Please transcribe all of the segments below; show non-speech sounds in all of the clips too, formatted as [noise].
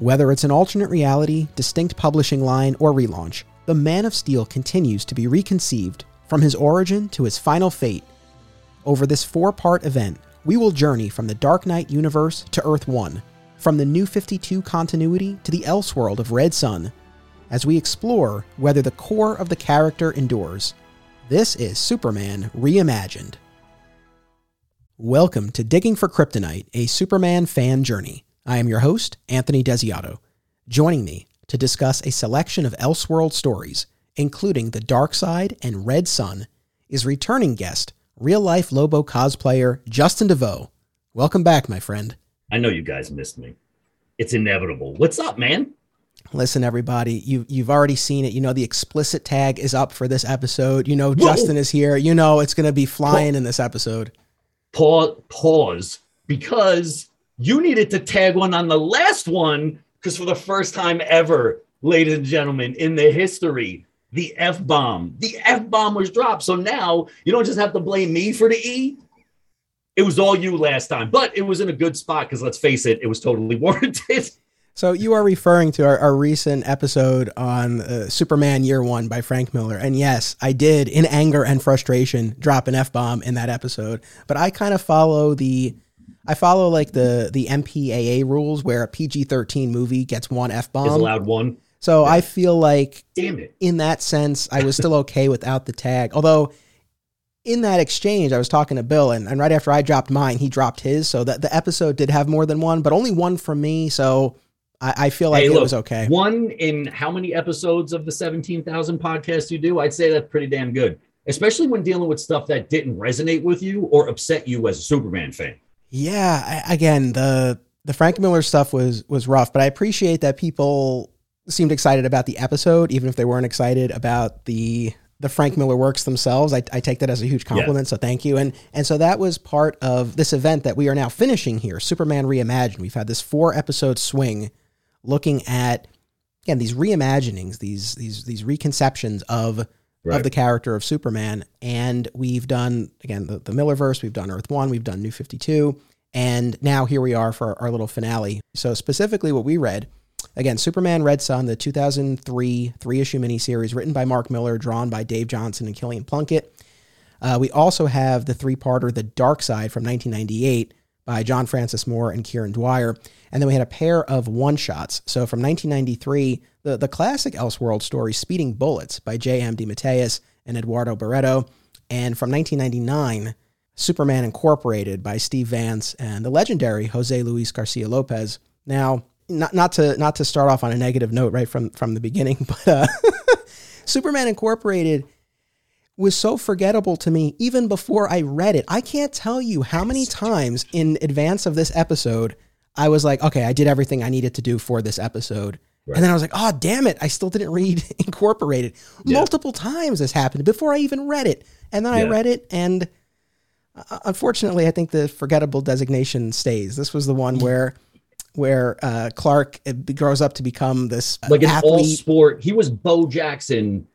Whether it's an alternate reality, distinct publishing line, or relaunch, the Man of Steel continues to be reconceived from his origin to his final fate. Over this four part event, we will journey from the Dark Knight universe to Earth 1, from the New 52 continuity to the Elseworld of Red Son, as we explore whether the core of the character endures. This is Superman Reimagined. Welcome to Digging for Kryptonite, a Superman fan journey. I am your host, Anthony Desiato. Joining me to discuss a selection of Elseworld stories, including The Dark Side and Red Son, is returning guest, real life Lobo cosplayer Justin DeVoe. Welcome back, my friend. I know you guys missed me. It's inevitable. What's up, man? Listen, everybody, you you've already seen it. You know the explicit tag is up for this episode. You know Justin is here. You know it's going to be flying in this episode. Pause, pause, because you needed to tag one on the last one because for the first time ever, ladies and gentlemen, in the history, the F bomb, the F bomb was dropped. So now you don't just have to blame me for the E. It was all you last time, but it was in a good spot because let's face it, it was totally [laughs] warranted. So you are referring to our, our recent episode on uh, Superman Year One by Frank Miller, and yes, I did, in anger and frustration, drop an f bomb in that episode. But I kind of follow the, I follow like the the MPAA rules where a PG thirteen movie gets one f bomb. Is allowed one. So I feel like Damn it. in that sense, I was still okay without the tag. Although in that exchange, I was talking to Bill, and, and right after I dropped mine, he dropped his. So that the episode did have more than one, but only one from me. So I, I feel like Hey, it look, was okay. One in how many episodes of the 17,000 podcasts you do? I'd say that's pretty damn good, especially when dealing with stuff that didn't resonate with you or upset you as a Superman fan. Yeah, I, again, the the Frank Miller stuff was was rough, but I appreciate that people seemed excited about the episode, even if they weren't excited about the the Frank Miller works themselves. I, I take that as a huge compliment, so thank you. And and so that was part of this event that we are now finishing here, Superman Reimagined. We've had this four episode swing looking at again these reimaginings, these these these reconceptions of Right. of the character of Superman. And we've done, again, the, the Millerverse, we've done Earth One, we've done New 52. And now here we are for our little finale. So, specifically, what we read again, Superman Red Son, the 2003 three issue miniseries written by Mark Millar, drawn by Dave Johnson and Kilian Plunkett. Uh, we also have the three parter, The Dark Side from 1998 by John Francis Moore and Kieron Dwyer. And then we had a pair of one shots. So from 1993, the, the classic Elseworld story, Speeding Bullets by J.M. DeMatteis and Eduardo Barreto. And from 1999, Superman Incorporated by Steve Vance and the legendary Jose Luis Garcia Lopez. Now, not, not to not to start off on a negative note right from from the beginning, [laughs] but uh, [laughs] Superman Incorporated was so forgettable to me even before I read it. I can't tell you how many times in advance of this episode I was like, okay, I did everything I needed to do for this episode. Right. And then I was like, oh, damn it. I still didn't read [laughs] Incorporated. Yeah. Multiple times this happened before I even read it. And then I read it, and uh, unfortunately, I think the forgettable designation stays. This was the one where where uh, Clark grows up to become this Like an all sport, he was Bo Jackson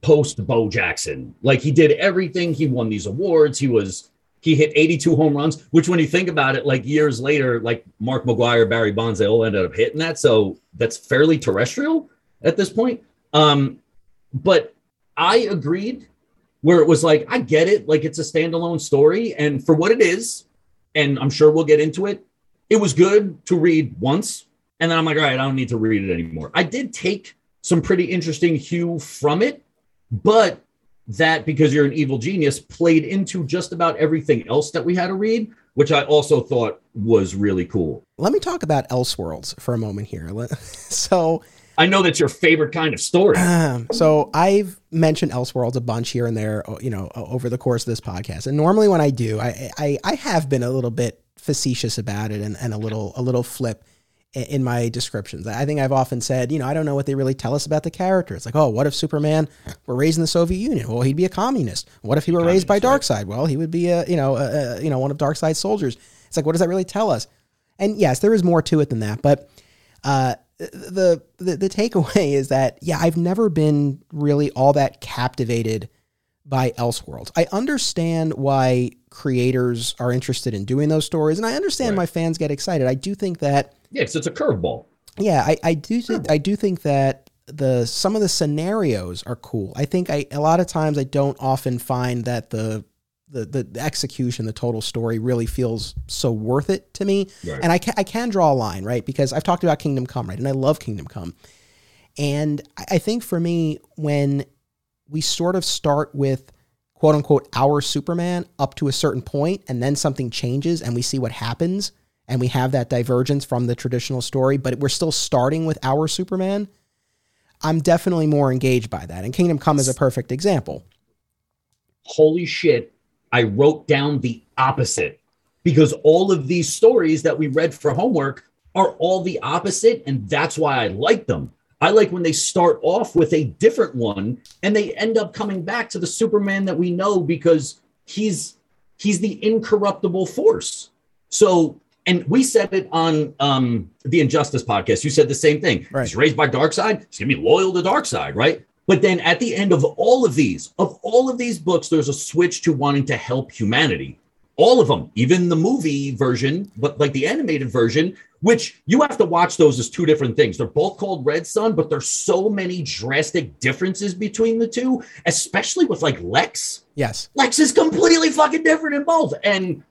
post Bo Jackson. Like he did everything. He won these awards. He was he hit 82 home runs, which when you think about it, like years later, like Mark McGwire, Barry Bonds, they all ended up hitting that. So that's fairly terrestrial at this point. Um, but I agreed where it was like, I get it, like it's a standalone story, and for what it is, and I'm sure we'll get into it, it was good to read once. And then I'm like, all right, I don't need to read it anymore. I did take some pretty interesting hue from it, but that because you're an evil genius played into just about everything else that we had to read, which I also thought was really cool. Let me talk about Elseworlds for a moment here. [laughs] So, I know that's your favorite kind of story. um, so I've mentioned Elseworlds a bunch here and there, you know, over the course of this podcast. And normally when I do, I I, I have been a little bit facetious about it and, and a little a little flip in my descriptions. I think I've often said, you know, I don't know what they really tell us about the character. It's like, oh, what if Superman were raised in the Soviet Union? Well, he'd be a communist. What if he were raised by right. Darkseid? Well, he would be a you know a, a, you know one of Darkseid's soldiers. It's like, what does that really tell us? And yes, there is more to it than that, but uh, the, the the takeaway is that yeah, I've never been really all that captivated by Elseworlds. I understand why creators are interested in doing those stories, and I understand Right. why fans get excited. I do think that Yeah, because it's a curveball. Yeah, I, I do th- I do think that the some of the scenarios are cool. I think I a lot of times I don't often find that the the, the, execution, the total story really feels so worth it to me. Right. And I can, I can draw a line, right? Because I've talked about Kingdom Come, right? And I love Kingdom Come. And I think for me, when we sort of start with quote unquote our Superman up to a certain point and then something changes and we see what happens and we have that divergence from the traditional story, but we're still starting with our Superman, I'm definitely more engaged by that. And Kingdom Come is a perfect example. Holy shit, I wrote down the opposite because all of these stories that we read for homework are all the opposite. And that's why I like them. I like when they start off with a different one and they end up coming back to the Superman that we know because he's he's the incorruptible force. So and we said it on um, the Injustice podcast. You said the same thing. Right. He's raised by Darkseid. He's gonna be loyal to Darkseid, right? But then at the end of all of these, of all of these books, there's a switch to wanting to help humanity. All of them, even the movie version, but like the animated version, which you have to watch those as two different things. They're both called Red Son, but there's so many drastic differences between the two, especially with like Lex. Yes. Lex is completely fucking different in both. And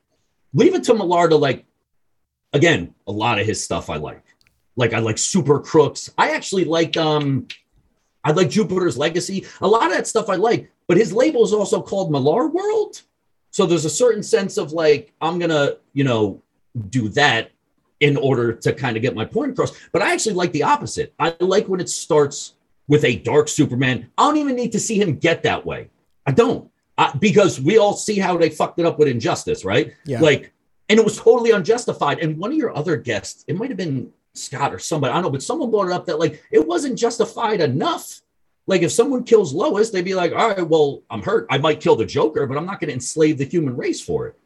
leave it to Millar to like, again, a lot of his stuff I like. Like I like Super Crooks. I actually like um I like Jupiter's Legacy. A lot of that stuff I like, but his label is also called Millar World. So there's a certain sense of like, I'm gonna, you know, do that in order to kind of get my point across. But I actually like the opposite. I like when it starts with a dark Superman. I don't even need to see him get that way. I don't. Uh, because we all see how they fucked it up with injustice, right? Yeah. Like, and it was totally unjustified. And one of your other guests, it might have been Scott or somebody, I don't know, but someone brought it up that like it wasn't justified enough. Like if someone kills Lois, they'd be like, all right, well, I'm hurt. I might kill the Joker, but I'm not going to enslave the human race for it.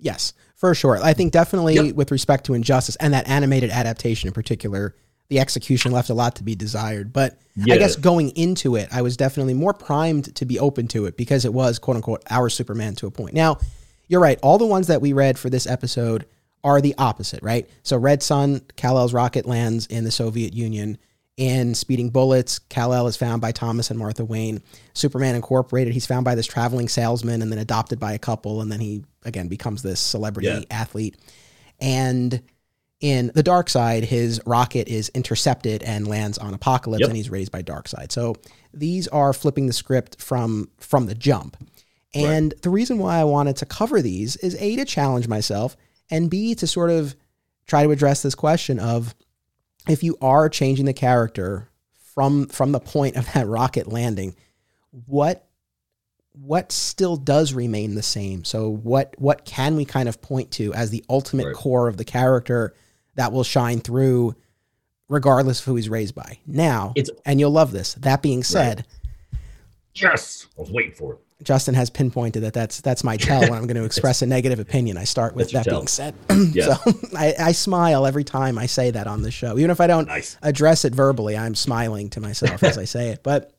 Yes, for sure. I think definitely Yep. with respect to Injustice and that animated adaptation in particular, the execution left a lot to be desired. But I guess going into it, I was definitely more primed to be open to it because it was quote unquote our Superman to a point. Now, you're right. All the ones that we read for this episode are the opposite, right? So Red Son, Kal-El's rocket lands in the Soviet Union. In Speeding Bullets, Kal-El is found by Thomas and Martha Wayne. Superman Incorporated, he's found by this traveling salesman and then adopted by a couple, and then he again becomes this celebrity Yeah. athlete. And in the dark side, his rocket is intercepted and lands on Apokolips, Yep. and he's raised by Darkseid. So these are flipping the script from from the jump. And the reason why I wanted to cover these is a to challenge myself, and b to sort of try to address this question of if you are changing the character from from the point of that rocket landing, what what still does remain the same? So what what can we kind of point to as the ultimate Right. core of the character that will shine through regardless of who he's raised by? Now, It's- and you'll love this. That being said, Yes. I was waiting for it. Justin has pinpointed that that's that's my tell when I'm going [laughs] to express a negative opinion. I start with that your being said. [clears throat] Yeah. so [laughs] I, I smile every time I say that on the show, even if I don't Nice. address it verbally. I'm smiling to myself as [laughs] I say it. But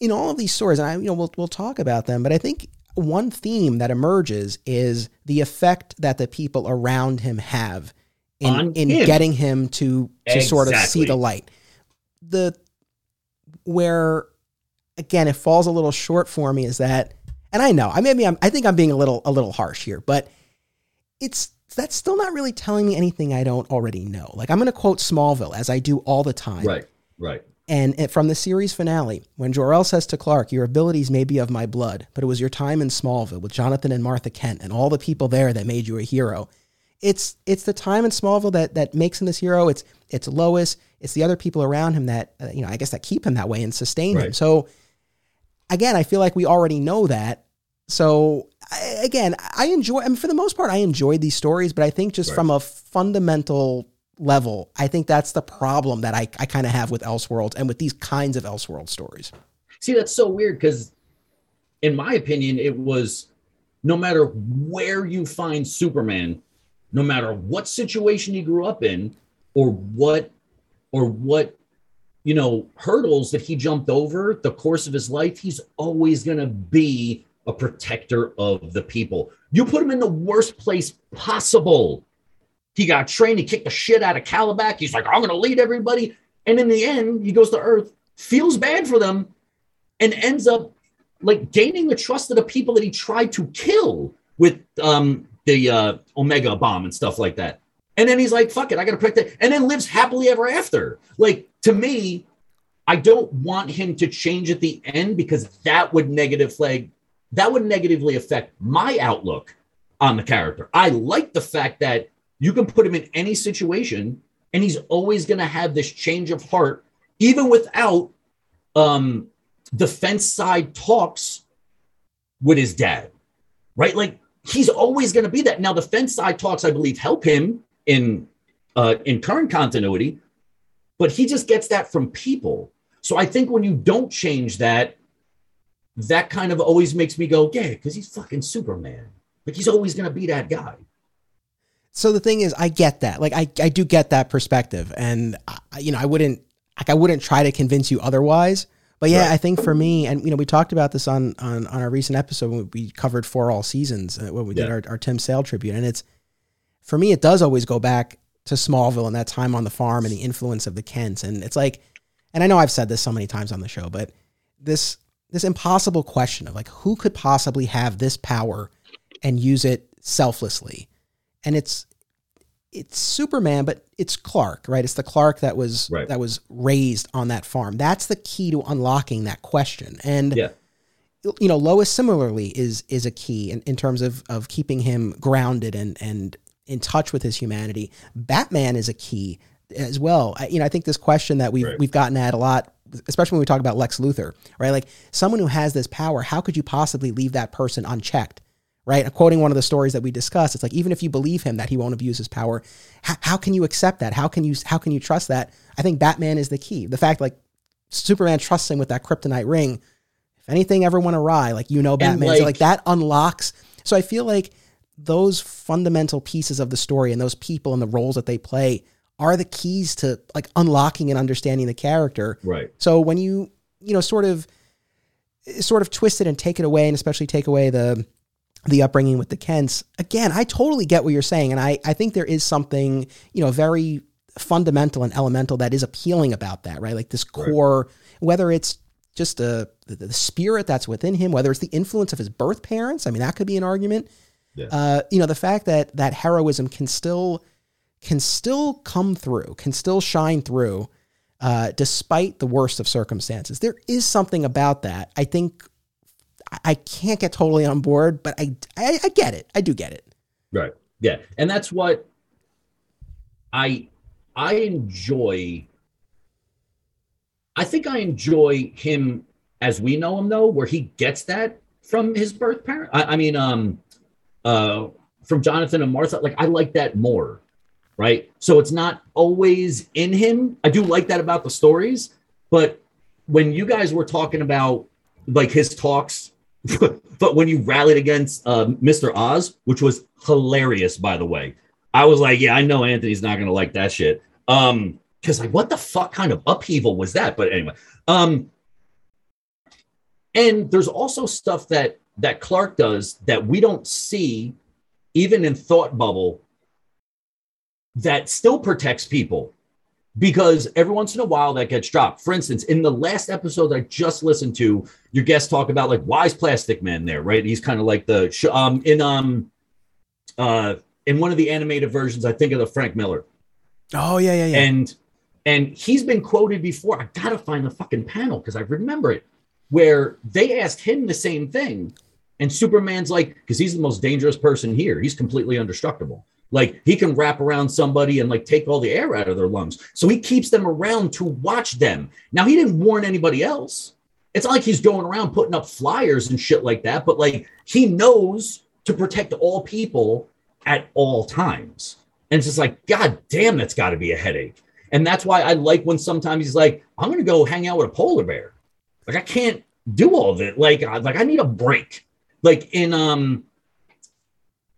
in all of these stories, and I, you know, we'll we'll talk about them. But I think one theme that emerges is the effect that the people around him have in On in him. getting him to to sort of see the light. The where again it falls a little short for me is that, and I know I maybe I'm, I think I'm being a little a little harsh here, but it's that's still not really telling me anything I don't already know. Like I'm going to quote Smallville as I do all the time. Right. Right. And from the series finale, when Jor-El says to Clark, "Your abilities may be of my blood, but it was your time in Smallville with Jonathan and Martha Kent and all the people there that made you a hero." It's it's the time in Smallville that that makes him this hero. It's it's Lois. It's the other people around him that uh, you know I guess that keep him that way and sustain him. So again, I feel like we already know that. So I, again, I enjoy. I mean, for the most part, I enjoyed these stories, but I think just Right. from a fundamental level, I think that's the problem that I, I kind of have with Elseworlds and with these kinds of Elseworld stories. See, that's so weird because, in my opinion, it was no matter where you find Superman, no matter what situation he grew up in, or what, or what, you know, hurdles that he jumped over the course of his life, he's always going to be a protector of the people. You put him in the worst place possible. He got trained. He kicked the shit out of Kalibak. He's like, I'm going to lead everybody. And in the end, he goes to Earth, feels bad for them, and ends up like gaining the trust of the people that he tried to kill with um, the uh, Omega bomb and stuff like that. And then he's like, fuck it, I got to protect it. And then lives happily ever after. Like, to me, I don't want him to change at the end because that would negative flag, that would negatively affect my outlook on the character. I like the fact that you can put him in any situation and he's always going to have this change of heart, even without um, defense side talks with his dad, right? Like he's always going to be that. Now, the fence side talks, I believe, help him in uh, in current continuity, but he just gets that from people. So I think when you don't change that, that kind of always makes me go, yeah, because he's fucking Superman. Like he's always going to be that guy. So the thing is, I get that. Like I, I do get that perspective, and I, you know, I wouldn't like I wouldn't try to convince you otherwise. But yeah, right. I think for me, and you know, we talked about this on on, on our recent episode when we covered for all seasons uh, when we yeah. did our, our Tim Sale tribute, and it's for me, it does always go back to Smallville and that time on the farm and the influence of the Kents, and it's like, and I know I've said this so many times on the show, but this this impossible question of like who could possibly have this power and use it selflessly and it's it's Superman, but it's Clark, right? It's the Clark that was right. that was raised on that farm. That's the key to unlocking that question. And yeah. you know, Lois similarly is is a key in, in terms of of keeping him grounded and and in touch with his humanity. Batman is a key as well. I, you know, I think this question that we've right. we've gotten at a lot, especially when we talk about Lex Luthor, right? Like someone who has this power, how could you possibly leave that person unchecked? Right? Quoting one of the stories that we discussed, it's like even if you believe him that he won't abuse his power, how, how can you accept that? How can you how can you trust that? I think Batman is the key. The fact like Superman trusts him with that kryptonite ring. If anything ever went awry, like you know Batman, like, so like that unlocks. So I feel like those fundamental pieces of the story and those people and the roles that they play are the keys to like unlocking and understanding the character. Right. So when you you know sort of sort of twist it and take it away, and especially take away the the upbringing with the Kents. Again, I totally get what you're saying. And I, I think there is something, you know, very fundamental and elemental that is appealing about that, right? Like this core, right. whether it's just a, the, the, spirit that's within him, whether it's the influence of his birth parents. I mean, that could be an argument. Yeah. Uh, you know, the fact that that heroism can still can still come through, can still shine through, uh, despite the worst of circumstances. There is something about that. I think I can't get totally on board, but I, I, I get it. I do get it. Right. Yeah, and that's what I I enjoy. I think I enjoy him as we know him though, where he gets that from his birth parent. I, I mean, um, uh, from Jonathan and Martha. Like I like that more, right? So it's not always in him. I do like that about the stories, but when you guys were talking about like his talks [laughs] but when you rallied against uh, Mr. Oz, which was hilarious, by the way, I was like, yeah, I know Anthony's not gonna like that shit. Um, because like, what the fuck kind of upheaval was that? But anyway, um, and there's also stuff that that Clark does that we don't see, even in Thought Bubble, that still protects people because every once in a while that gets dropped. For instance, in the last episode I just listened to, your guest talk about like why is Plastic Man there, right? He's kind of like the sh- um in um uh in one of the animated versions, I think of the Frank Miller. Oh yeah, yeah, yeah. And and he's been quoted before. I gotta find the fucking panel because I remember it, where they asked him the same thing, and Superman's like, because he's the most dangerous person here. He's completely indestructible. Like he can wrap around somebody and like take all the air out of their lungs. So he keeps them around to watch them. Now he didn't warn anybody else. It's not like he's going around putting up flyers and shit like that, but like he knows to protect all people at all times. And it's just like, God damn, that's got to be a headache. And that's why I like when sometimes he's like, I'm going to go hang out with a polar bear. Like I can't do all of it. Like, like I need a break. Like in um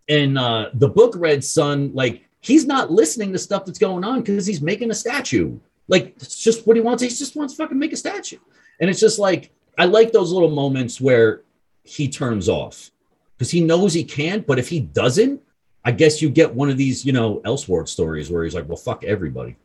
in uh, the book Red Son, like he's not listening to stuff that's going on because he's making a statue. Like it's just what he wants. He just wants to fucking make a statue. And it's just like I like those little moments where he turns off because he knows he can't, but if he doesn't, I guess you get one of these, you know, Elseworld stories where he's like, well, fuck everybody.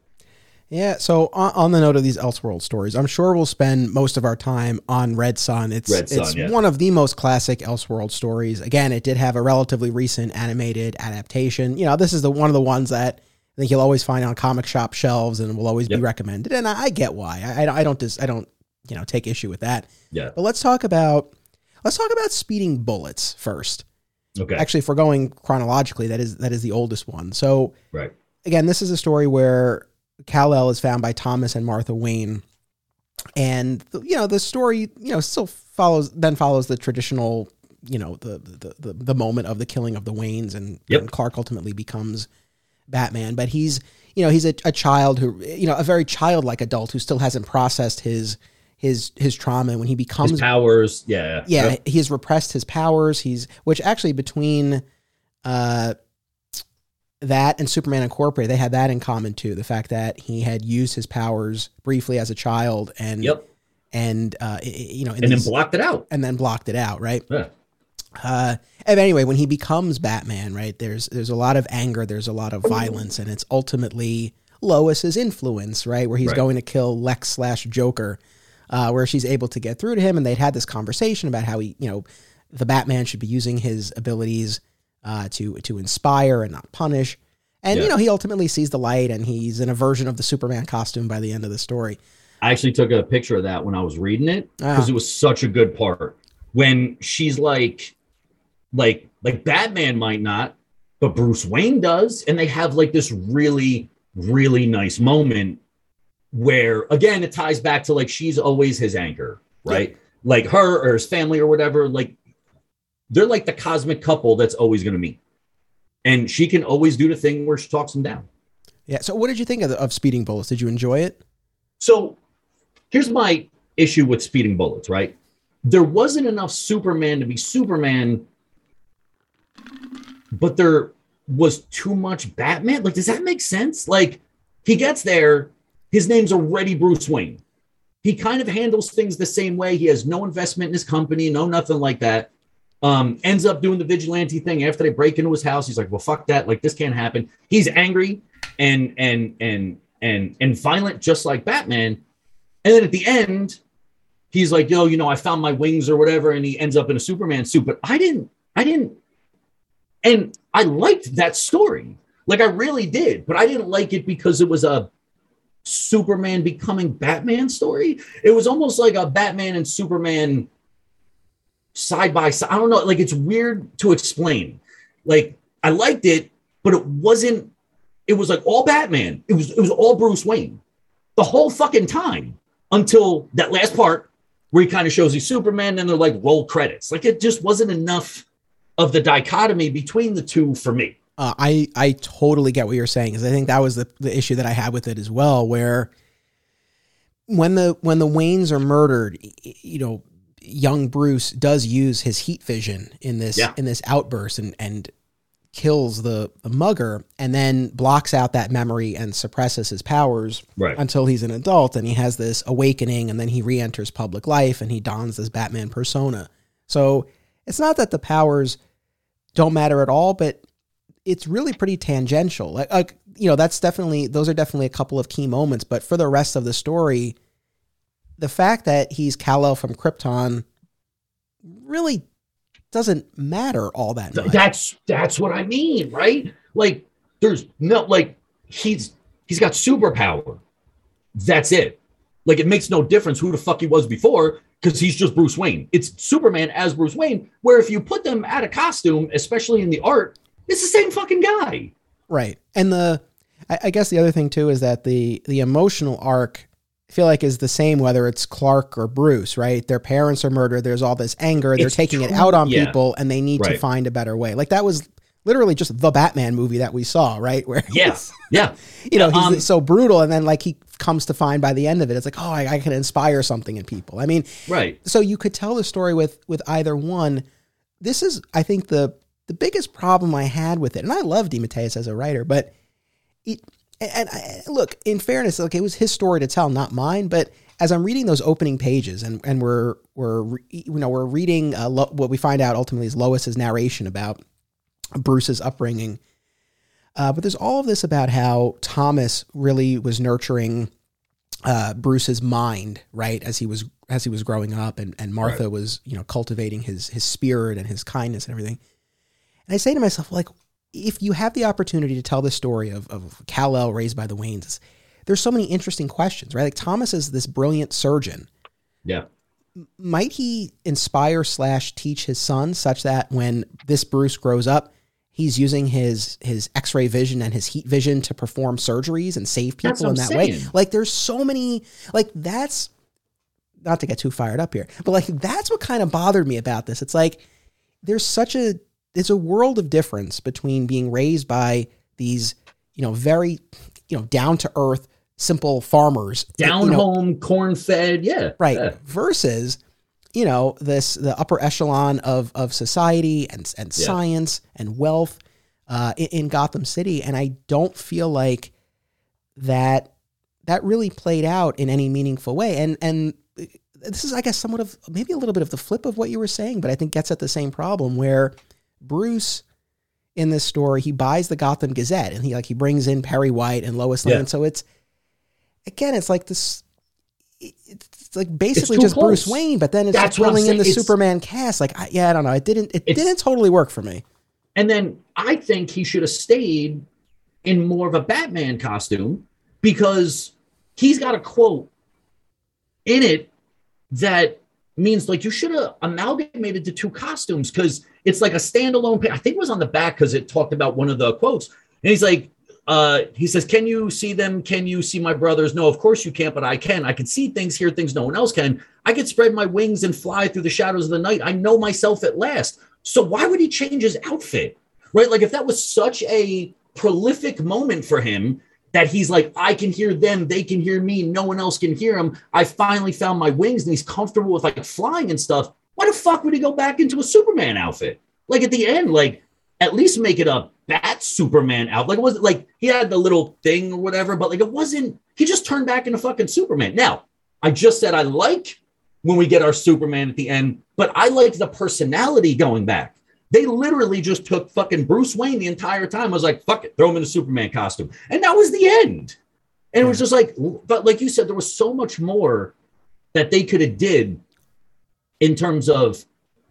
Yeah. So on, on, the note of these Elseworld stories, I'm sure we'll spend most of our time on Red Son. It's Red Son, it's yeah. one of the most classic Elseworld stories. Again, it did have a relatively recent animated adaptation. You know, this is the one of the ones that I think you'll always find on comic shop shelves and will always yep. be recommended. And I, I get why. I, I, don't just I don't you know take issue with that. Yeah. But let's talk about let's talk about speeding bullets first. Okay. Actually, if we're going chronologically, that is that is the oldest one. So right. Again, this is a story where Kal El is found by Thomas and Martha Wayne, and you know the story you know still follows then follows the traditional you know the the the, the moment of the killing of the Waynes and, yep. and Clark ultimately becomes Batman, but he's you know he's a, a child who you know a very childlike adult who still hasn't processed his his his trauma. When he becomes his powers yeah. Yeah yep. he has repressed his powers. He's which actually between uh that and Superman Incorporated, they had that in common too. The fact that he had used his powers briefly as a child and yep. and uh, you know, and these, then blocked it out, and then blocked it out, right? Yeah. Uh, and anyway, when he becomes Batman, right? There's there's a lot of anger, there's a lot of violence, and it's ultimately Lois's influence, right? Where he's right. going to kill Lex slash Joker, uh, where she's able to get through to him, and they'd had this conversation about how he, you know, the Batman should be using his abilities uh, to to inspire and not punish. And yeah. you know, he ultimately sees the light, and he's in a version of the Superman costume by the end of the story. I actually took a picture of that when I was reading it because ah. it was such a good part when she's like, like, like Batman might not, but Bruce Wayne does, and they have like this really, really nice moment where again it ties back to like she's always his anchor, right? Yeah. Like her or his family or whatever, like they're like the cosmic couple that's always going to meet. And she can always do the thing where she talks them down. Yeah. So, what did you think of, of Speeding Bullets? Did you enjoy it? So, here's my issue with Speeding Bullets, right? There wasn't enough Superman to be Superman, but there was too much Batman. Like, does that make sense? Like, he gets there, his name's already Bruce Wayne. He kind of handles things the same way. He has no investment in his company, no nothing like that. Um, ends up doing the vigilante thing after they break into his house. He's like, "Well, fuck that! Like this can't happen." He's angry and and and and and violent, just like Batman. And then at the end, he's like, "Yo, you know, I found my wings or whatever," and he ends up in a Superman suit. But I didn't, I didn't, and I liked that story. Like I really did, but I didn't like it because it was a Superman becoming Batman story. It was almost like a Batman and Superman side by side. I don't know. Like it's weird to explain. Like I liked it, but it wasn't. It was like all Batman. It was it was all Bruce Wayne, the whole fucking time until that last part where he kind of shows he's Superman. And they're like roll credits. Like it just wasn't enough of the dichotomy between the two for me. Uh, I I totally get what you're saying because I think that was the the issue that I had with it as well, where when the when the Waynes are murdered, you know, young Bruce does use his heat vision in this yeah. in this outburst and and kills the, the mugger and then blocks out that memory and suppresses his powers right. until he's an adult and he has this awakening and then he re-enters public life and he dons this Batman persona. So it's not that the powers don't matter at all, but it's really pretty tangential. Like, like you know, that's definitely those are definitely a couple of key moments, but for the rest of the story, the fact that he's Kal-El from Krypton really doesn't matter all that much. That's that's what I mean, right? Like there's no like he's he's got superpower. That's it. Like it makes no difference who the fuck he was before because he's just Bruce Wayne. It's Superman as Bruce Wayne. Where if you put them at a costume, especially in the art, it's the same fucking guy. Right. And the I, I guess the other thing too is that the the emotional arc feel like is the same whether it's Clark or Bruce, right? Their parents are murdered. There's all this anger. They're it's taking true. it out on yeah. people, and they need right. to find a better way. Like that was literally just the Batman movie that we saw, right? [laughs] Where yes, yeah, [laughs] you know, he's um, so brutal, and then like he comes to find by the end of it, it's like, oh, I, I can inspire something in people. I mean, right. So you could tell the story with with either one. This is, I think, the the biggest problem I had with it, and I love DeMatteis as a writer, but it and I, look, in fairness, like it was his story to tell, not mine. But as I'm reading those opening pages, and and we're we're you know we're reading uh, Lo, what we find out ultimately is Lois's narration about Bruce's upbringing. Uh, but there's all of this about how Thomas really was nurturing uh, Bruce's mind, right, as he was as he was growing up, and, and Martha right. was you know cultivating his his spirit and his kindness and everything. And I say to myself, like, if you have the opportunity to tell the story of of Kal-El raised by the Waynes, there's so many interesting questions, right? Like Thomas is this brilliant surgeon. Yeah. Might he inspire slash teach his son such that when this Bruce grows up, he's using his his x-ray vision and his heat vision to perform surgeries and save people in that saying. way like there's so many like that's not to get too fired up here but like that's what kind of bothered me about this it's like there's such a there's a world of difference between being raised by these you know very you know down to earth simple farmers down you know, home corn fed yeah right yeah. versus you know this the upper echelon of of society and and yeah. science and wealth uh, in, in, Gotham City, and I don't feel like that that really played out in any meaningful way. And and this is, I guess, somewhat of maybe a little bit of the flip of what you were saying, but I think gets at the same problem where Bruce in this story he buys the Gotham Gazette and he like he brings in Perry White and Lois Lane, yeah. so it's again it's like this it's like basically it's just close. Bruce Wayne, but then it's That's throwing in the it's, Superman cast. Like, I, yeah, I don't know. It didn't. It didn't totally work for me. And then I think he should have stayed in more of a Batman costume because he's got a quote in it that means like you should have amalgamated the two costumes because it's like a standalone. I think it was on the back because it talked about one of the quotes. And he's like, uh, he says, Can you see them? Can you see my brothers? No, of course you can't, but I can. I can see things, hear things no one else can. I can spread my wings and fly through the shadows of the night. I know myself at last. So why would he change his outfit? Right? Like, if that was such a prolific moment for him that he's like, I can hear them, they can hear me, no one else can hear him. I finally found my wings and he's comfortable with like flying and stuff. Why the fuck would he go back into a Superman outfit? Like, at the end, like, at least make it a bat Superman out. Like it wasn't like he had the little thing or whatever, but like it wasn't, he just turned back into fucking Superman. Now, I just said I like when we get our Superman at the end, but I like the personality going back. They literally just took fucking Bruce Wayne the entire time. I was like, fuck it, throw him in a Superman costume. And that was the end. And it was just like, but like you said, there was so much more that they could have did in terms of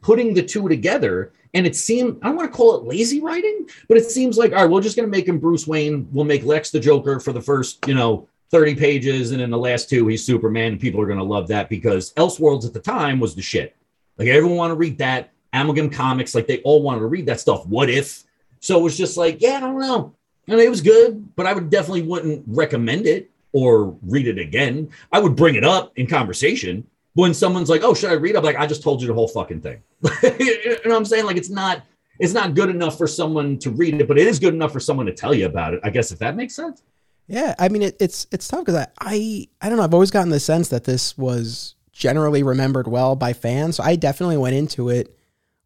putting the two together and it seemed, I don't want to call it lazy writing, but it seems like, all right, we're just going to make him Bruce Wayne. We'll make Lex the Joker for the first, you know, 30 pages. And in the last two, he's Superman. And people are going to love that because Elseworlds at the time was the shit. Like everyone want to read that. Amalgam Comics, like they all wanted to read that stuff. What if? So it was just like, yeah, I don't know. And it was good, but I would definitely wouldn't recommend it or read it again. I would bring it up in conversation, when someone's like, "Oh, should I read?" I'm like, "I just told you the whole fucking thing." [laughs] you know what I'm saying? Like, it's not it's not good enough for someone to read it, but it is good enough for someone to tell you about it. I guess if that makes sense. Yeah, I mean, it, it's it's tough because I, I I don't know. I've always gotten the sense that this was generally remembered well by fans. So I definitely went into it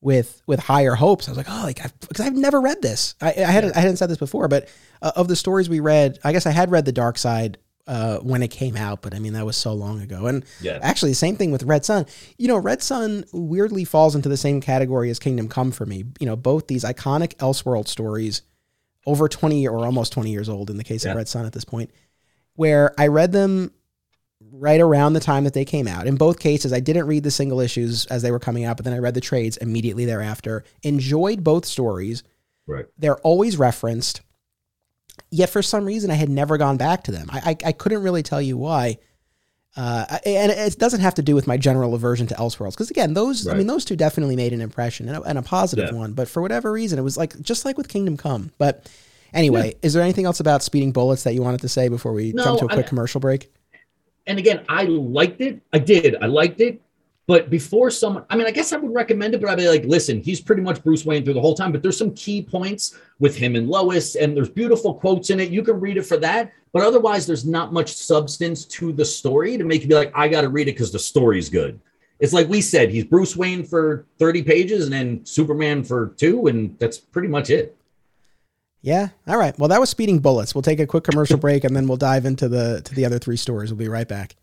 with with higher hopes. I was like, oh, like because I've, I've, never read this. I, I hadn't I hadn't said this before, but uh, of the stories we read, I guess I had read the Dark Side uh, when it came out, but I mean that was so long ago. And yeah. actually, the same thing with Red Son. You know, Red Son weirdly falls into the same category as Kingdom Come for me. You know, both these iconic Elseworld stories, over twenty or almost twenty years old in the case yeah. of Red Son at this point, where I read them right around the time that they came out. In both cases, I didn't read the single issues as they were coming out, but then I read the trades immediately thereafter. Enjoyed both stories. Right. They're always referenced Yet for some reason, I had never gone back to them. I, I, I couldn't really tell you why. Uh, and it doesn't have to do with my general aversion to Elseworlds, because again, those right. I mean, those two definitely made an impression and a, and a positive yeah. one. But for whatever reason, it was like just like with Kingdom Come. But anyway, yeah. is there anything else about Speeding Bullets that you wanted to say before we no, jump to a quick I, commercial break? And again, I liked it. I did. I liked it. But before someone, I mean, I guess I would recommend it, but I'd be like, listen, he's pretty much Bruce Wayne through the whole time. But there's some key points with him and Lois, and there's beautiful quotes in it. You can read it for that. But otherwise, there's not much substance to the story to make you be like, I got to read it because the story's good. It's like we said, he's Bruce Wayne for 30 pages and then Superman for two, and that's pretty much it. Yeah. All right. Well, that was Speeding Bullets. We'll take a quick commercial [laughs] break and then we'll dive into the to the other three stories. We'll be right back.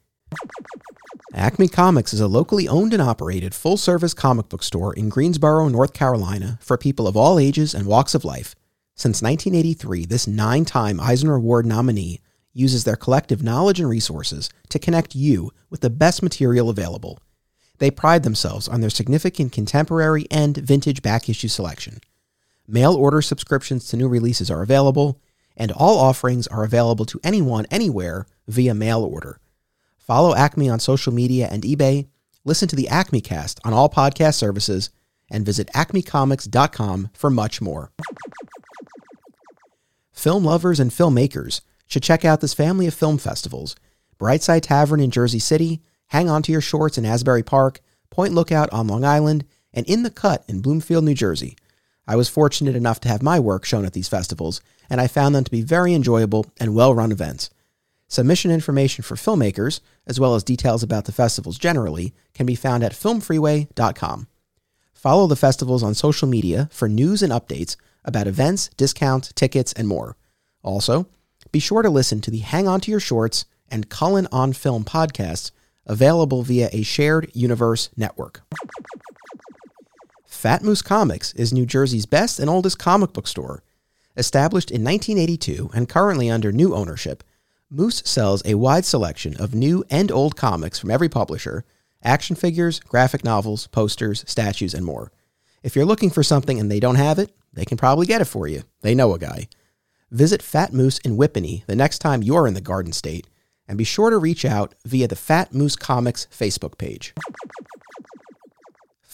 Acme Comics is a locally owned and operated full service comic book store in Greensboro, North Carolina for people of all ages and walks of life. Since 1983, this nine time Eisner Award nominee uses their collective knowledge and resources to connect you with the best material available. They pride themselves on their significant contemporary and vintage back issue selection. Mail order subscriptions to new releases are available, and all offerings are available to anyone, anywhere via mail order. Follow Acme on social media and eBay, listen to the Acme Cast on all podcast services, and visit acmecomics.com for much more. Film lovers and filmmakers should check out this family of film festivals Brightside Tavern in Jersey City, Hang On to Your Shorts in Asbury Park, Point Lookout on Long Island, and In the Cut in Bloomfield, New Jersey. I was fortunate enough to have my work shown at these festivals, and I found them to be very enjoyable and well run events. Submission information for filmmakers, as well as details about the festivals generally, can be found at filmfreeway.com. Follow the festivals on social media for news and updates about events, discounts, tickets, and more. Also, be sure to listen to the Hang On to Your Shorts and Cullen on Film podcasts available via a shared universe network. Fat Moose Comics is New Jersey's best and oldest comic book store. Established in 1982 and currently under new ownership, Moose sells a wide selection of new and old comics from every publisher, action figures, graphic novels, posters, statues, and more. If you're looking for something and they don't have it, they can probably get it for you. They know a guy. Visit Fat Moose in Whippany the next time you're in the Garden State, and be sure to reach out via the Fat Moose Comics Facebook page.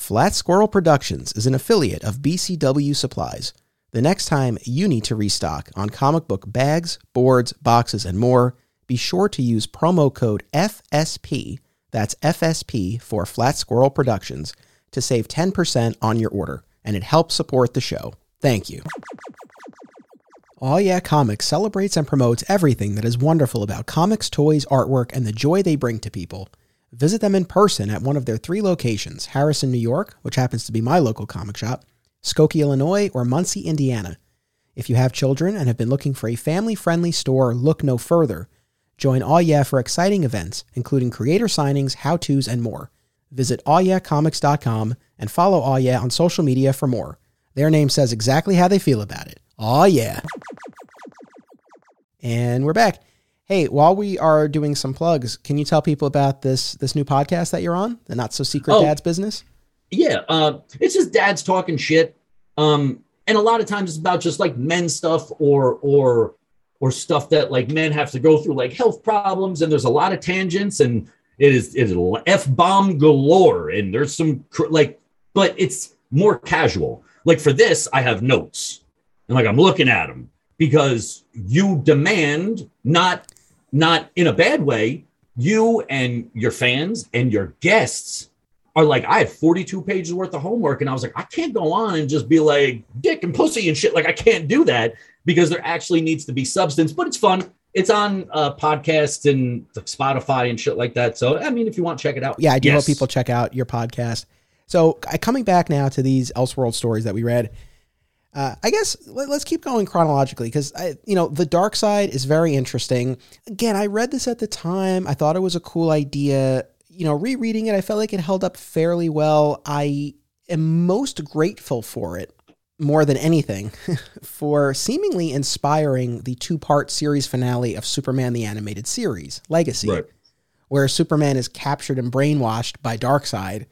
Flat Squirrel Productions is an affiliate of BCW Supplies. The next time you need to restock on comic book bags, boards, boxes, and more, be sure to use promo code FSP, that's FSP for Flat Squirrel Productions, to save 10% on your order, and it helps support the show. Thank you. Aw Yeah Comics celebrates and promotes everything that is wonderful about comics, toys, artwork, and the joy they bring to people. Visit them in person at one of their three locations Harrison, New York, which happens to be my local comic shop, Skokie, Illinois, or Muncie, Indiana. If you have children and have been looking for a family friendly store, look no further. Join Aw Yeah for exciting events, including creator signings, how to's, and more. Visit awyeahcomics.com and follow Aw Yeah on social media for more. Their name says exactly how they feel about it. Aw Yeah. And we're back. Hey, while we are doing some plugs, can you tell people about this this new podcast that you're on, the Not So Secret Oh. Dad's Business? yeah uh it's just dads talking shit um and a lot of times it's about just like men stuff or or or stuff that like men have to go through like health problems and there's a lot of tangents and it is it is f-bomb galore and there's some cr- like but it's more casual like for this i have notes and like i'm looking at them because you demand not not in a bad way you and your fans and your guests are like, I have 42 pages worth of homework. And I was like, I can't go on and just be like dick and pussy and shit. Like, I can't do that because there actually needs to be substance, but it's fun. It's on uh, podcasts and Spotify and shit like that. So, I mean, if you want, check it out. Yeah, I do Yes. hope people check out your podcast. So, I- coming back now to these Elseworld stories that we read, uh, I guess let, us keep going chronologically because you know, the dark side is very interesting. Again, I read this at the time. I thought it was a cool idea. You know, rereading it, I felt like it held up fairly well. I am most grateful for it more than anything [laughs] for seemingly inspiring the two-part series finale of Superman the animated series, Legacy Right. where Superman is captured and brainwashed by Darkseid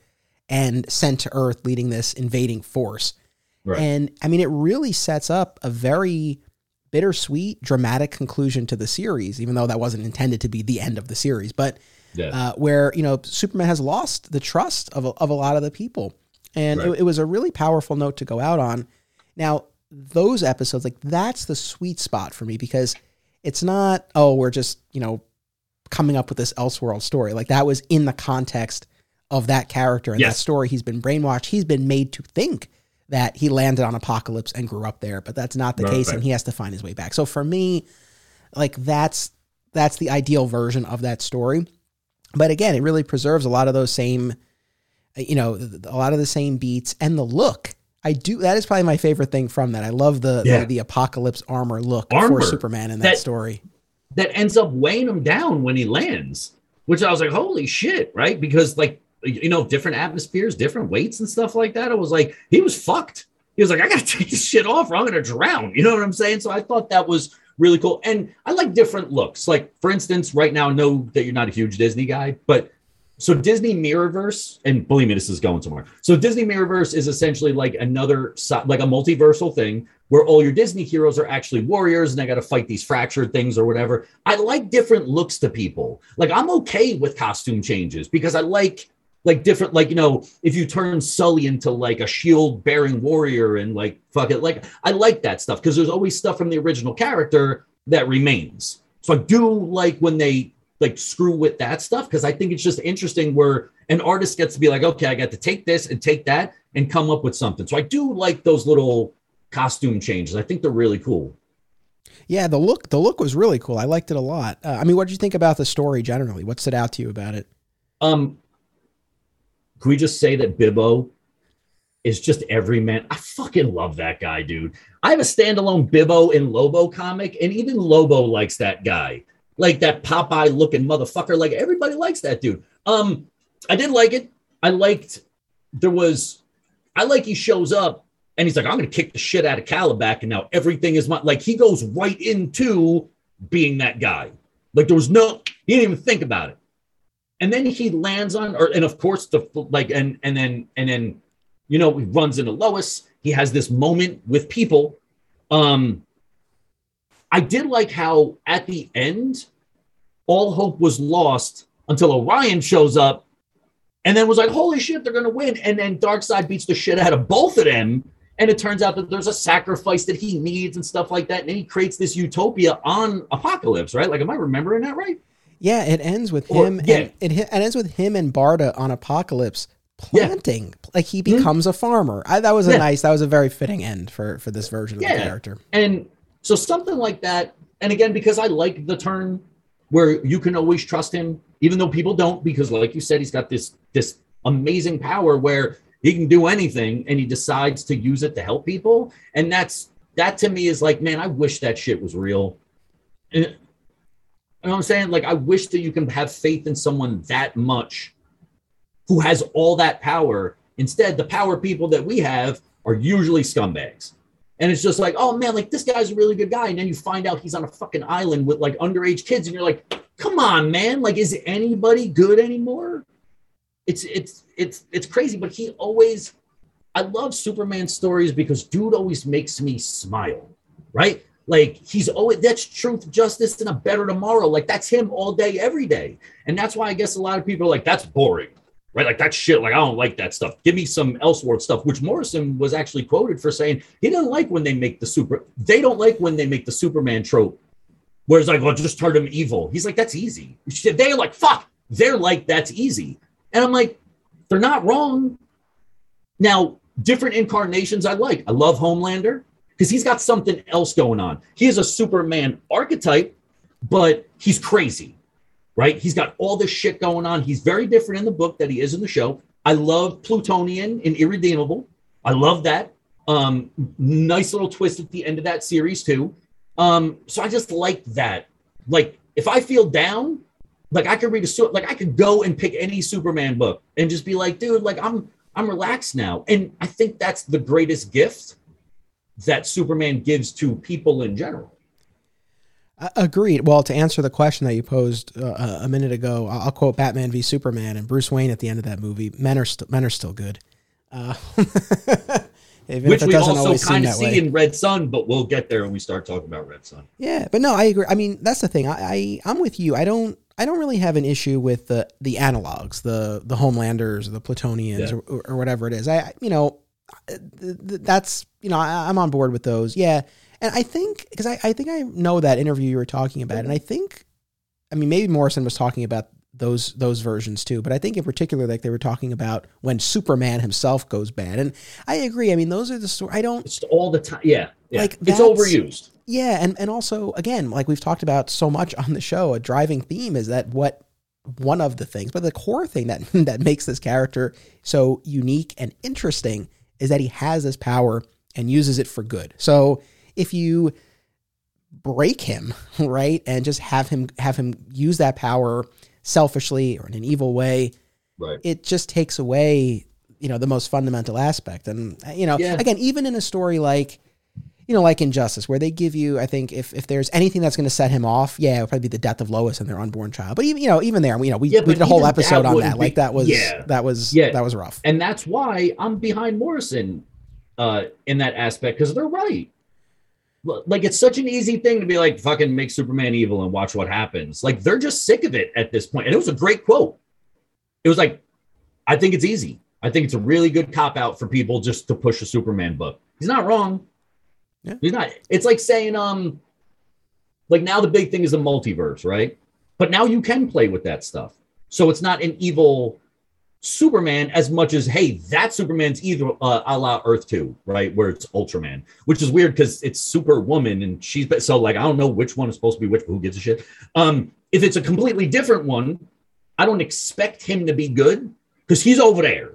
and sent to Earth, leading this invading force. Right. And I mean, it really sets up a very bittersweet, dramatic conclusion to the series, even though that wasn't intended to be the end of the series. But uh, where you know Superman has lost the trust of a, of a lot of the people, and Right. it, it was a really powerful note to go out on. Now, those episodes, like that's the sweet spot for me because it's not oh we're just you know coming up with this Elseworld story. Like that was in the context of that character and that story. He's been brainwashed. He's been made to think that he landed on Apokolips and grew up there, but that's not the case, right. and he has to find his way back. So for me, like that's that's the ideal version of that story. But again, it really preserves a lot of those same, you know, a lot of the same beats and the look. I do. That is probably my favorite thing from that. I love the Yeah. the, the Apokolips armor look Armor. for Superman in that, That- story. that ends up weighing him down when he lands, which I was like, holy shit, right? Because like you know, different atmospheres, different weights and stuff like that. I was like, he was fucked. He was like, I gotta [laughs] take this shit off or I'm gonna drown. You know what I'm saying? So I thought that was really cool. And I like different looks. Like, for instance, right now, I know that you're not a huge Disney guy, but so Disney Mirrorverse, and believe me, this is going somewhere. So Disney Mirrorverse is essentially like another, like a multiversal thing where all your Disney heroes are actually warriors and they got to fight these fractured things or whatever. I like different looks to people. Like I'm okay with costume changes because I like like different like you know if you turn sully into like a shield bearing warrior and like fuck it like i like that stuff because there's always stuff from the original character that remains. So i do like when they like screw with that stuff because i think it's just interesting where an artist gets to be like okay i got to take this and take that and come up with something. So i do like those little costume changes. I think they're really cool. Yeah the look the look was really cool. I liked it a lot. Uh, i mean what did you think about the story generally? What stood out to you about it? Um can we just say that Bibbo is just every man? I fucking love that guy, dude. I have a standalone Bibbo and Lobo comic, and even Lobo likes that guy. Like that Popeye looking motherfucker. Like everybody likes that dude. Um, I did like it. I liked there was I like he shows up and he's like, I'm gonna kick the shit out of Kalibak, and now everything is my like he goes right into being that guy. Like there was no, he didn't even think about it and then he lands on or and of course the like and and then and then you know he runs into lois. He has this moment with people. Um i did like how at the end all hope was lost until orion shows up and then was like holy shit they're gonna win. And then Darkseid beats the shit out of both of them. And it turns out that there's a sacrifice that he needs and stuff like that. And then he creates this utopia on Apokolips, right? Like am i remembering that right yeah, it ends with or, him. Yeah. And, it, it ends with him and Barda on Apokolips planting. Yeah. Like he mm-hmm. becomes a farmer. I, that was a yeah. nice. That was a very fitting end for for this version of the character. And so something like that. And again, because I like the turn where you can always trust him, even though people don't, because like you said, he's got this this amazing power where he can do anything and he decides to use it to help people. And that's that to me is like, man, I wish that shit was real. And you know what I'm saying? Like, I wish that you can have faith in someone that much who has all that power. Instead, the power people that we have are usually scumbags. And it's just like, oh man, like this guy's a really good guy. And then you find out he's on a fucking island with like underage kids, and you're like, come on, man. Like, is anybody good anymore? It's it's it's it's crazy. But he always I love Superman stories because dude always makes me smile, right? Like he's always that's truth, justice, and a better tomorrow. Like that's him all day, every day. And that's why I guess a lot of people are like, that's boring, right? Like that shit. Like I don't like that stuff. Give me some Elseworld stuff, which Morrison was actually quoted for saying he doesn't like when they make the super. They don't like when they make the Superman trope, where it's like, well, just turn him evil. He's like, that's easy. They're like, fuck. They're like, that's easy. And I'm like, they're not wrong. Now, different incarnations I like. I love Homelander because he's got something else going on. He is a Superman archetype, but he's crazy, right? He's got all this shit going on. He's very different in the book that he is in the show. I love Plutonian and Irredeemable. I love that. Um, nice little twist at the end of that series too. Um, so I just like that. Like if I feel down, like I could read a like I could go and pick any Superman book and just be like, dude, like I'm I'm relaxed now. And I think that's the greatest gift that Superman gives to people in general. Agreed. Well, to answer the question that you posed uh, a minute ago, I'll quote Batman v Superman and Bruce Wayne at the end of that movie. Men are still men are still good. Uh, [laughs] Which we also kind of see way. in Red Son, but we'll get there when we start talking about Red Son. Yeah, but no, I agree. I mean, that's the thing. I, I I'm with you. I don't I don't really have an issue with the the analogs, the the Homelanders, the Plutonians, yeah. or, or, whatever it is. I you know that's you know I, am on board with those. Yeah, and I think because I, I think I know that interview you were talking about, and I think I mean maybe Morrison was talking about those those versions too, but I think in particular like they were talking about when Superman himself goes bad, and I agree. I mean those are the story. I don't it's all the time. Yeah, yeah. like it's overused. Yeah, and and also again like we've talked about so much on the show, a driving theme is that what one of the things, but the core thing that [laughs] that makes this character so unique and interesting is that he has this power and uses it for good. So if you break him, [laughs] right, and just have him have him use that power selfishly or in an evil way. Right. It just takes away, you know, the most fundamental aspect. And you know, Yeah. again, even in a story like you know, like Injustice, where they give you, I think, if, if there's anything that's going to set him off, yeah, it would probably be the death of Lois and their unborn child. But even, you know, even there, you know, we, Yeah, we did a whole episode that on that. Like that was, yeah. that was, Yeah. that was rough. and that's why I'm behind Morrison uh, in that aspect because they're right. Like it's such an easy thing to be like fucking make Superman evil and watch what happens. Like they're just sick of it at this point. And it was a great quote. It was like, I think it's easy. I think it's a really good cop out for people just to push a Superman book. He's not wrong. Yeah. He's not. It's like saying, um, like now the big thing is the multiverse, right? But now you can play with that stuff. So it's not an evil Superman as much as hey, that Superman's either uh, a la Earth two, right, where it's Ultraman, which is weird because it's Superwoman and she's so like I don't know which one is supposed to be which, who gives a shit? Um, if it's a completely different one, I don't expect him to be good because he's over there.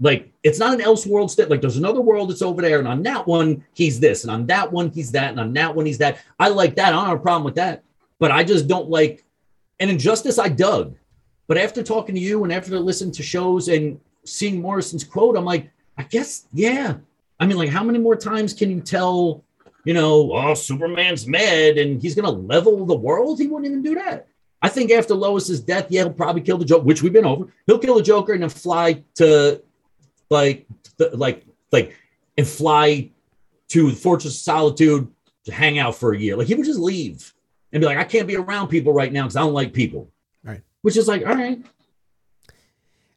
Like it's not an Elseworld state. Like there's another world that's over there, and on that one he's this, and on that one he's that, and on that one he's that. I like that. I don't have a problem with that, but I just don't like. And Injustice, I dug. But after talking to you and after listening to shows and seeing Morrison's quote, I'm like, I guess, yeah. I mean, like, how many more times can you tell, you know, oh, Superman's mad and he's to level the world? He wouldn't even do that. I think after Lois's death, yeah, he'll probably kill the Joker, which we've been over. He'll kill the Joker and then fly to, like, like, like, and fly to the Fortress of Solitude to hang out for a year. Like, he would just leave and be like, I can't be around people right now because I don't like people. Right. Which is like, all right,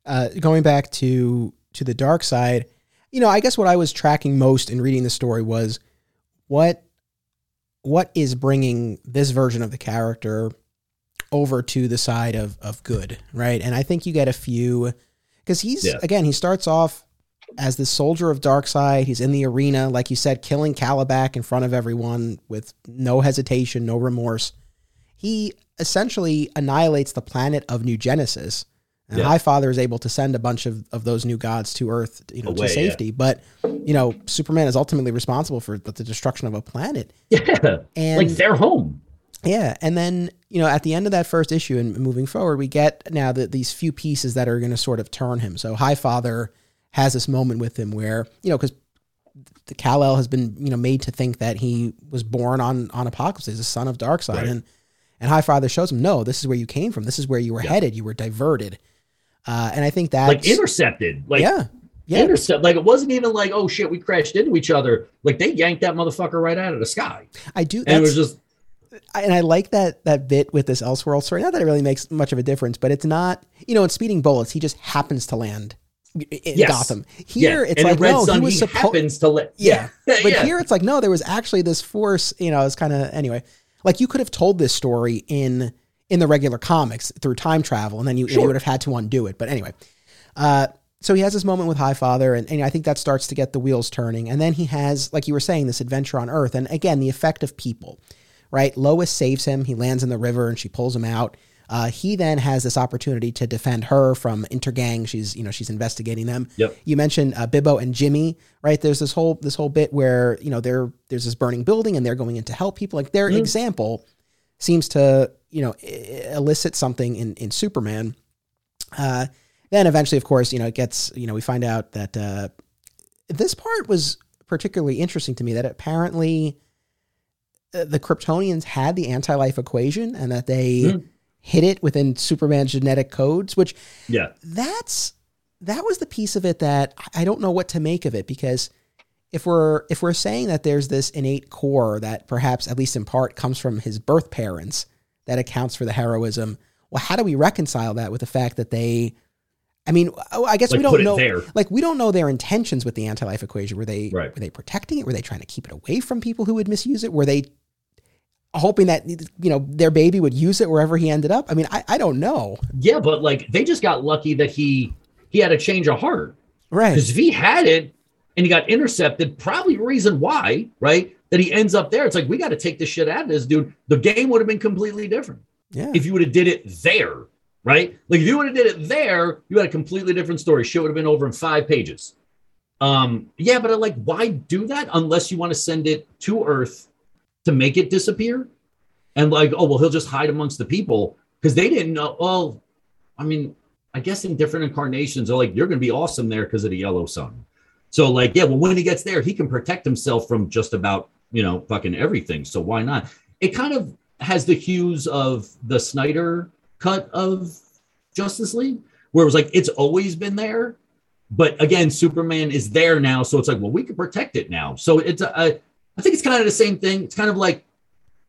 uh, going back to to the dark side, you know, I guess what I was tracking most in reading the story was what what is bringing this version of the character over to the side of of good, right? And I think you get a few because he's Yeah. again he starts off as the soldier of Darkseid. He's in the arena, like you said, killing Kalibak in front of everyone with no hesitation, no remorse. He essentially annihilates the planet of New Genesis. And Yeah. Highfather is able to send a bunch of, of those new gods to Earth, you know, Away, to yeah. safety. But you know, Superman is ultimately responsible for the, the destruction of a planet. [laughs] yeah, And like they're home. Yeah, and then you know, at the end of that first issue and moving forward, we get now that these few pieces that are going to sort of turn him. So Highfather has this moment with him where you know because the Kal El has been you know made to think that he was born on on Apokolips, he's a son of Darkseid, Right. and and Highfather shows him no, this is where you came from, this is where you were Yeah. headed, you were diverted, uh, and I think that Like intercepted. Like yeah, yeah, intercept. Like it wasn't even like, oh shit, we crashed into each other. Like they yanked that motherfucker right out of the sky. I do. And it was just and I like that that bit with this Elseworld story. Not that it really makes much of a difference, but it's not. You know, in Speeding Bullets, he just happens to land in Yes. Gotham. Here, yeah. it's and like Red no, Sun, he was supposed. happens to let Yeah, [laughs] but yeah. here it's like no, there was actually this force. You know, it's kind of anyway. Like you could have told this story in in the regular comics through time travel, and then you, you would have had to undo it. But anyway, uh, so he has this moment with Highfather, and, and I think that starts to get the wheels turning. And then he has, like you were saying, this adventure on Earth, and again, the effect of people. Right, Lois saves him. He lands in the river, and she pulls him out. Uh, he then has this opportunity to defend her from intergang. She's, you know, she's investigating them. Yep. You mentioned uh, Bibbo and Jimmy, right? There's this whole this whole bit where you know there there's this burning building and they're going in to help people. Like their example seems to you know elicit something in in Superman. Uh, then eventually, of course, you know it gets you know we find out that uh, this part was particularly interesting to me that apparently the Kryptonians had the anti-life equation and that they Hmm. hid it within Superman's genetic codes, which yeah. that's that was the piece of it that I don't know what to make of it because if we're if we're saying that there's this innate core that perhaps at least in part comes from his birth parents that accounts for the heroism, well, how do we reconcile that with the fact that they I mean, oh, I guess Like we don't know there. like we don't know their intentions with the anti-life equation. Were they Right. were they protecting it? Were they trying to keep it away from people who would misuse it? Were they hoping that you know their baby would use it wherever he ended up? I mean, I, I don't know. Yeah, but like they just got lucky that he he had a change of heart. Right. Because if he had it and he got intercepted, probably reason why, right? That he ends up there. It's like we got to take this shit out of this dude. The game would have been completely different Yeah. if you would have did it there, right? Like if you would have did it there, you had a completely different story. Shit would have been over in five pages. Um, yeah, but I like, why do that unless you want to send it to Earth to make it disappear? And like, oh well, he'll just hide amongst the people. because they didn't know. Well, I mean, I guess in different incarnations, they're like, you're going to be awesome there because of the yellow sun. So, like, yeah, well, when he gets there, he can protect himself from just about, you know, fucking everything. So, why not? It kind of has the hues of the Snyder cut of Justice League, where it was like, it's always been there. But again, Superman is there now. So, it's like, well, we can protect it now. So, it's a, a I think it's kind of the same thing. It's kind of like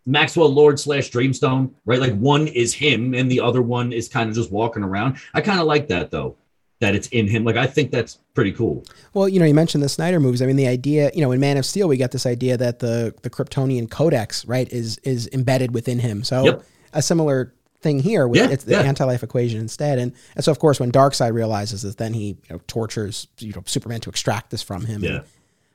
Maxwell Lord slash Dreamstone, right? Like one is him and the other one is kind of just walking around. I kind of like that though, that it's in him. Like I think that's pretty cool. Well, you know, you mentioned the Snyder movies. I mean, the idea, you know, in Man of Steel, we got this idea that the the Kryptonian Codex, right, is is embedded within him. So yep. a similar thing here with yeah, it's the yeah. anti-life equation instead. And, and so of course when Darkseid realizes this, then he you know, tortures you know Superman to extract this from him. Yeah. And,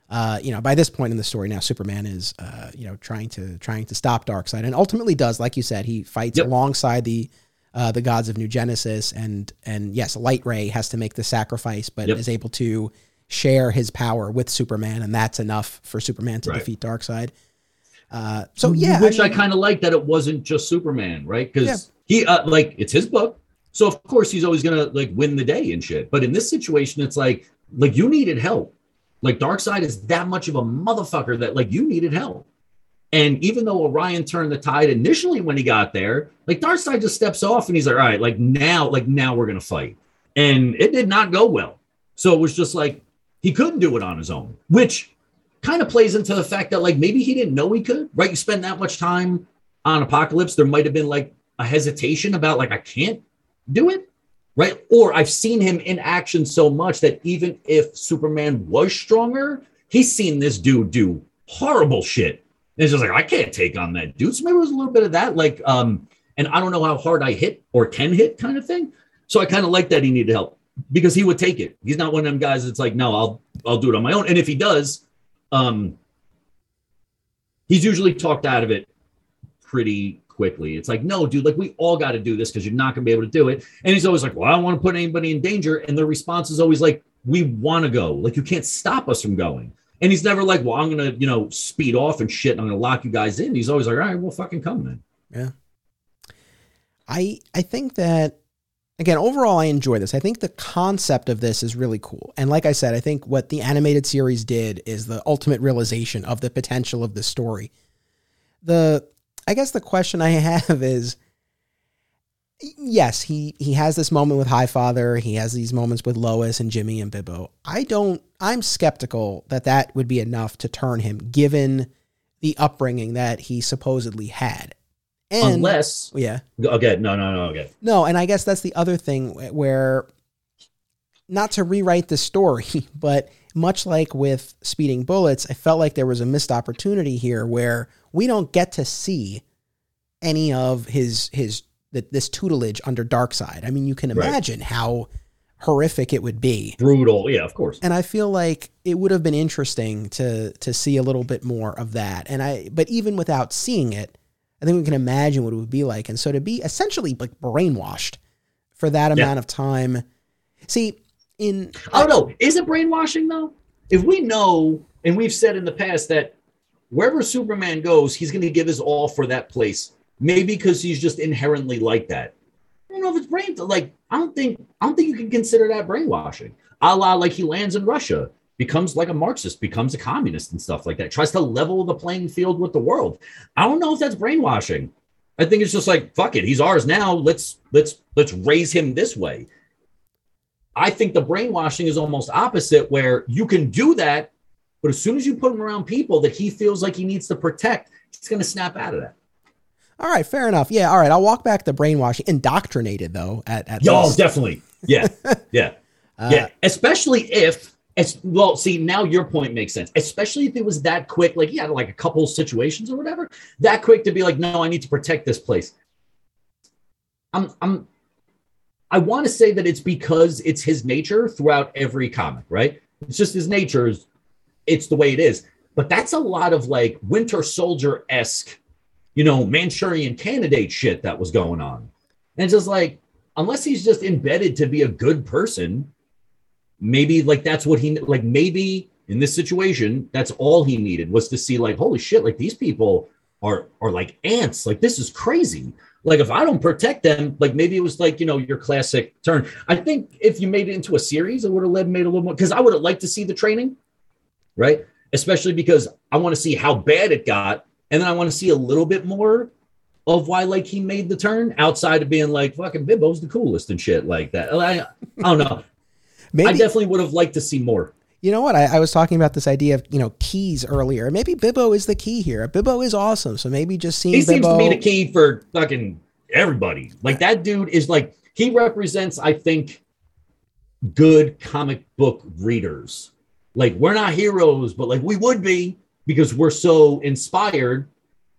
uh, you know, by this point in the story now, Superman is, uh, you know, trying to trying to stop Darkseid, and ultimately does, like you said, he fights yep. alongside the uh, the gods of New Genesis, and and yes, Light Ray has to make the sacrifice, but yep. is able to share his power with Superman, and that's enough for Superman to right. defeat Darkseid. Uh, so yeah, which I, mean, I kind of like that it wasn't just Superman, right? Because yeah. he uh, like it's his book, so of course he's always gonna like win the day and shit. But in this situation, it's like like you needed help like Darkseid is that much of a motherfucker that like you needed help. And even though Orion turned the tide initially when he got there, like Darkseid just steps off and he's like, all right, like now, like now we're gonna fight. And it did not go well. So it was just like he couldn't do it on his own, which kind of plays into the fact that like maybe he didn't know he could, right? You spend that much time on Apokolips, there might have been like a hesitation about like I can't do it right? Or I've seen him in action so much that even if Superman was stronger, he's seen this dude do horrible shit. And it's just like, I can't take on that dude. So maybe it was a little bit of that, like, um, and I don't know how hard I hit or can hit kind of thing. So I kind of like that he needed help because he would take it. He's not one of them guys that's like, no, I'll I'll do it on my own. And if he does, um, he's usually talked out of it pretty quickly. It's like, no, dude, like we all got to do this because you're not going to be able to do it. And he's always like, well, I don't want to put anybody in danger. And the response is always like, we want to go. Like you can't stop us from going. And he's never like, well, I'm going to, you know, speed off and shit. And I'm going to lock you guys in. He's always like, all right, we'll fucking come then. Yeah. I, I think that again, overall, I enjoy this. I think the concept of this is really cool. And like I said, I think what the animated series did is the ultimate realization of the potential of the story. The I guess the question I [laughs] have is yes, he he has this moment with High Father. he has these moments with Lois and Jimmy and Bibbo. I don't I'm skeptical that that would be enough to turn him given the upbringing that he supposedly had. And, Unless yeah. Okay, oh, no, no, no, okay. No, and I guess that's the other thing where not to rewrite the story, [laughs] but much like with Speeding Bullets, I felt like there was a missed opportunity here where we don't get to see any of his his this tutelage under Darkseid. I mean, you can imagine right. how horrific it would be. Brutal, yeah, of course. And I feel like it would have been interesting to to see a little bit more of that. And I but even without seeing it, I think we can imagine what it would be like. And so to be essentially like brainwashed for that amount yeah. of time. See, in oh, I don't know, is it brainwashing though? If we know and we've said in the past that wherever Superman goes, he's going to give his all for that place. Maybe because he's just inherently like that. I don't know if it's brain like I don't think I don't think you can consider that brainwashing. A la like he lands in Russia, becomes like a Marxist, becomes a communist and stuff like that. Tries to level the playing field with the world. I don't know if that's brainwashing. I think it's just like fuck it, he's ours now. Let's let's let's raise him this way. I think the brainwashing is almost opposite, where you can do that but as soon as you put him around people that he feels like he needs to protect, he's going to snap out of that. All right, fair enough. Yeah, all right. I'll walk back the brainwashing. Indoctrinated though, at at Yo, least. definitely. Yeah, [laughs] yeah, uh, yeah. Especially if, as well. See, now your point makes sense. Especially if it was that quick, like yeah, like a couple situations or whatever, that quick to be like, no, I need to protect this place. I'm, I'm, I want to say that it's because it's his nature throughout every comic, right? It's just his nature is it's the way it is. But that's a lot of like Winter Soldier esque, you know, Manchurian candidate shit that was going on. And it's just like, unless he's just embedded to be a good person, maybe like that's what he like. Maybe in this situation, that's all he needed was to see like, holy shit, like these people are are like ants. Like this is crazy. Like if I don't protect them, like maybe it was like you know your classic turn. I think if you made it into a series, it would have led made a little more because I would have liked to see the training, right? Especially because I want to see how bad it got, and then I want to see a little bit more of why like he made the turn outside of being like fucking Bibbo's the coolest and shit like that. I, I don't know. Maybe, I definitely would have liked to see more. You know what? I, I, was talking about this idea of you know keys earlier. Maybe Bibbo is the key here. Bibbo is awesome, so maybe just seeing he Bibbo... seems to be the key for fucking everybody. Like that dude is like he represents, I think, good comic book readers. Like we're not heroes, but like we would be because we're so inspired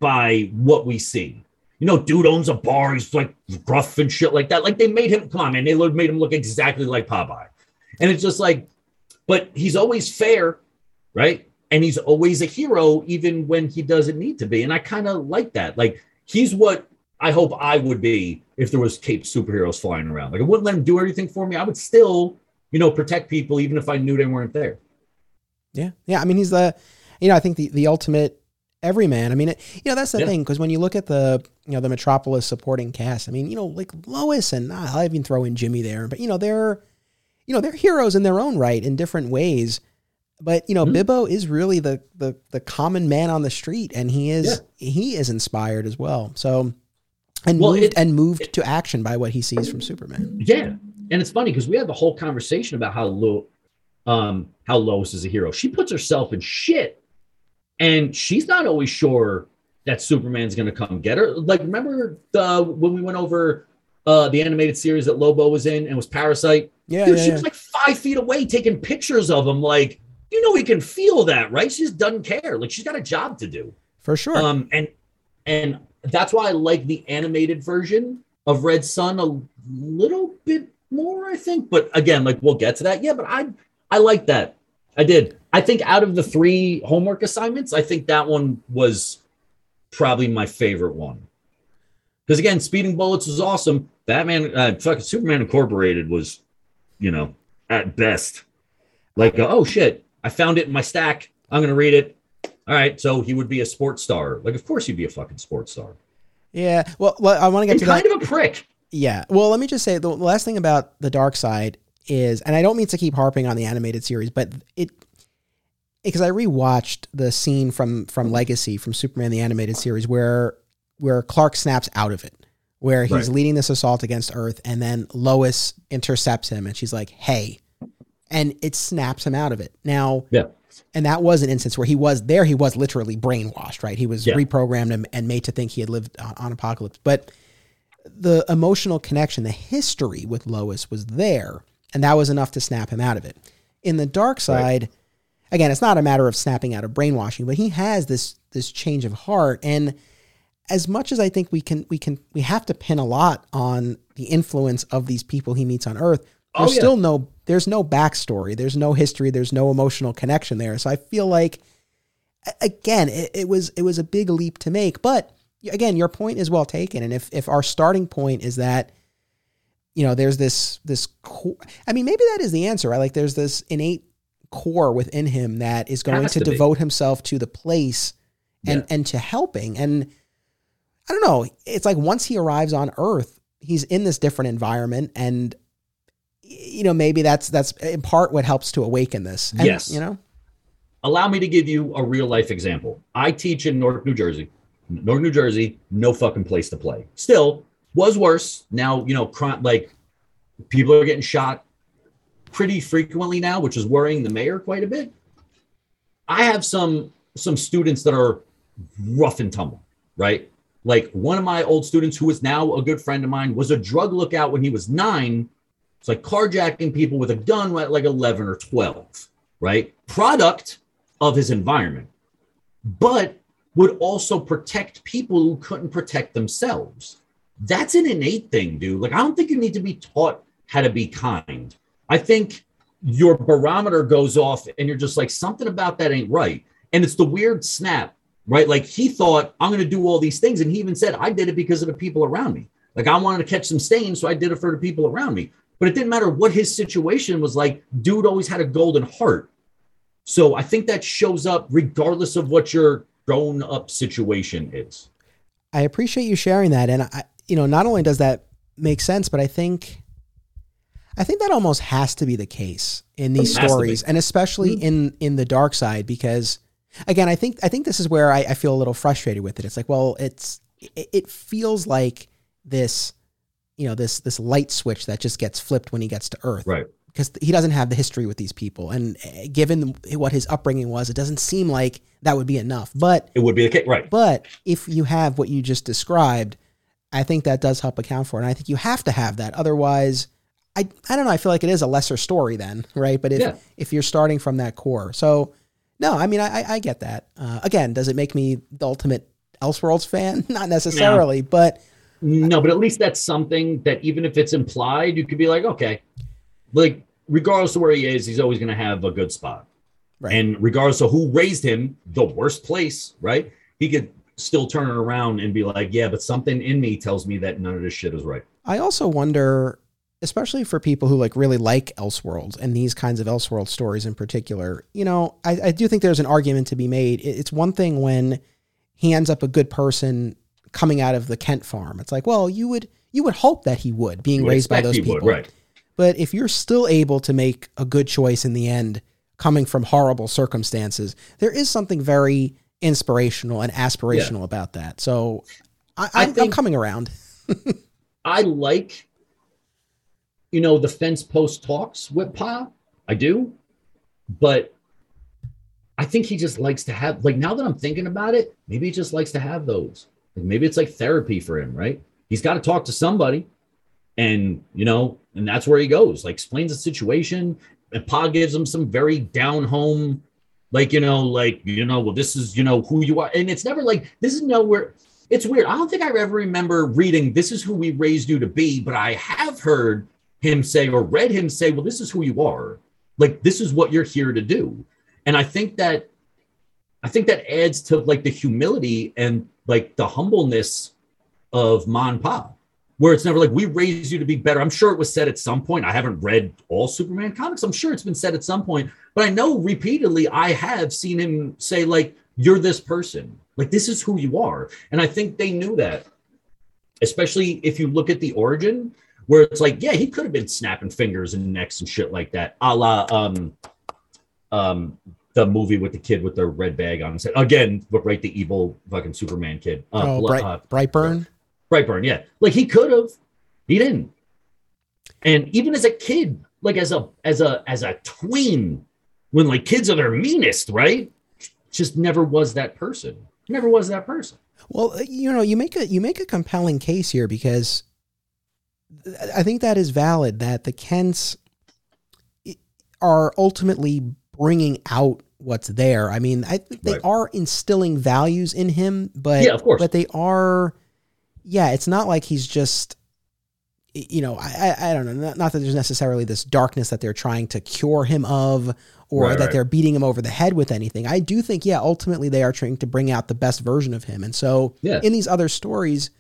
by what we see. You know, dude owns a bar. He's like rough and shit like that. Like they made him come on, man. They made him look exactly like Popeye, and it's just like but he's always fair, right? And he's always a hero, even when he doesn't need to be. And I kind of like that. Like he's what I hope I would be if there was cape superheroes flying around. Like I wouldn't let him do anything for me. I would still, you know, protect people even if I knew they weren't there. Yeah, yeah. I mean, he's the, you know, I think the the ultimate everyman. I mean, it, you know, that's the yeah. thing because when you look at the, you know, the Metropolis supporting cast, I mean, you know, like Lois and uh, I'll even throw in Jimmy there, but you know, they're you know, they're heroes in their own right in different ways. But you know, mm-hmm. Bibbo is really the the the common man on the street, and he is yeah. he is inspired as well. So, and well, moved it, and moved it, to action by what he sees from Superman. Yeah, and it's funny because we had the whole conversation about how Lo, um, how Lois is a hero. She puts herself in shit, and she's not always sure that Superman's going to come get her. Like, remember the when we went over uh, the animated series that Lobo was in and was Parasite? Yeah, Dude, yeah, she yeah. was like five feet away taking pictures of him. Like, you know, he can feel that, right? She just doesn't care. Like, she's got a job to do. For sure. Um, and and that's why I like the animated version of Red Son a little bit more, I think. But again, like we'll get to that. Yeah, but I I like that. I did. I think out of the three homework assignments, I think that one was probably my favorite one. Because again, Speeding Bullets was awesome. Batman, uh, fucking Superman Incorporated was you know, at best. Like, uh, oh shit, I found it in my stack. I'm gonna read it. All right, so he would be a sports star. Like, of course he'd be a fucking sports star. Yeah. Well, well I want to get and to kind that. of a prick. Yeah. Well, let me just say the last thing about the dark side is, and I don't mean to keep harping on the animated series, but it because I rewatched the scene from from Legacy from Superman the animated series where where Clark snaps out of it where he's right. leading this assault against Earth, and then Lois intercepts him, and she's like, "Hey," and it snaps him out of it. Now, yeah, and that was an instance where he was there. He was literally brainwashed, right? He was yeah. reprogrammed and, and, made to think he had lived on, on Apokolips, but the emotional connection, the history with Lois was there, and that was enough to snap him out of it. In the Darkseid. Right. Again, it's not a matter of snapping out of brainwashing, but he has this this change of heart, and as much as I think we can we can we have to pin a lot on the influence of these people he meets on Earth, oh, there's oh, yeah. still no there's no backstory, there's no history, there's no emotional connection there. So I feel like again, it, it was it was a big leap to make. But again, your point is well taken. And if if our starting point is that you know there's this this core, I mean maybe that is the answer, right? Like there's this innate core within him that is going to, to devote himself to the place and yeah. and to helping and I don't know. It's like once he arrives on Earth, he's in this different environment, and you know maybe that's that's in part what helps to awaken this. And, yes, you know. Allow me to give you a real life example. I teach in Newark, New Jersey. Newark, New Jersey, no fucking place to play. Still, was worse. Now you know, like people are getting shot pretty frequently now, which is worrying the mayor quite a bit. I have some some students that are rough and tumble, right? Like one of my old students, who is now a good friend of mine, was a drug lookout when he was nine. It's like carjacking people with a gun at like 11 or 12, right? Product of his environment, but would also protect people who couldn't protect themselves. That's an innate thing, dude. Like, I don't think you need to be taught how to be kind. I think your barometer goes off and you're just like, something about that ain't right. And it's the weird snap right? Like he thought, I'm going to do all these things. And he even said, I did it because of the people around me. Like I wanted to catch some stains, so I did it for the people around me. But it didn't matter what his situation was like. Dude always had a golden heart. So I think that shows up regardless of what your grown up situation is. I appreciate you sharing that, and I, you know, not only does that make sense, but I think, I think that almost has to be the case in these stories, and especially mm-hmm. in in the dark side, because again, I think I think this is where I, I feel a little frustrated with it. It's like, well, it's it, it feels like this, you know, this this light switch that just gets flipped when he gets to Earth, right? Because he doesn't have the history with these people, and eh, given what his upbringing was, it doesn't seem like that would be enough. But it would be the case, right? But if you have what you just described, I think that does help account for it. And I think you have to have that, otherwise. I, I don't know. I feel like it is a lesser story then, right? But if yeah. if you're starting from that core, so no, I mean I I get that. Uh, again, does it make me the ultimate Elseworlds fan? [laughs] Not necessarily, no. but no, but at least that's something that even if it's implied, you could be like, okay, like regardless of where he is, he's always going to have a good spot. Right. And regardless of who raised him, the worst place, right? He could still turn it around and be like, yeah, but something in me tells me that none of this shit is right. I also wonder, especially for people who like really like Elseworlds and these kinds of Elseworld stories in particular, you know, I, I do think there's an argument to be made. It's one thing when he ends up a good person coming out of the Kent farm. It's like, well, you would you would hope that he would, being raised by those people. Would, right. But if you're still able to make a good choice in the end, coming from horrible circumstances, there is something very inspirational and aspirational yeah. about that. So I, am coming around. [laughs] I like, you know, the fence post talks with Pa. I do, but I think he just likes to have like now that I'm thinking about it, maybe he just likes to have those. Like maybe it's like therapy for him, right? He's got to talk to somebody, and you know, and that's where he goes. Like explains the situation, and Pa gives him some very down home, like you know, like you know, well, this is you know who you are, and it's never like this is nowhere. It's weird. I don't think I ever remember reading this is who we raised you to be, but I have heard him say or read him say, well, this is who you are. Like this is what you're here to do. And I think that I think that adds to like the humility and like the humbleness of Man Pa, where it's never like we raised you to be better. I'm sure it was said at some point. I haven't read all Superman comics. I'm sure it's been said at some point, but I know repeatedly I have seen him say like you're this person. Like this is who you are. And I think they knew that. Especially if you look at the origin where it's like, yeah, he could have been snapping fingers and necks and shit like that. A la um um, the movie with the kid with the red bag on his head. Again, but right, the evil fucking Superman kid. Uh, oh, Bright, uh, Brightburn. Brightburn, yeah. Like he could have, he didn't. And even as a kid, like as a as a as a tween, when like kids are their meanest, right? Just never was that person. Never was that person. Well, you know, you make a you make a compelling case here because I think that is valid that the Kents are ultimately bringing out what's there. I mean, I think they right. are instilling values in him, but yeah, of course. But they are, yeah. It's not like he's just, you know, I I, don't know. Not, not, that there's necessarily this darkness that they're trying to cure him of, or right, that right. they're beating him over the head with anything. I do think, yeah, ultimately they are trying to bring out the best version of him, and so yeah. in these other stories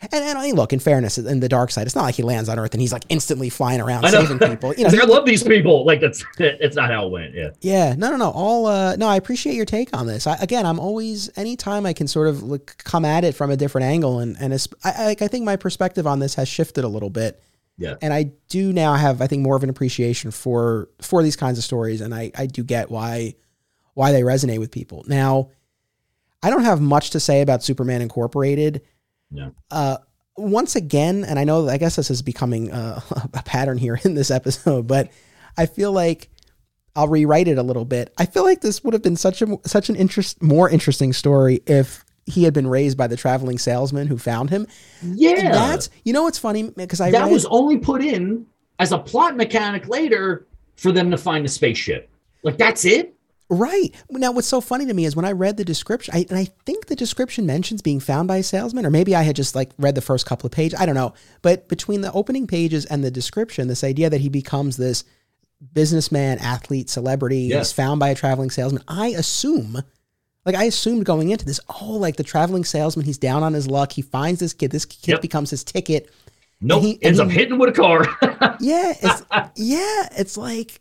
and, and I mean, look, in fairness, in the dark side, it's not like he lands on Earth and he's like instantly flying around [laughs] saving people. You know, [laughs] I love these people. Like that's [laughs] it's not how it went. Yeah. Yeah. No, no, no. All uh, no. I appreciate your take on this. I, again, I'm always anytime I can sort of look, come at it from a different angle, and and I, I think my perspective on this has shifted a little bit. Yeah. And I do now have, I think, more of an appreciation for for these kinds of stories, and I I do get why why they resonate with people. Now, I don't have much to say about Superman Incorporated. Yeah. Uh, once again, and I know, I guess this is becoming a, [laughs] a pattern here in this episode, but I feel like I'll rewrite it a little bit. I feel like this would have been such a such an interest, more interesting story if he had been raised by the traveling salesman who found him. Yeah, that's you know what's funny because I that read, was only put in as a plot mechanic later for them to find the spaceship. Like that's it. Right. Now, what's so funny to me is when I read the description, I, and I think the description mentions being found by a salesman, or maybe I had just like read the first couple of pages. I don't know. But between the opening pages and the description, this idea that he becomes this businessman, athlete, celebrity, yes. found by a traveling salesman, I assume, like I assumed going into this, oh, like the traveling salesman, he's down on his luck. He finds this kid. This kid yep. becomes his ticket. Nope. He, ends he, up hitting with a car. [laughs] yeah. It's, [laughs] yeah. It's like,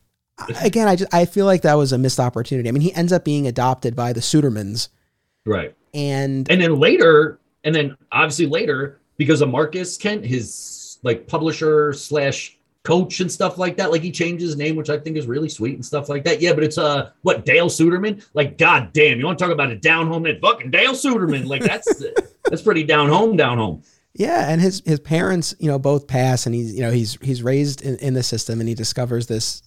again, I just I feel like that was a missed opportunity. I mean, he ends up being adopted by the Sudermans, Right. And And then later, and then obviously later, because of Marcus Kent, his like publisher slash coach and stuff like that, like he changed his name, which I think is really sweet and stuff like that. Yeah, but it's uh what Dale Suderman? Like, god damn, you want to talk about a down home that fucking Dale Suderman? Like that's [laughs] that's pretty down home, down home. Yeah, and his his parents, you know, both pass, and he's you know he's he's raised in, in the system, and he discovers this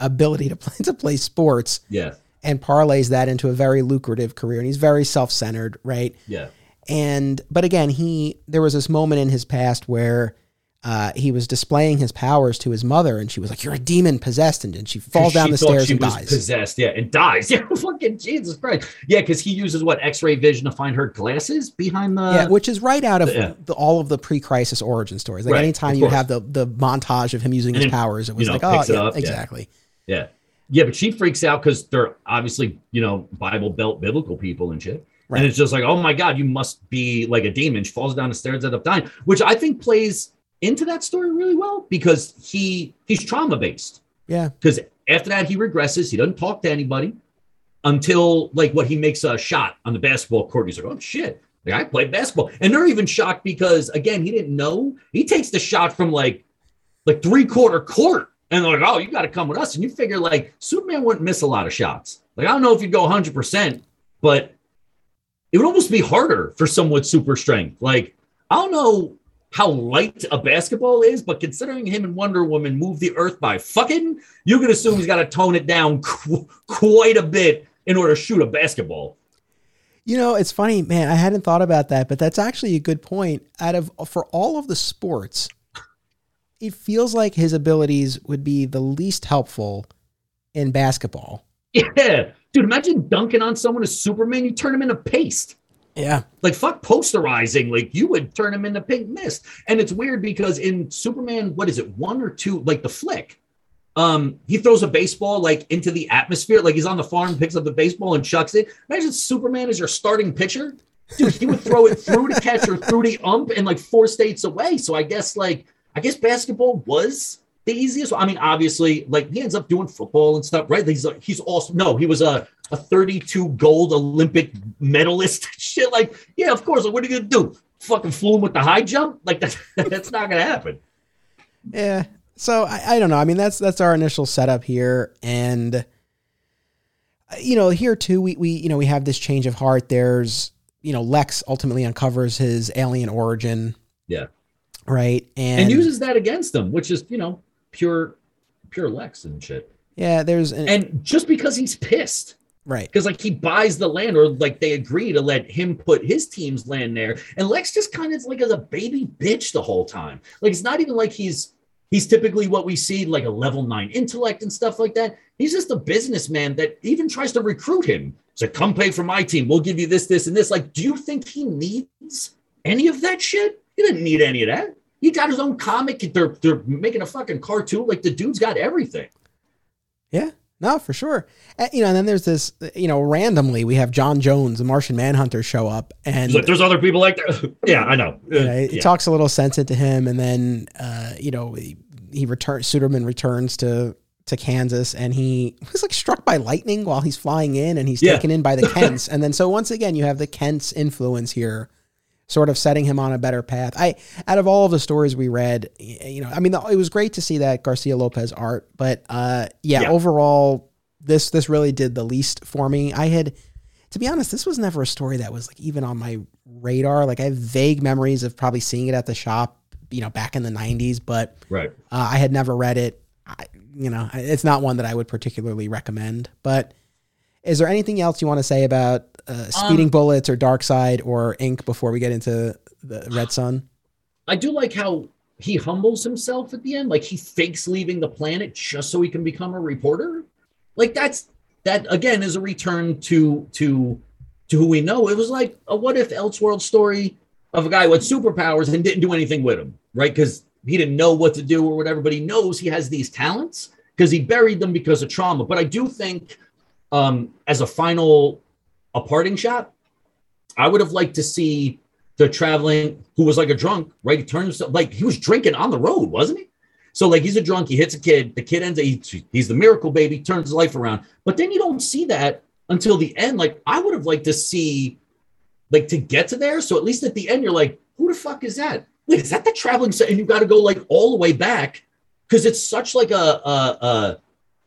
ability to play [laughs] to play sports Yeah. and parlays that into a very lucrative career, and he's very self centered, right? Yeah. And but again, he there was this moment in his past where uh, he was displaying his powers to his mother, and she was like, "You're a demon possessed," and, and she falls down She the stairs she and was dies. Possessed, yeah, and dies. [laughs] Yeah, fucking Jesus Christ. Yeah, because he uses what X-ray vision to find her glasses behind the. yeah, which is right out of yeah. the, all of the pre-crisis origin stories. Like Right, anytime you have the the montage of him using And his powers, it was you know, like, oh yeah, up, exactly. Yeah. Yeah, Yeah, but she freaks out because they're obviously, you know, Bible belt biblical people and shit. Right. And it's just like, oh my God, you must be like a demon. She falls down the stairs, ends up dying, which I think plays into that story really well because he he's trauma based. Yeah, Because after that, he regresses. He doesn't talk to anybody until like what he makes a shot on the basketball court. He's like, oh shit. Like, I played basketball. And they're even shocked because again, he didn't know. He takes the shot from like like three quarter court. And they're like, oh, you got to come with us. And you figure like Superman wouldn't miss a lot of shots. Like, I don't know if you'd go 100%, but it would almost be harder for someone with super strength. Like, I don't know how light a basketball is, but considering him and Wonder Woman move the earth by fucking, you can assume he's got to tone it down qu- [laughs] quite a bit in order to shoot a basketball. You know, it's funny, man. I hadn't thought about that, but that's actually a good point. Out of for all of the sports, it feels like his abilities would be the least helpful in basketball. Yeah. Dude, imagine dunking on someone as Superman. You turn him into paste. Yeah. like fuck posterizing like you would turn him into pink mist and it's weird because in superman what is it one or two like the flick um he throws a baseball like into the atmosphere like he's on the farm picks up the baseball and chucks it imagine superman is your starting pitcher dude he would throw it through the catcher through the ump and like four states away so i guess like i guess basketball was the easiest i mean obviously like he ends up doing football and stuff right he's like he's awesome no he was a a 32 gold Olympic medalist. [laughs] Shit, like, yeah, of course. Like, what are you gonna do? Fucking flew him with the high jump? Like [laughs] that's that's not gonna happen. Yeah. So I, I don't know. I mean, that's that's our initial setup here, and you know, here too, we we you know we have this change of heart. There's you know Lex ultimately uncovers his alien origin, Yeah, right? And, and, uses that against them, which is you know pure pure Lex and shit. yeah, there's an, And just because he's pissed, right. because like he buys the land, or like they agree to let him put his team's land there, and Lex just kind of like as a baby bitch the whole time. Like it's not even like he's he's typically what we see like a level nine intellect and stuff like that. He's just a businessman that even tries to recruit him. He's like, come pay for my team. We'll give you this, this, and this. Like, do you think he needs any of that shit? He didn't need any of that. He got his own comic. They're they're making a fucking cartoon. Like the dude's got everything. Yeah, no, for sure. And, you know, and then there's this, you know, randomly we have John Jones, the Martian Manhunter, show up, and He's like, there's other people like that. [laughs] yeah, I know. you know, he Yeah. talks a little sense into him, and then, uh, you know, he, he returns. Suderman returns to to Kansas, and he was like struck by lightning while he's flying in, and he's Yeah. taken in by the [laughs] Kents, and then so once again you have the Kents influence here. Sort of setting him on a better path. I, out of all of the stories we read, you know, I mean, it was great to see that Garcia Lopez art, but uh, yeah, Yeah. overall, this this really did the least for me. I had, to be honest, this was never a story that was like even on my radar. Like I have vague memories of probably seeing it at the shop, you know, back in the '90s, but Right. uh, I had never read it. I, you know, it's not one that I would particularly recommend. But is there anything else you want to say about uh, Speeding Um, Bullets or Dark Side or Ink before we get into the Red Son? I do like how he humbles himself at the end. Like he fakes leaving the planet just so he can become a reporter. Like that's that again is a return to to to who we know. It was like a what if Elseworld story of a guy with superpowers and didn't do anything with them, right? Because he didn't know what to do or whatever, but he knows he has these talents because he buried them because of trauma. But I do think um as a final a parting shot, I would have liked to see the traveling who was like a drunk, right? He turns like he was drinking on the road, wasn't he? So like he's a drunk, he hits a kid, the kid ends he, he's the miracle baby, turns his life around. But then you don't see that until the end. Like I would have liked to see like to get to there. So at least at the end, you're like, who the fuck is that? Wait, is that the traveling set? And you got to go like all the way back because it's such like a, a, a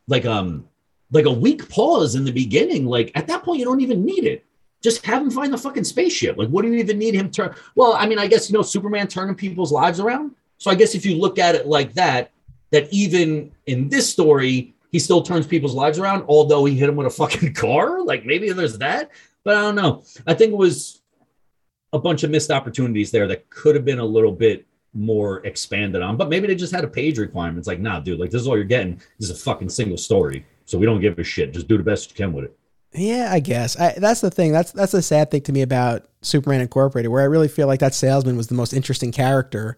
like um like a weak pause in the beginning. Like at that point, you don't even need it. Just have him find the fucking spaceship. Like, what do you even need him to? Well, I mean, I guess you know Superman turning people's lives around. So I guess if you look at it like that, that even in this story, he still turns people's lives around, although he hit him with a fucking [laughs] car. Like maybe there's that, but I don't know. I think it was a bunch of missed opportunities there that could have been a little bit more expanded on, but maybe they just had a page requirement. It's like, nah, dude, like this is all you're getting. This is a fucking single story. So we don't give a shit. Just do the best you can with it. Yeah, I guess I, that's the thing. That's that's the sad thing to me about Superman Incorporated, where I really feel like that salesman was the most interesting character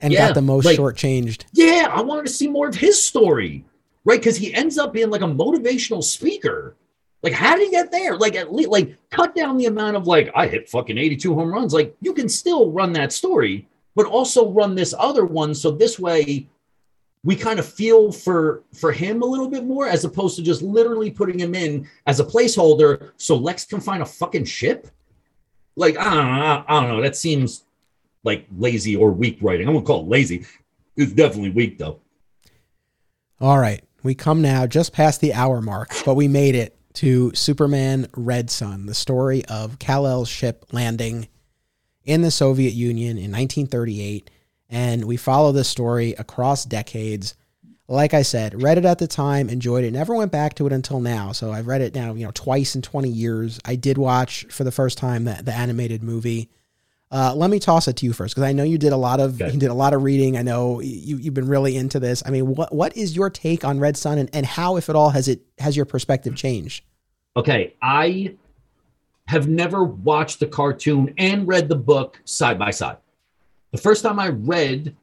and Yeah, got the most like- shortchanged. Yeah, I wanted to see more of his story, right? Because he ends up being like a motivational speaker. Like, how did he get there? Like, at least, like, cut down the amount of like, I hit fucking 82 home runs. Like, you can still run that story, but also run this other one. So this way, we kind of feel for for him a little bit more, as opposed to just literally putting him in as a placeholder so Lex can find a fucking ship. Like, I don't know. I don't know. That seems like lazy or weak writing. I'm gonna call it lazy. It's definitely weak though. All right, we come now just past the hour mark, but we made it to Superman Red Sun, the story of Kal-El's ship landing in the Soviet Union in 1938, and we follow this story across decades. Like I said, read it at the time, enjoyed it, never went back to it until now. So I've read it now, you know, twice in 20 years. I did watch for the first time the, the animated movie. Uh, let me toss it to you first because I know you did a lot of Okay. you did a lot of reading. I know you you've been really into this. I mean, what what is your take on Red Sun and, and how, if at all, has it has your perspective changed? Okay, I have never watched the cartoon and read the book side by side. The first time I read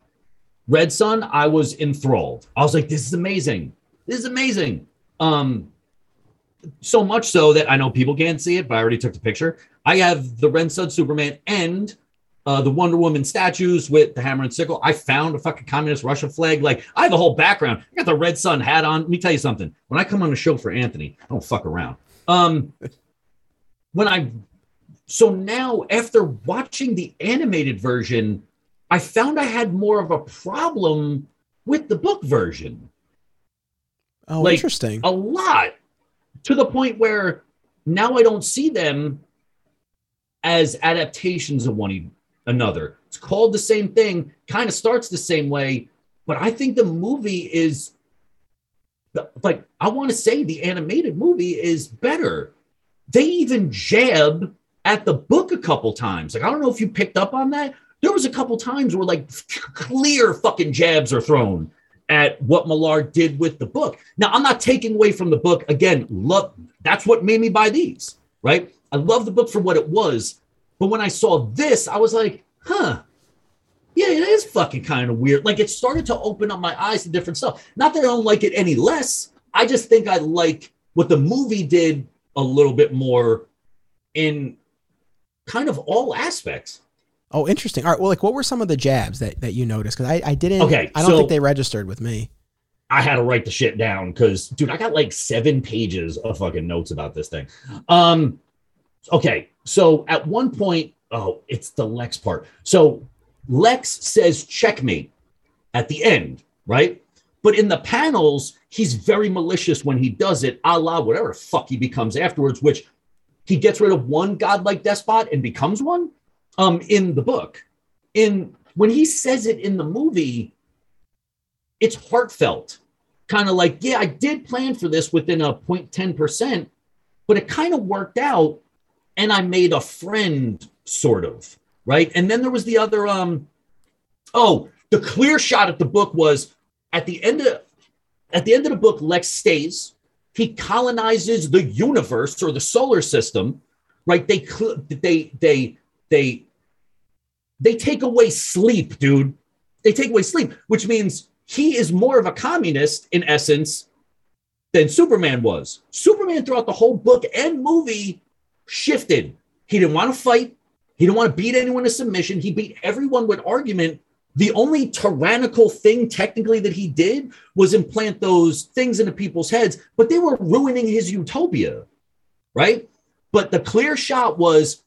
Red Sun, I was enthralled. I was like, this is amazing. This is amazing. Um, so much so that I know people can't see it, but I already took the picture. I have the Red Sun Superman and uh, the Wonder Woman statues with the hammer and sickle. I found a fucking communist Russia flag. Like I have a whole background. I got the Red Sun hat on. Let me tell you something. When I come on the show for Anthony, I don't fuck around. Um, when I so now after watching the animated version, I found I had more of a problem with the book version. Oh, Like, interesting. A lot to the point where now I don't see them as adaptations of one another. It's called the same thing, kind of starts the same way, but I think the movie is the- like I want to say the animated movie is better. They even jab at the book a couple times. Like I don't know if you picked up on that. There was a couple times where like clear fucking jabs are thrown at what Millar did with the book. Now I'm not taking away from the book. Again, love that's what made me buy these, right? I love the book for what it was, but when I saw this, I was like, huh. Yeah, it is fucking kind of weird. Like it started to open up my eyes to different stuff. Not that I don't like it any less. I just think I like what the movie did a little bit more in kind of all aspects. Oh, interesting. All right. Well, like, what were some of the jabs that, that you noticed? Because I, I didn't. Okay, I don't so- think they registered with me. I had to write the shit down because, dude, I got like seven pages of fucking notes about this thing. Um, okay, so at one point, oh, it's the Lex part. So Lex says checkmate at the end, right? But in the panels, he's very malicious when he does it, a la whatever fuck he becomes afterwards, which he gets rid of one godlike despot and becomes one. Um, in the book, in when he says it in the movie, it's heartfelt. Kind of like, yeah, I did plan for this within a 0.10%, but it kind of worked out and I made a friend, sort of. Right. And then there was the other um oh, the clear shot at the book was at the end of at the end of the book, Lex stays, he colonizes the universe or the solar system, right? They they they they they take away sleep, dude. They take away sleep, which means he is more of a communist in essence than Superman was. Superman throughout the whole book and movie shifted. He didn't want to fight. He didn't want to beat anyone to submission. He beat everyone with argument. The only tyrannical thing technically that he did was implant those things into people's heads, but they were ruining his utopia, right? But the clear shot was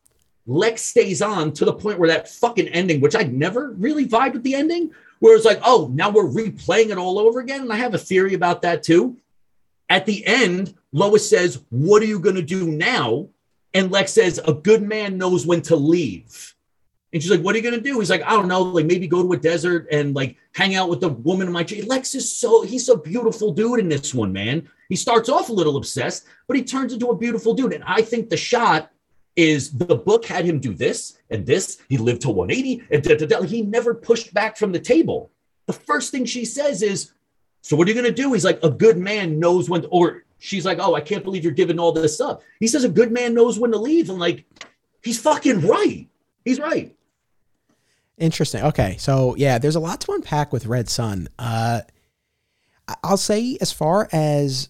Lex stays on to the point where that fucking ending, which I never really vibed with the ending, where it's like, oh, now we're replaying it all over again. And I have a theory about that too. At the end, Lois says, What are you going to do now? And Lex says, A good man knows when to leave. And she's like, What are you going to do? He's like, I don't know, like maybe go to a desert and like hang out with the woman in my dream. Lex is so, he's a beautiful dude in this one, man. He starts off a little obsessed, but he turns into a beautiful dude. And I think the shot is the book had him do this and this. He lived to 180 and da, da, da. he never pushed back from the table. The first thing she says is, So what are you going to do? He's like, A good man knows when, or she's like, Oh, I can't believe you're giving all this up. He says, A good man knows when to leave. And like, he's fucking right. He's right. Interesting. Okay. So, yeah, there's a lot to unpack with Red Sun. Uh, I'll say, as far as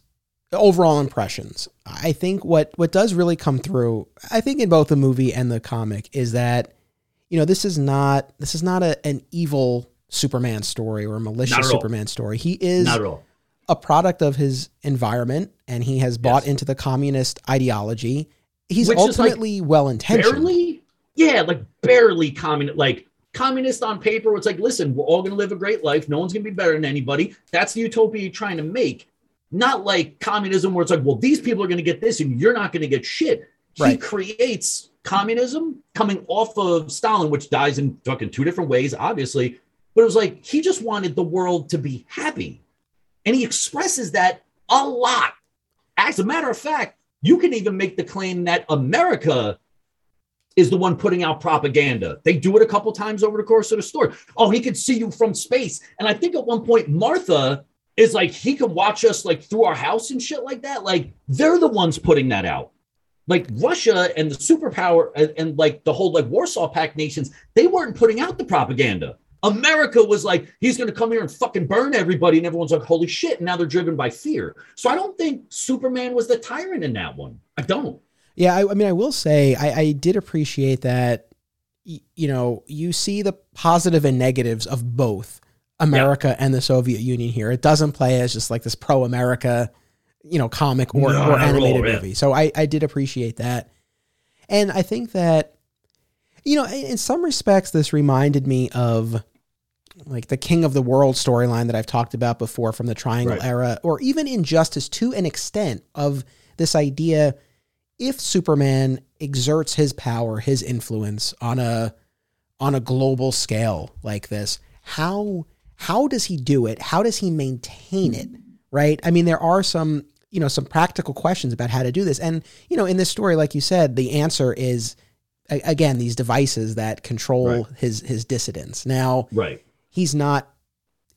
overall impressions. I think what what does really come through, I think in both the movie and the comic, is that you know this is not this is not a, an evil Superman story or a malicious Superman story. He is a product of his environment, and he has bought yes. into the communist ideology. He's Which ultimately like well intentioned. Barely, yeah, like barely communist, like communist on paper. It's like, listen, we're all going to live a great life. No one's going to be better than anybody. That's the utopia you're trying to make not like communism where it's like, well, these people are going to get this and you're not going to get shit. Right. He creates communism coming off of Stalin, which dies in fucking two different ways, obviously. But it was like he just wanted the world to be happy. And he expresses that a lot. As a matter of fact, you can even make the claim that America is the one putting out propaganda. They do it a couple times over the course of the story. Oh, he could see you from space. And I think at one point, Martha is like he could watch us like through our house and shit like that. Like they're the ones putting that out. Like Russia and the superpower and, and like the whole like Warsaw Pact nations, they weren't putting out the propaganda. America was like, he's going to come here and fucking burn everybody. And everyone's like, holy shit. And now they're driven by fear. So I don't think Superman was the tyrant in that one. I don't. Yeah. I, I mean, I will say, I, I did appreciate that, you know, you see the positive and negatives of both America yeah. and the Soviet Union here. It doesn't play as just like this pro America, you know, comic or, no, or animated movie. So I, I did appreciate that. And I think that, you know, in some respects, this reminded me of like the King of the World storyline that I've talked about before from the Triangle right. era, or even Injustice to an extent of this idea if Superman exerts his power, his influence on a on a global scale like this, how how does he do it? How does he maintain it? Right? I mean, there are some, you know, some practical questions about how to do this. And, you know, in this story, like you said, the answer is again, these devices that control right. his his dissidents. Now, right. he's not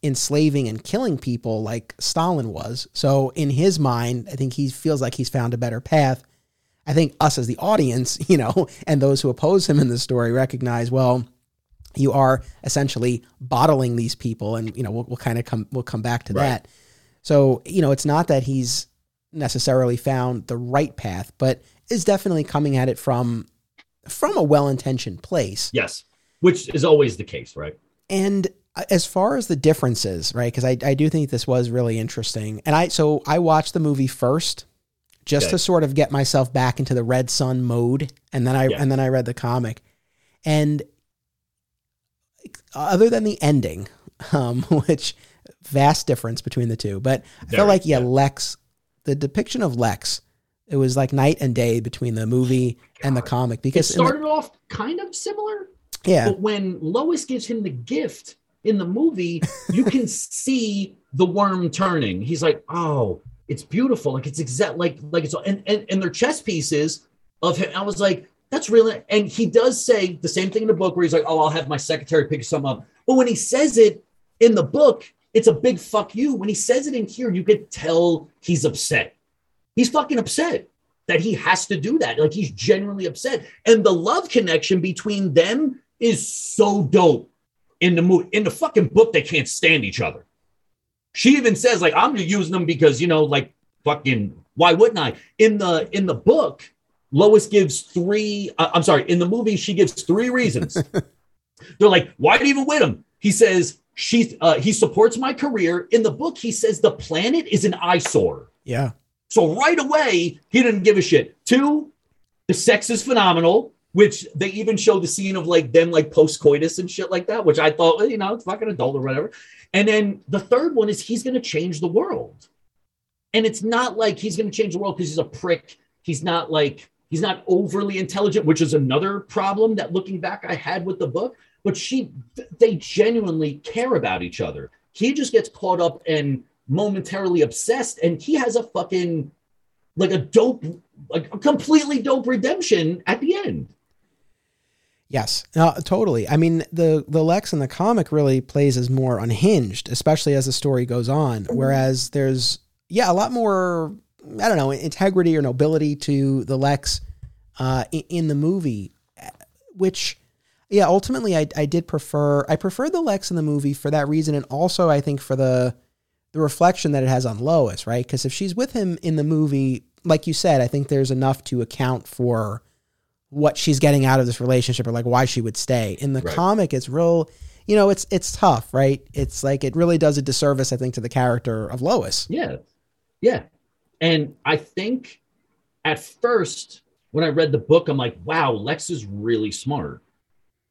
enslaving and killing people like Stalin was. So in his mind, I think he feels like he's found a better path. I think us as the audience, [laughs] you know, and those who oppose him in the story recognize, well, you are essentially bottling these people and you know we'll, we'll kind of come we'll come back to right. that so you know it's not that he's necessarily found the right path but is definitely coming at it from from a well-intentioned place yes which is always the case right and uh, as far as the differences right because I, I do think this was really interesting and i so i watched the movie first just okay. to sort of get myself back into the red sun mode and then i yeah. and then i read the comic and other than the ending, um, [laughs] which vast difference between the two. But I felt like yeah, yeah, Lex, the depiction of Lex, it was like night and day between the movie God. and the comic because it started the, off kind of similar. Yeah, but when Lois gives him the gift in the movie, you can [laughs] see the worm turning. He's like, oh, it's beautiful. Like it's exact like like it's and and, and their chess pieces of him. I was like, that's really, and he does say the same thing in the book where he's like, oh, I'll have my secretary pick some up. But when he says it in the book, it's a big fuck you. When he says it in here, you could tell he's upset. He's fucking upset that he has to do that. Like he's genuinely upset. And the love connection between them is so dope in the movie. In the fucking book, they can't stand each other. She even says, like, I'm using them because, you know, like fucking why wouldn't I? In the in the book, Lois gives three. Uh, I'm sorry, in the movie, she gives three reasons. [laughs] They're like, why do you even with him? He says, she, uh, he supports my career. In the book, he says the planet is an eyesore. Yeah. So right away, he didn't give a shit. Two, the sex is phenomenal. which they even show the scene of like them like post coitus and shit like that, which I thought, well, you know, it's fucking adult or whatever. And then the third one is he's going to change the world. And it's not like he's going to change the world because he's a prick. He's not like, he's not overly intelligent, which is another problem that looking back I had with the book. But she, they genuinely care about each other. He just gets caught up and momentarily obsessed, and he has a fucking, like a dope, like a completely dope redemption at the end. Yes, no, totally. I mean, the the Lex in the comic really plays as more unhinged, especially as the story goes on. Mm-hmm. Whereas there's yeah, a lot more I don't know integrity or nobility to the Lex uh, in, the movie, which yeah, ultimately I I did prefer I prefer the Lex in the movie for that reason, and also I think for the the reflection that it has on Lois, right? Because if she's with him in the movie, like you said, I think there's enough to account for what she's getting out of this relationship or like why she would stay. In the Right. comic, it's real, you know, it's it's tough, right? It's like it really does a disservice, I think, to the character of Lois. Yeah. Yeah. And I think at first, when I read the book, I'm like, wow, Lex is really smart.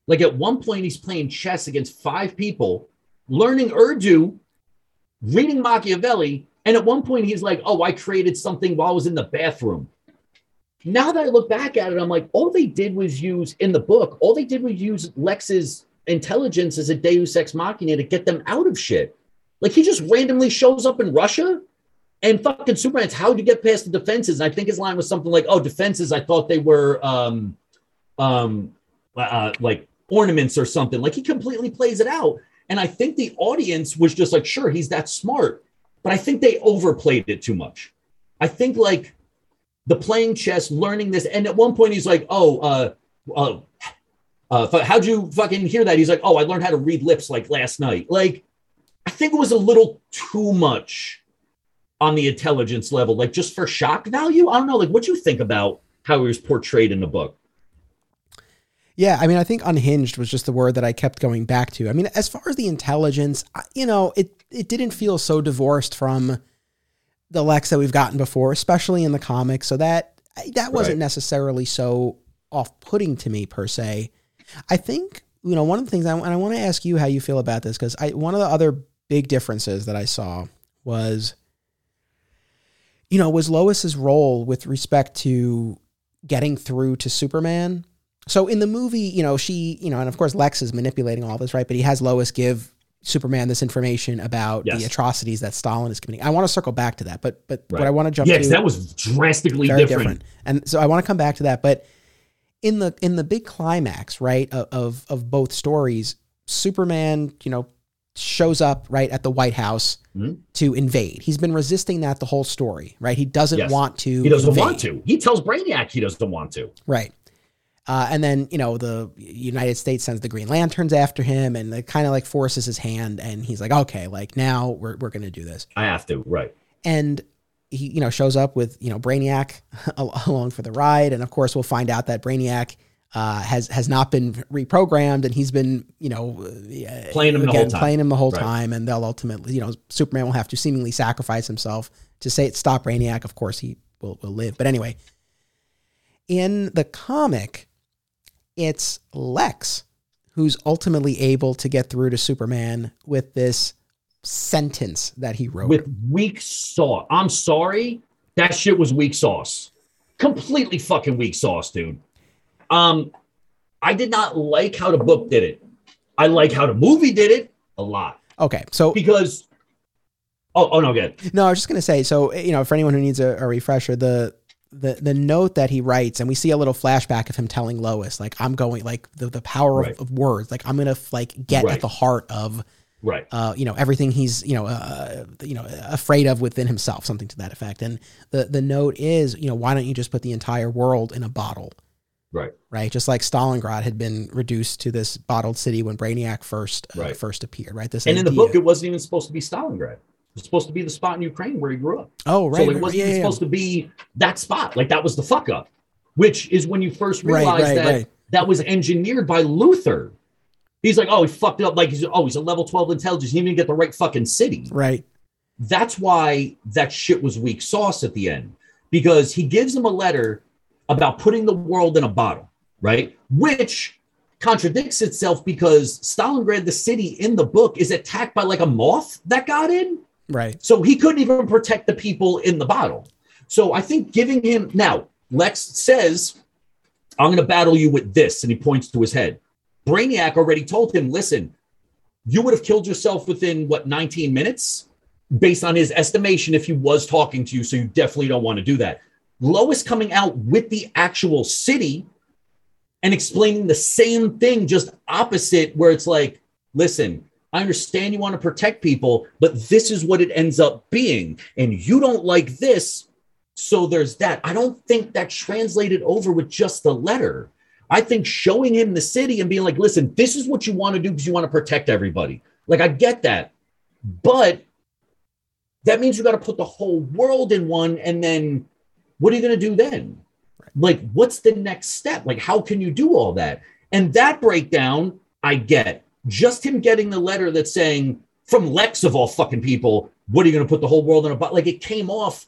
Like at one point, he's playing chess against five people, learning Urdu, reading Machiavelli. And at one point, he's like, oh, I created something while I was in the bathroom. Now that I look back at it, I'm like, all they did was use in the book, all they did was use Lex's intelligence as a deus ex machina to get them out of shit. Like he just randomly shows up in Russia and fucking Superman's how'd you get past the defenses? And I think his line was something like, "Oh, defenses. I thought they were um, um, uh, like ornaments or something." Like he completely plays it out, and I think the audience was just like, "Sure, he's that smart," but I think they overplayed it too much. I think like the playing chess, learning this, and at one point he's like, "Oh, uh, uh, uh, how'd you fucking hear that?" He's like, "Oh, I learned how to read lips like last night." Like, I think it was a little too much on the intelligence level, like just for shock value. I don't know. Like, what do you think about how he was portrayed in the book? Yeah, I mean, I think unhinged was just the word that I kept going back to. I mean, as far as the intelligence, you know, it it didn't feel so divorced from the Lex that we've gotten before, especially in the comics. So that that wasn't Right. necessarily so off-putting to me per se. I think you know one of the things, I, and I want to ask you how you feel about this because I one of the other big differences that I saw was, you know, was Lois's role with respect to getting through to Superman. So in the movie, you know, she, you know, and of course Lex is manipulating all this, right? But he has Lois give Superman this information about Yes. the atrocities that Stalin is committing. I want to circle back to that, but but what I want to jump Yeah, to that was drastically different. different. And so I want to come back to that, but in the in the big climax, right, of of, of both stories, Superman, you know, shows up right at the White House Mhm. to invade. He's been resisting that the whole story, right? He doesn't Yes. want to. He doesn't invade. want to. He tells Brainiac he doesn't want to. Right. Uh, and then you know the United States sends the Green Lanterns after him, and it kind of like forces his hand, and he's like, okay, like now we're we're gonna do this, I have to. Right. and he you know shows up with you know Brainiac [laughs] along for the ride, and of course we'll find out that Brainiac uh, has has not been reprogrammed, and he's been you know Playing him the whole time. playing him the whole Right. time, and they'll ultimately you know Superman will have to seemingly sacrifice himself to say it stop Brainiac. Of course he will will live, but anyway, in the comic, it's Lex who's ultimately able to get through to Superman with this sentence that he wrote. With weak sauce. I'm sorry. That shit was weak sauce. Completely fucking weak sauce, dude. Um, I did not like how the book did it. I like how the movie did it a lot okay, so because. Oh, oh no, good. No, I was just gonna say. So you know, for anyone who needs a, a refresher, the the the note that he writes, and we see a little flashback of him telling Lois, like, "I'm going, like the the power Right. of, of words, like I'm gonna like get Right. at the heart of Right. uh, you know everything he's you know uh, you know afraid of within himself, something to that effect." And the the note is, you know, why don't you just put the entire world in a bottle? Right. Right, just like Stalingrad had been reduced to this bottled city when Brainiac first uh, Right. first appeared. Right, this And in the book, it wasn't even supposed to be Stalingrad. It was supposed to be the spot in Ukraine where he grew up. oh right, so it wasn't yeah, even yeah. supposed to be that spot. Like that was the fuck up, which is when you first realize right, that right. that was engineered by Luthor. He's like, oh, he fucked it up. Like he's oh, he's a level twelve intelligence. He didn't even get the right fucking city. right, That's why that shit was weak sauce at the end because he gives him a letter about putting the world in a bottle, right? Which contradicts itself because Stalingrad, the city in the book, is attacked by like a moth that got in. Right. So he couldn't even protect the people in the bottle. So I think giving him now, Lex says, I'm going to battle you with this. And he points to his head. Brainiac already told him, listen, you would have killed yourself within what, 19 minutes? Based on his estimation, if he was talking to you. So you definitely don't want to do that. Lois coming out with the actual city and explaining the same thing, just opposite, where it's like, listen, I understand you want to protect people, but this is what it ends up being. And you don't like this. So there's that. I don't think that translated over with just the letter. I think showing him the city and being like, listen, this is what you want to do because you want to protect everybody. Like, I get that. But that means you got to put the whole world in one. And then what are you going to do then? Like, what's the next step? Like, how can you do all that? And that breakdown, I get. Just him getting the letter that's saying, from Lex of all fucking people, what are you going to put the whole world in a box? Like, it came off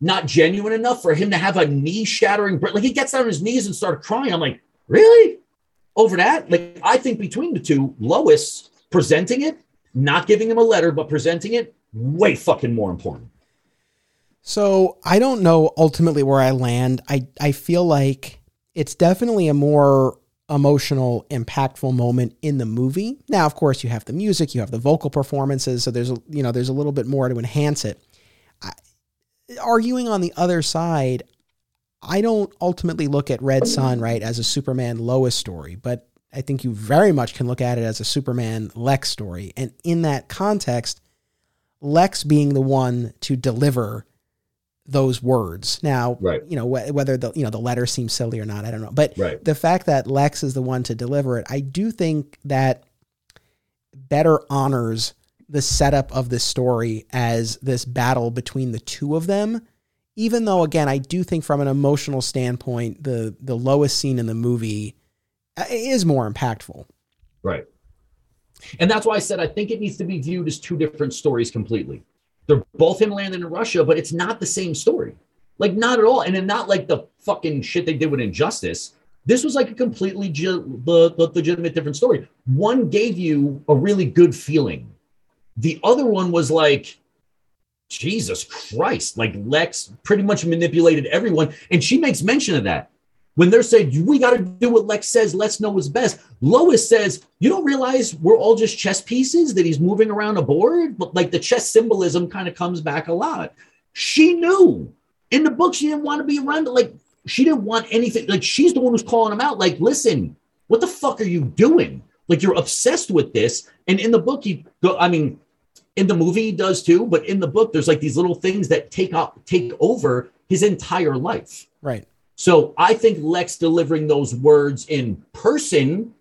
not genuine enough for him to have a knee shattering. Break. Like, he gets down on his knees and started crying. I'm like, really? Over that? Like, I think between the two, Lois presenting it, not giving him a letter, but presenting it, way fucking more important. So I don't know ultimately where I land. I, I feel like it's definitely a more emotional, impactful moment in the movie. Now, of course, you have the music, you have the vocal performances, so there's a, you know there's a little bit more to enhance it. I, arguing on the other side, I don't ultimately look at Red Sun right as a Superman Lois story, but I think you very much can look at it as a Superman Lex story, and in that context, Lex being the one to deliver those words. Now, right. you know wh- whether the you know the letter seems silly or not, I don't know. But right. the fact that Lex is the one to deliver it, I do think that better honors the setup of this story as this battle between the two of them. Even though, again, I do think from an emotional standpoint, the the Lois scene in the movie uh, is more impactful. Right. And that's why I said I think it needs to be viewed as two different stories completely. They're both him landing in Russia, but it's not the same story. Like, not at all. And then not like the fucking shit they did with Injustice. This was like a completely ge- the legitimate different story. One gave you a really good feeling. The other one was like, Jesus Christ, like Lex pretty much manipulated everyone. And she makes mention of that when they're saying we got to do what Lex says, let's know what's best. Lois says, "You don't realize we're all just chess pieces that he's moving around a board." But like the chess symbolism kind of comes back a lot. She knew in the book she didn't want to be around. Like she didn't want anything. Like she's the one who's calling him out. Like, listen, what the fuck are you doing? Like you're obsessed with this. And in the book, he go. I mean, in the movie he does too. But in the book, there's like these little things that take up take over his entire life. Right. So I think Lex delivering those words in person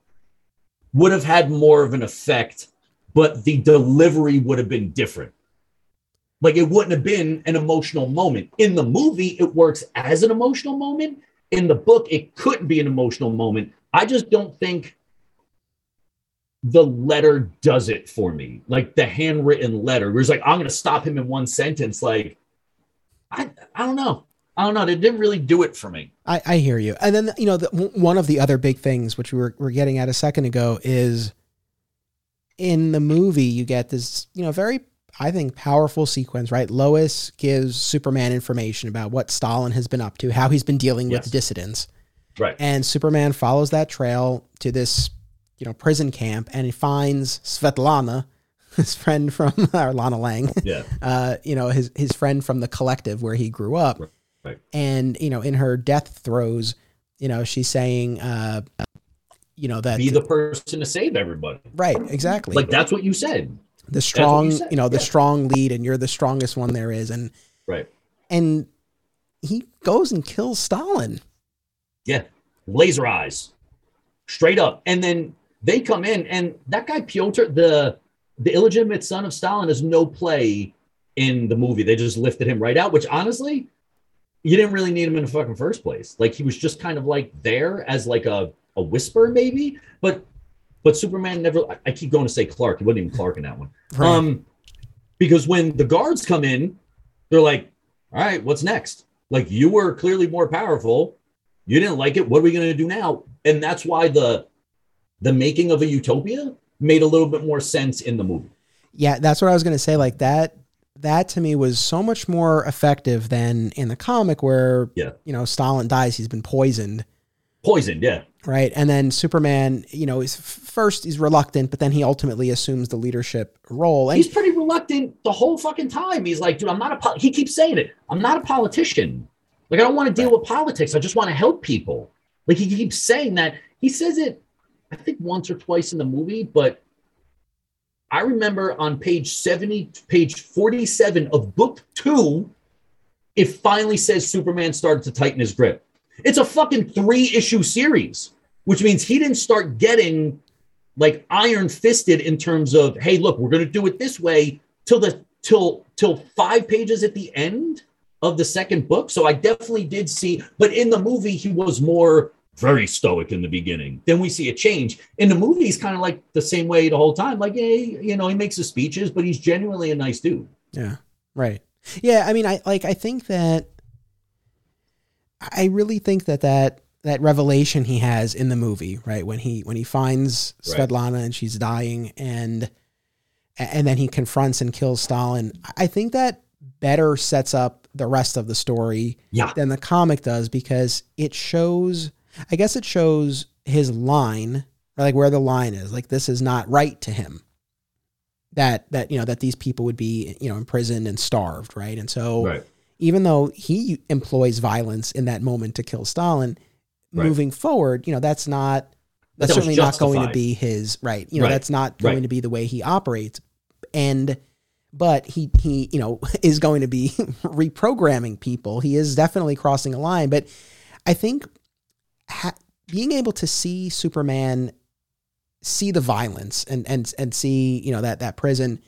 would have had more of an effect, but the delivery would have been different. Like it wouldn't have been an emotional moment. In the movie, it works as an emotional moment. In the book, it couldn't be an emotional moment. I just don't think the letter does it for me. Like the handwritten letter, where it's like, I'm going to stop him in one sentence. Like, I, I don't know. I don't know. They didn't really do it for me. I, I hear you. And then, you know, the, one of the other big things, which we were, were getting at a second ago, is in the movie, you get this, you know, very, I think, powerful sequence, right? Lois gives Superman information about what Stalin has been up to, how he's been dealing with Yes. dissidents. Right. And Superman follows that trail to this, you know, prison camp and he finds Svetlana, [laughs] his friend from, [laughs] or Lana Lang, Yeah. [laughs] uh, you know, his, his friend from the collective where he grew up. Right. And, you know, in her death throes, you know, she's saying, uh, you know, that, Be the person to save everybody. right, exactly. Like that's what you said. the strong, said, you know, the yeah. strong lead and you're the strongest one there is. And, Right. and he goes and kills Stalin. Yeah. Laser eyes. Straight up. And then they come in and that guy Piotr, the the illegitimate son of Stalin, has no play in the movie. They just lifted him right out, which honestly, you didn't really need him in the fucking first place. Like he was just kind of like there as like a, a whisper, maybe. But but Superman never I- I keep going to say Clark. He wasn't even Clark in that one. Right. Um, because when the guards come in, they're like, "All right, what's next? Like you were clearly more powerful. You didn't like it. What are we going to do now?" and that's why the the making of a utopia made a little bit more sense in the movie. Yeah, that's what I was going to say. Like that, that to me was so much more effective than in the comic where, Yeah. you know, Stalin dies, he's been poisoned, Poisoned, yeah. right? And then Superman, you know, is first he's reluctant, but then he ultimately assumes the leadership role. And He's pretty reluctant the whole fucking time. He's like, dude, I'm not a. Po-. He keeps saying it. I'm not a politician. Like, I don't want to deal with politics. I just want to help people. Like, he keeps saying that. He says it, I think, once or twice in the movie, but I remember on page 70, page 47 of book two, it finally says Superman started to tighten his grip. It's a fucking three issue series, which means he didn't start getting like iron fisted in terms of, hey, look, we're going to do it this way till the till till five pages at the end of the second book. So I definitely did see, but in the movie, he was more very stoic in the beginning. Then we see a change. In the movie, he's kind of like the same way the whole time. Like, hey, you know, he makes his speeches, but he's genuinely a nice dude. Yeah. Right. Yeah. I mean, I like, I think that I really think that that, that revelation he has in the movie, right? When he, when he finds Right. Svetlana and she's dying and, and then he confronts and kills Stalin. I think that better sets up the rest of the story Yeah. than the comic does because it shows, I guess it shows his line, like where the line is. Like this is not right to him. That that you know that these people would be you know imprisoned and starved, right? And so Right. even though he employs violence in that moment to kill Stalin, Right. moving forward, you know that's not that's that certainly not going to be his right. You know Right. that's not going to be the way he operates, and but he he you know [laughs] is going to be [laughs] reprogramming people. He is definitely crossing a line, but I think ha- being able to see Superman see the violence and and and see you know that that prison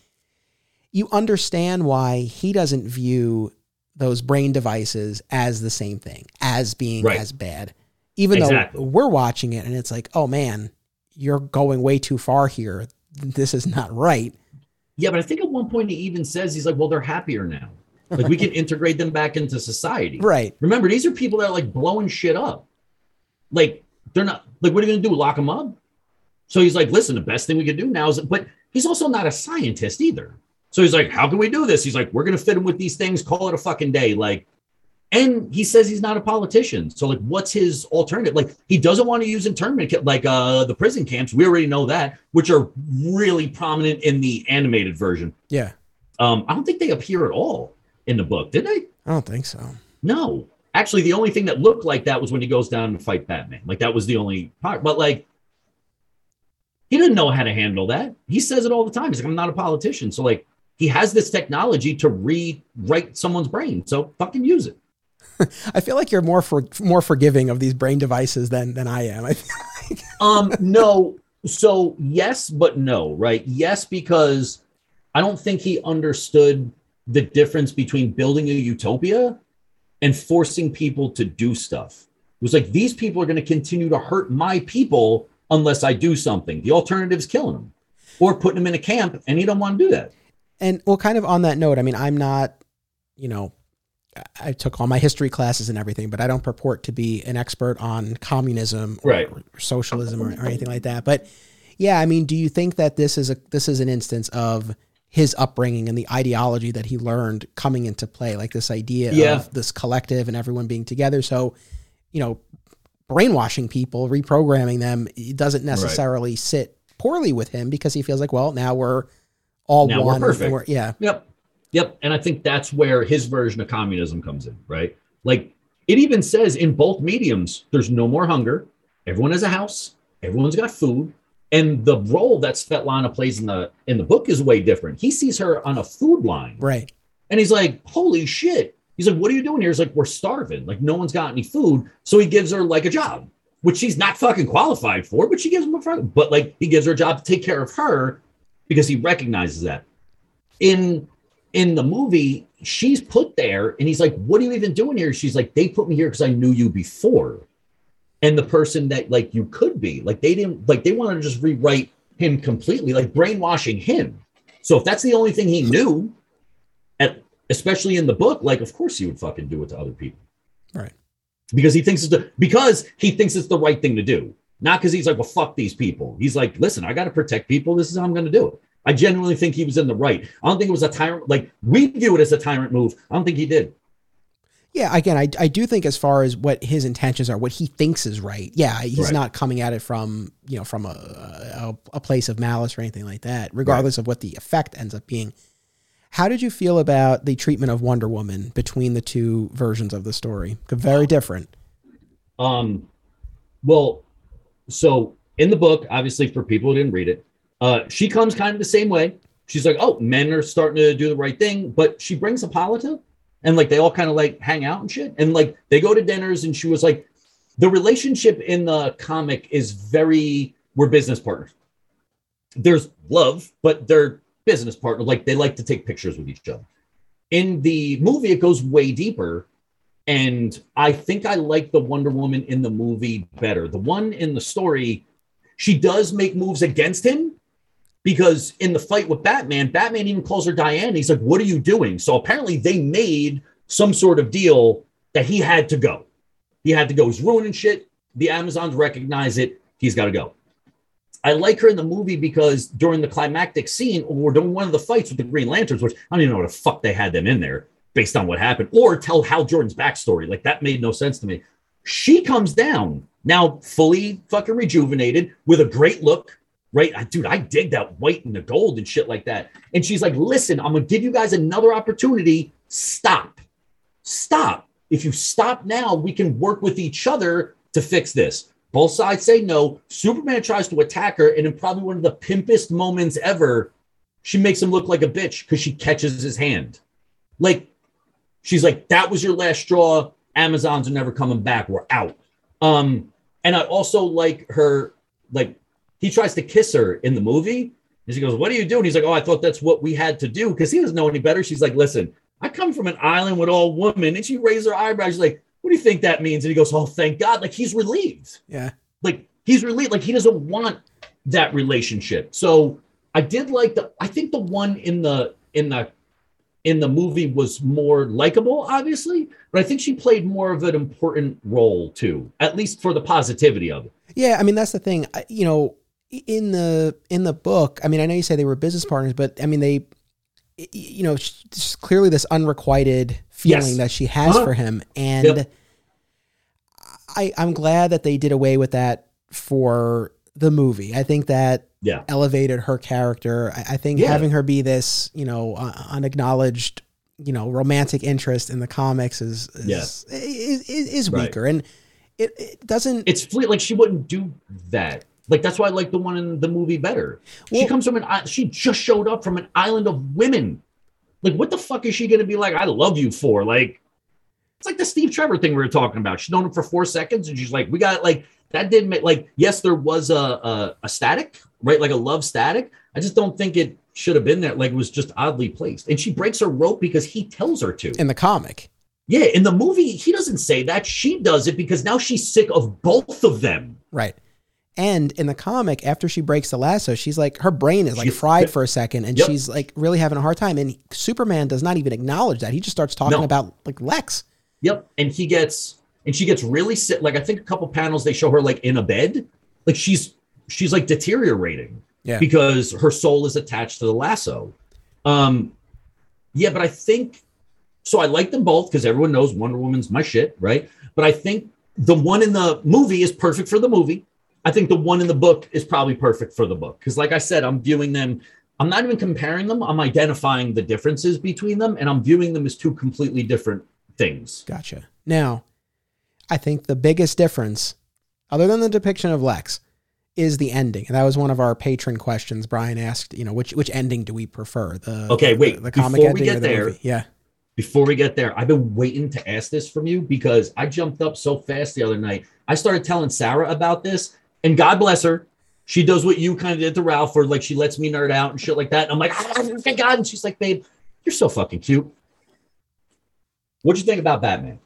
you understand why he doesn't view those brain devices as the same thing as being Right. as bad even Exactly. though we're watching it and it's like oh man you're going way too far here this is not right Yeah, but I think at one point he even says he's like, well, they're happier now. Like we can [laughs] integrate them back into society. right Remember, these are people that are like blowing shit up. Like they're not like, what are you gonna do? Lock them up? So he's like, listen, the best thing we can do now is, but he's also not a scientist either. So he's like, how can we do this? He's like, we're gonna fit him with these things. Call it a fucking day. Like, and he says he's not a politician. So like, what's his alternative? Like, he doesn't want to use internment like uh the prison camps. We already know that, which are really prominent in the animated version. yeah Um, I don't think they appear at all in the book, did they? i don't think so No. Actually, the only thing that looked like that was when he goes down to fight Batman. Like that was the only part. But like he didn't know how to handle that. He says it all the time. He's like, I'm not a politician. So like he has this technology to rewrite someone's brain. So fucking use it. [laughs] i feel like you're more for more forgiving of these brain devices than than i am I like, [laughs] Um, no. So yes, but no, right? Yes, because I don't think he understood the difference between building a utopia and forcing people to do stuff. It was like these people are going to continue to hurt my people unless I do something. The alternative is killing them or putting them in a camp, and he don't want to do that. And well, kind of on that note, I mean, I'm not, you know, I- I took all my history classes and everything, but I don't purport to be an expert on communism or, Right. or socialism or, or anything like that. But yeah, I mean, do you think that this is a this is an instance of his upbringing and the ideology that he learned coming into play, like this idea Yeah. of this collective and everyone being together? So, you know, brainwashing people, reprogramming them, it doesn't necessarily sit poorly with him because he feels like, well, now we're all Now we're one. perfect. we're- yeah. Yep. Yep. And I think that's where his version of communism comes in, right? Like it even says in both mediums, there's no more hunger. Everyone has a house. Everyone's got food. And the role that Svetlana plays in the in the book is way different. He sees her on a food line Right. and he's like, holy shit. He's like, what are you doing here? He's like, we're starving. Like, no one's got any food. So he gives her like a job, which she's not fucking qualified for, but she gives him a fucking, but like he gives her a job to take care of her because he recognizes that. In in the movie, she's put there and he's like, What are you even doing here? She's like, They put me here because I knew you before. And the person that like you could be, like they didn't like they wanted to just rewrite him completely, like brainwashing him. So if that's the only thing he knew, at, especially in the book, like of course he would fucking do it to other people Right. because he thinks it's the because he thinks it's the right thing to do. Not because he's like, well, fuck these people. He's like, listen, I got to protect people. This is how I'm going to do it. I genuinely think he was in the right. I don't think it was a tyrant. Like we view it as a tyrant move. I don't think he did. Yeah, again, I, I do think as far as what his intentions are, what he thinks is right. Yeah, he's Right. not coming at it from you know from a, a a place of malice or anything like that. Regardless of what the effect ends up being. How did you feel about the treatment of Wonder Woman between the two versions of the story? Very different. Um, well, so in the book, obviously for people who didn't read it, uh, she comes kind of the same way. She's like, oh, men are starting to do the right thing, but she brings a Hippolyta, and like they all kind of like hang out and shit, and like they go to dinners, and she was like, the relationship in the comic is very we're business partners. There's love, but they're business partners. Like they like to take pictures with each other. In the movie, it goes way deeper. And I think I like the Wonder Woman in the movie better. The one in the story, she does make moves against him because in the fight with Batman, Batman even calls her Diane. He's like, What are you doing? So apparently they made some sort of deal that he had to go. He had to go. He's ruining shit. The Amazons recognize it. He's got to go. I like her in the movie because during the climactic scene or during one of the fights with the Green Lanterns, which I don't even know what the fuck they had them in there based on what happened, or tell Hal Jordan's backstory. Like that made no sense to me. She comes down now fully fucking rejuvenated with a great look, right? I, dude, I dig that white and the gold and shit like that. And she's like, listen, I'm gonna give you guys another opportunity. Stop. Stop. If you stop now, we can work with each other to fix this. Both sides say no. Superman tries to attack her, and in probably one of the pimpest moments ever, she makes him look like a bitch because she catches his hand. Like, she's like, that was your last straw. Amazons are never coming back. We're out. Um, and I also like her, like, he tries to kiss her in the movie. And she goes, What are you doing? He's like, Oh, I thought that's what we had to do because he doesn't know any better. She's like, Listen, I come from an island with all women. And she raised her eyebrows. She's like, What do you think that means? And he goes, Oh, thank God. Like, he's relieved. Yeah. Like, he's relieved. Like, he doesn't want that relationship. So I did like the, I think the one in the, in the, in the movie was more likable, obviously, but I think she played more of an important role too, at least for the positivity of it. Yeah, I mean that's the thing. I- You know, in the in the book, I mean, I know you say they were business partners, but I mean they, you know, clearly this unrequited feeling Yes. that she has Uh-huh. for him, and Yep. I I'm glad that they did away with that for the movie. I think that Yeah. elevated her character. I, I think Yeah. having her be this, you know, uh, unacknowledged, you know, romantic interest in the comics is is Yeah. is, is, is Right. weaker, and it, it doesn't. It's fleet. Like she wouldn't do that. Like that's why I like the one in the movie better. she comes from an. She just showed up from an island of women. Like what the fuck is she gonna be like? I love you for like. It's like the Steve Trevor thing we were talking about. She's known him for four seconds, and she's like, "We got like that." Didn't make like yes, there was a a, a static, right? Like a love static. I just don't think it should have been there. Like it was just oddly placed, and she breaks her rope because he tells her to. in the comic. Yeah, in the movie, he doesn't say that. She does it because now she's sick of both of them. Right. And in the comic, after she breaks the lasso, she's like her brain is like She- fried for a second, and Yep. she's like really having a hard time. And Superman does not even acknowledge that. He just starts talking No. about like Lex. Yep. And he gets and she gets really sick. Like I think a couple panels they show her like in a bed. Like she's she's like deteriorating Yeah. because her soul is attached to the lasso. Um yeah, but I think so I like them both because everyone knows Wonder Woman's my shit, right? But I think the one in the movie is perfect for the movie. I think the one in the book is probably perfect for the book. Because like I said, I'm viewing them, I'm not even comparing them, I'm identifying the differences between them, and I'm viewing them as two completely different things. Gotcha. Now, I think the biggest difference, other than the depiction of Lex, is the ending. And that was one of our patron questions. Brian asked, you know, which which ending do we prefer? The Okay, wait, the, the comic before we get or the there- movie? Yeah. before we get there, I've been waiting to ask this from you because I jumped up so fast the other night. I started telling Sarah about this, and God bless her. She does what you kind of did to Ralph, where like she lets me nerd out and shit like that. And I'm like, "Ah, thank God. And she's like, babe, you're so fucking cute. What'd you think about Batman?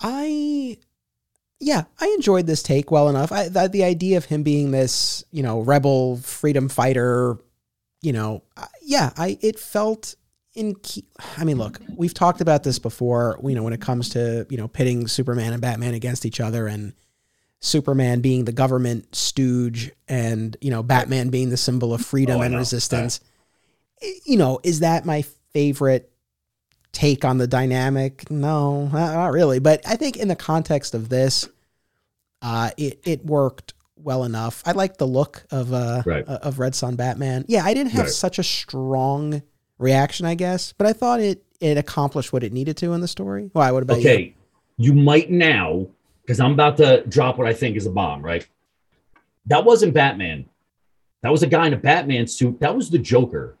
I yeah, I enjoyed this take well enough. I the, the idea of him being this, you know, rebel freedom fighter, you know, yeah, I it felt in key, I mean, look, we've talked about this before. You know, when it comes to you know pitting Superman and Batman against each other, and Superman being the government stooge, and you know Batman being the symbol of freedom Oh, and resistance. You know, is that my favorite take on the dynamic? No, not not really. But I think in the context of this, uh, it it worked well enough. I like the look of uh Right. of Red Sun Batman. Yeah, I didn't have Right. such a strong reaction, I guess, but I thought it it accomplished what it needed to in the story. Why? What about you? Okay, you might now, because I'm about to drop what I think is a bomb, right? That wasn't Batman. That was a guy in a Batman suit. That was the Joker.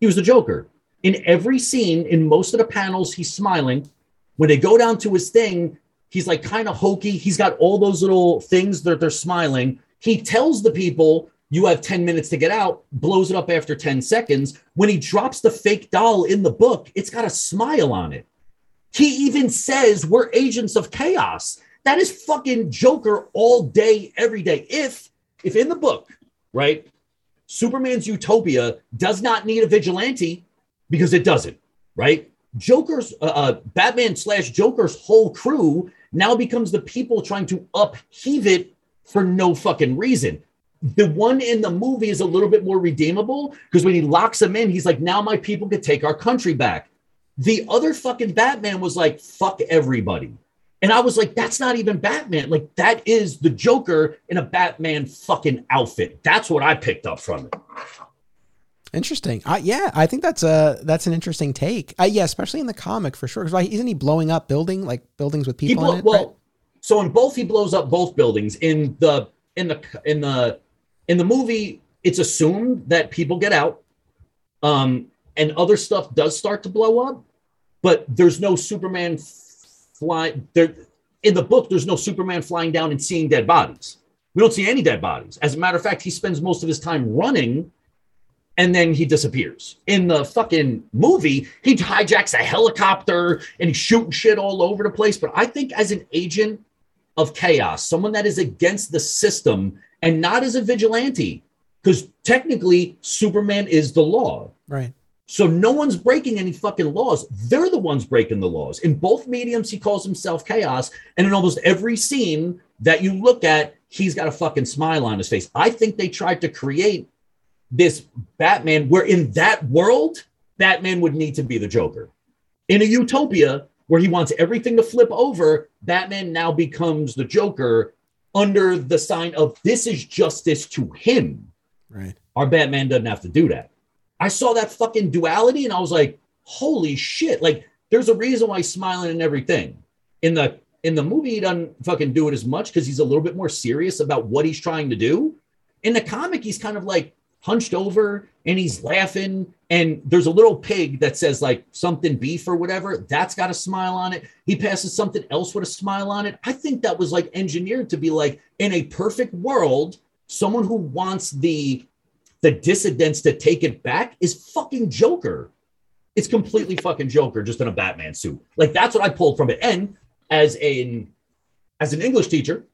He was the Joker. In every scene, in most of the panels, he's smiling. When they go down to his thing, he's like kind of hokey. He's got all those little things that they're smiling. He tells the people, you have 10 minutes to get out, blows it up after 10 seconds. When he drops the fake doll in the book, it's got a smile on it. He even says we're agents of chaos. That is fucking Joker all day, every day. If, if in the book, right, Superman's utopia does not need a vigilante because it doesn't, right? Joker's, uh, uh, Batman slash Joker's whole crew now becomes the people trying to upheave it for no fucking reason. The one in the movie is a little bit more redeemable because when he locks them in, he's like, now my people can take our country back. The other fucking Batman was like, fuck everybody. And I was like, that's not even Batman. Like, that is the Joker in a Batman fucking outfit. That's what I picked up from it. Interesting. Uh, yeah, I think that's a that's an interesting take. Uh, yeah, especially in the comic for sure. Because isn't he blowing up building like buildings with people blow, in it? well, right? so in both he blows up both buildings. In the in the in the in the movie, it's assumed that people get out, um, and other stuff does start to blow up, but there's no Superman fly there. In the book, there's no Superman flying down and seeing dead bodies. We don't see any dead bodies. As a matter of fact, he spends most of his time running and then he disappears. In the fucking movie, he hijacks a helicopter and he's shooting shit all over the place. But I think as an agent of chaos, someone that is against the system and not as a vigilante, because technically Superman is the law. Right. So no one's breaking any fucking laws. They're the ones breaking the laws. In both mediums, he calls himself chaos. And in almost every scene that you look at, he's got a fucking smile on his face. I think they tried to create this Batman where in that world, Batman would need to be the Joker. In a utopia where he wants everything to flip over, Batman now becomes the Joker under the sign of this is justice to him. Right. Our Batman doesn't have to do that. I saw that fucking duality and I was like, holy shit. Like, there's a reason why he's smiling and everything. In the in the movie, he doesn't fucking do it as much because he's a little bit more serious about what he's trying to do. In the comic, he's kind of like hunched over and he's laughing. And there's a little pig that says like something beef or whatever. That's got a smile on it. He passes something else with a smile on it. I think that was like engineered to be like in a perfect world, someone who wants the the dissidents to take it back is fucking Joker. It's completely [laughs] fucking Joker, just in a Batman suit. Like that's what I pulled from it. And as an as an English teacher,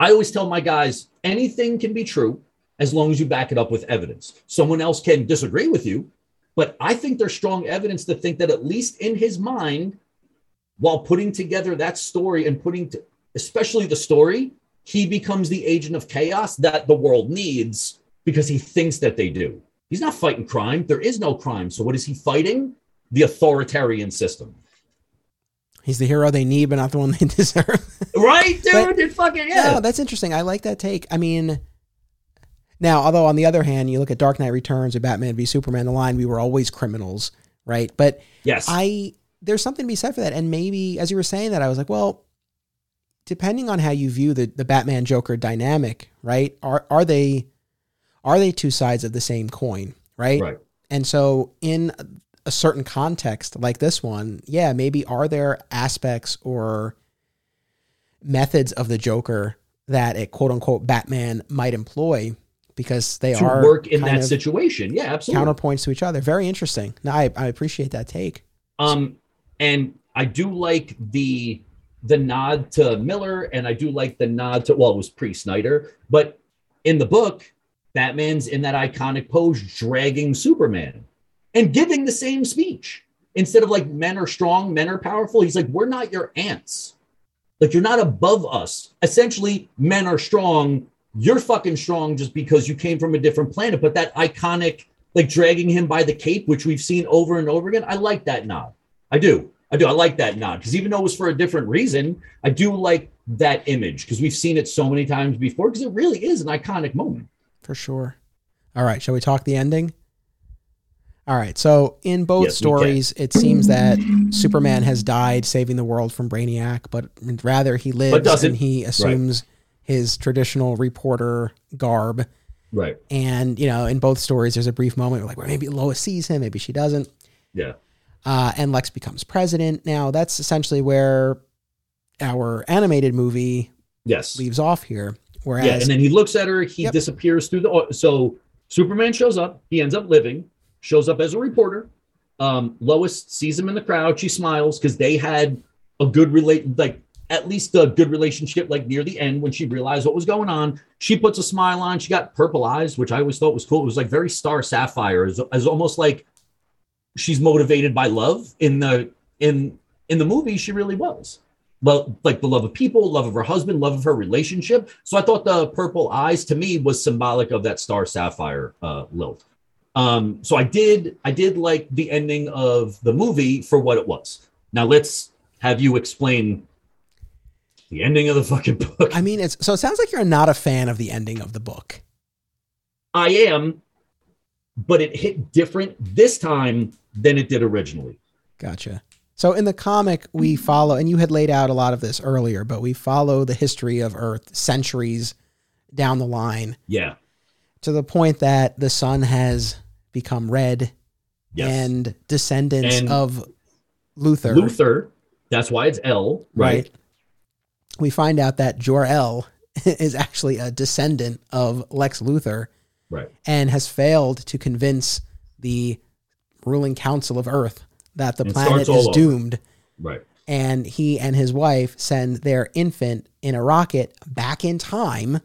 I always tell my guys anything can be true as long as you back it up with evidence. Someone else can disagree with you, but I think there's strong evidence to think that at least in his mind, while putting together that story and putting to, especially the story, he becomes the agent of chaos that the world needs because he thinks that they do. He's not fighting crime. There is no crime. So what is he fighting? The authoritarian system. He's the hero they need, but not the one they [laughs] deserve. Right, dude? But- it fucking yeah. No, that's interesting. I like that take. I mean, now, although on the other hand, you look at Dark Knight Returns or Batman v Superman, the line we were always criminals, right? But yes. I there's something to be said for that. And maybe as you were saying that, I was like, well, depending on how you view the the Batman Joker dynamic, right? Are are they are they two sides of the same coin, right? right. And so in a certain context like this one, yeah, maybe are there aspects or methods of the Joker that a quote unquote Batman might employ because they To are work in that situation. Yeah, absolutely. counterpoints to each other. Very interesting. No, I, I appreciate that take. Um, and I do like the the nod to Miller, and I do like the nod to well, it was pre Snyder, but in the book, Batman's in that iconic pose dragging Superman. and giving the same speech instead of like men are strong, men are powerful. He's like, we're not your ants. Like you're not above us. Essentially, men are strong. You're fucking strong just because you came from a different planet. But that iconic, like dragging him by the cape, which we've seen over and over again, I like that nod. I do. I do. I like that nod because even though it was for a different reason, I do like that image because we've seen it so many times before because it really is an iconic moment. For sure. All right. Shall we talk the ending? All right. So in both yes, stories, it seems that Superman has died saving the world from Brainiac, but rather he lives but and he assumes right. His traditional reporter garb. Right. And, you know, in both stories, there's a brief moment where, like where maybe Lois sees him, maybe she doesn't. Yeah. Uh, and Lex becomes president. Now, that's essentially where our animated movie yes leaves off here. Whereas, yeah, and then he looks at her, he yep. disappears through the. So Superman shows up, he ends up living shows up as a reporter. Um, Lois sees him in the crowd. She smiles because they had a good relate, like at least a good relationship, like near the end when she realized what was going on. She puts a smile on. She got purple eyes, which I always thought was cool. It was like very star sapphire, as, as almost like she's motivated by love in the in in the movie. She really was. Well, like the love of people, love of her husband, love of her relationship. So I thought the purple eyes to me was symbolic of that star sapphire uh, lilt. Um, so I did I did like the ending of the movie for what it was. Now let's have you explain the ending of the fucking book. I mean, it's so it sounds like you're not a fan of the ending of the book. I am, but it hit different this time than it did originally. Gotcha. So in the comic, we follow, and you had laid out a lot of this earlier, but we follow the history of Earth centuries down the line. Yeah. To the point that the sun has become red yes. and descendants and of Luthor. Luthor, that's why it's L, right? right? We find out that Jor-El [laughs] is actually a descendant of Lex Luthor. Right. And has failed to convince the ruling council of Earth that the planet is doomed. Right. And he and his wife send their infant in a rocket back in time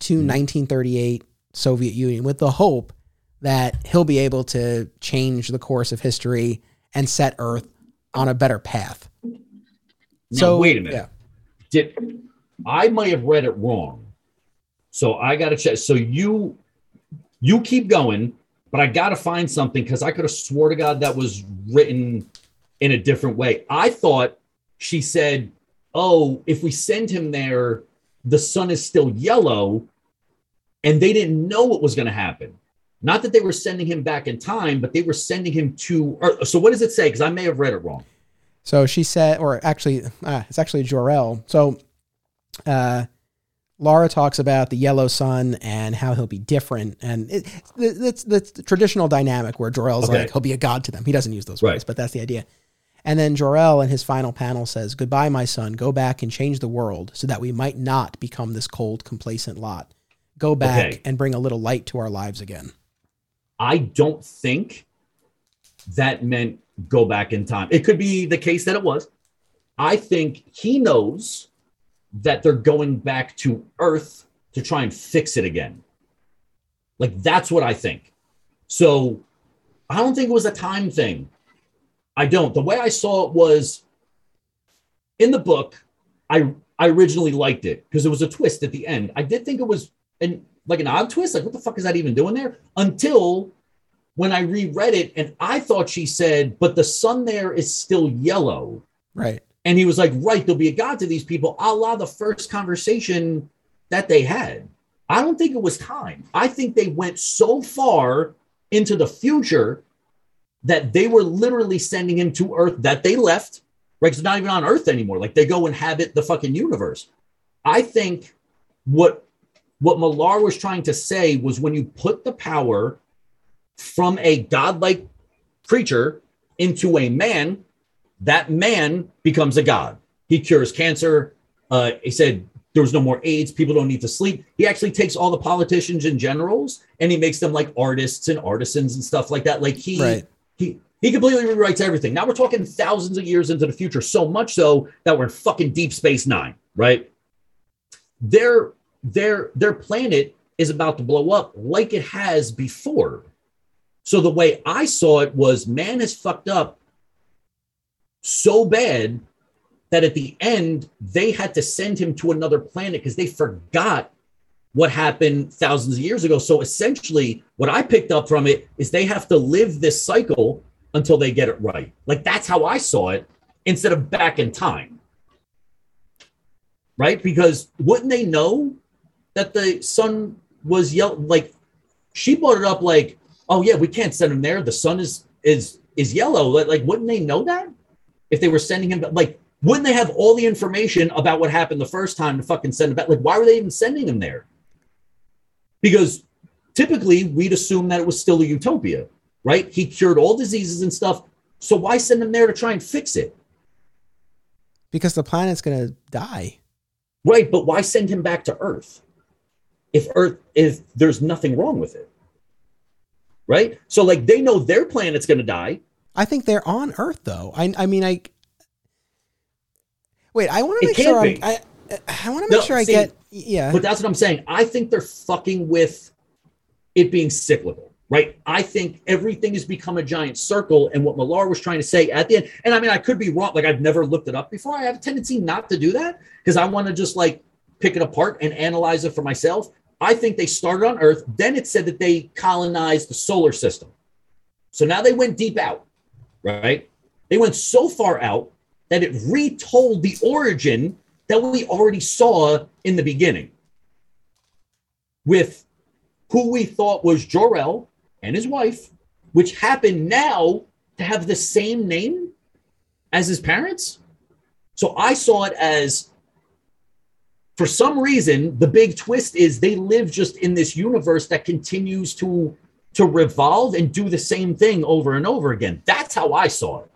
to mm-hmm. 1938 Soviet Union with the hope that he'll be able to change the course of history and set Earth on a better path. Now, so wait a minute. Yeah. Did I might have read it wrong? So I got to check. So you you keep going, but I got to find something because I could have swore to God that was written in a different way. I thought she said, "Oh, if we send him there, the sun is still yellow," and they didn't know what was going to happen. Not that they were sending him back in time, but they were sending him to. Or, so what does it say? Because I may have read it wrong. So she said, or actually, uh, it's actually Jor-El. So uh, Lara talks about the yellow sun and how he'll be different, and it, it's the traditional dynamic where Jor-El's okay. like he'll be a god to them. He doesn't use those words, right. but that's the idea. And then Jor-El in his final panel says, "Goodbye, my son. Go back and change the world so that we might not become this cold, complacent lot. Go back okay. and bring a little light to our lives again." I don't think that meant go back in time. It could be the case that it was. I think he knows that they're going back to Earth to try and fix it again. Like that's what I think. So I don't think it was a time thing. I don't. The way I saw it was in the book, I I originally liked it because it was a twist at the end. I did think it was an like an odd twist. Like, what the fuck is that even doing there? Until when I reread it, and I thought she said, but the sun there is still yellow. Right. And he was like, right, there'll be a God to these people, a la the first conversation that they had. I don't think it was time. I think they went so far into the future that they were literally sending him to Earth that they left, right? It's not even on Earth anymore. Like they go inhabit the fucking universe. I think what what Millar was trying to say was when you put the power from a godlike creature into a man, that man becomes a god. He cures cancer. Uh, he said there was no more AIDS. People don't need to sleep. He actually takes all the politicians and generals and he makes them like artists and artisans and stuff like that. Like he right. he he completely rewrites everything. Now we're talking thousands of years into the future, so much so that we're in fucking Deep Space Nine, right? They're their their planet is about to blow up like it has before. So the way I saw it was man is fucked up so bad that at the end they had to send him to another planet because they forgot what happened thousands of years ago. So essentially, what I picked up from it is they have to live this cycle until they get it right. Like that's how I saw it instead of back in time. Right? Because wouldn't they know that the sun was yellow? Like she brought it up like, oh yeah, we can't send him there. The sun is is is yellow. Like, like wouldn't they know that if they were sending him like wouldn't they have all the information about what happened the first time to fucking send him back? Like, why were they even sending him there? Because typically we'd assume that it was still a utopia, right? He cured all diseases and stuff. So why send him there to try and fix it? Because the planet's going to die. Right, but why send him back to Earth? If Earth if there's nothing wrong with it. Right? So like they know their planet's going to die. I think they're on Earth though. I I mean I Wait, I want to make sure I'm, I I want to make no, sure see, I get yeah. But that's what I'm saying. I think they're fucking with it being cyclical, right? I think everything has become a giant circle. And what Millar was trying to say at the end, and I mean, I could be wrong. Like I've never looked it up before. I have a tendency not to do that because I want to just like pick it apart and analyze it for myself. I think they started on Earth. Then it said that they colonized the solar system. So now they went deep out, right? They went so far out that it retold the origin that we already saw in the beginning with who we thought was Jor-El and his wife, which happened now to have the same name as his parents. So I saw it as, for some reason, the big twist is they live just in this universe that continues to to revolve and do the same thing over and over again. That's how I saw it.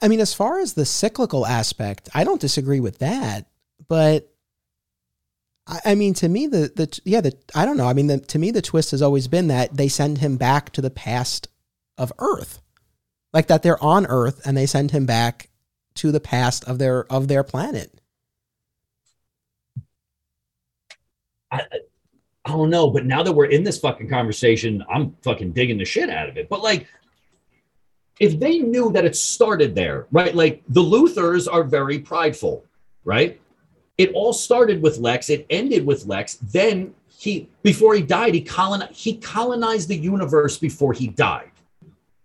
I mean, as far as the cyclical aspect, I don't disagree with that. But I mean, to me, the the yeah, the I don't know. I mean, the, to me, the twist has always been that they send him back to the past of Earth, like that they're on Earth and they send him back to the past of their of their planet. I, I don't know, but now that we're in this fucking conversation, I'm fucking digging the shit out of it. But like, if they knew that it started there, right? Like the Luthors are very prideful, right? It all started with Lex. It ended with Lex. Then he, before he died, he colonized. He colonized the universe before he died.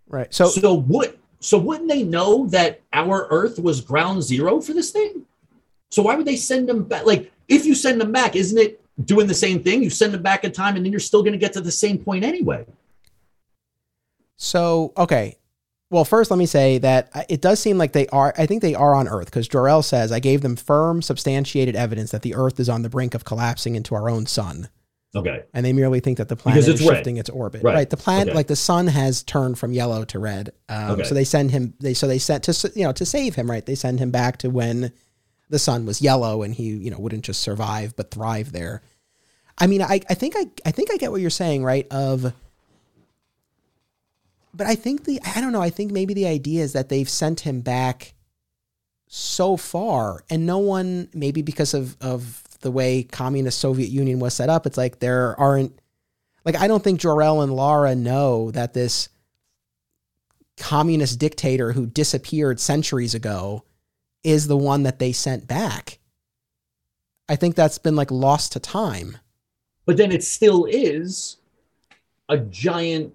Right. So, so what? So wouldn't they know that our Earth was ground zero for this thing? So why would they send them back? Like, if you send them back, isn't it doing the same thing? You send them back in time, and then you're still going to get to the same point anyway. So okay, well, first, let me say that it does seem like they are. I think they are on Earth because Jor-El says, "I gave them firm, substantiated evidence that the Earth is on the brink of collapsing into our own sun." Okay. And they merely think that the planet is shifting red. its orbit. Right. right. The planet, okay. like the sun, has turned from yellow to red. Um, okay. So they send him. They so they sent to you know to save him. Right. They send him back to when the sun was yellow and he you know wouldn't just survive but thrive there. I mean, I I think I I think I get what you're saying. Right. Of but I think the I don't know. I think maybe the idea is that they've sent him back so far, and no one maybe because of of the way communist Soviet Union was set up. It's like there aren't like I don't think Jor-El and Lara know that this communist dictator who disappeared centuries ago is the one that they sent back. I think that's been like lost to time. But then it still is a giant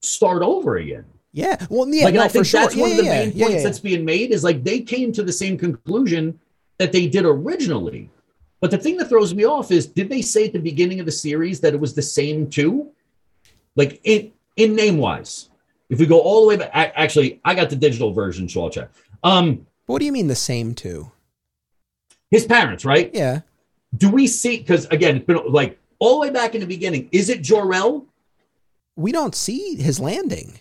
start over again. Yeah. Well, yeah, like, no, I think sure. that's yeah, one of the yeah, main yeah, points that's being made is like they came to the same conclusion that they did originally. But the thing that throws me off is did they say at the beginning of the series that it was the same two? Like in in name wise. If we go all the way back, actually, I got the digital version, so I'll check. Um, what do you mean the same two? His parents, right? Yeah. Do we see? Because again, it's been like all the way back in the beginning. Is it Jor-El we don't see his landing.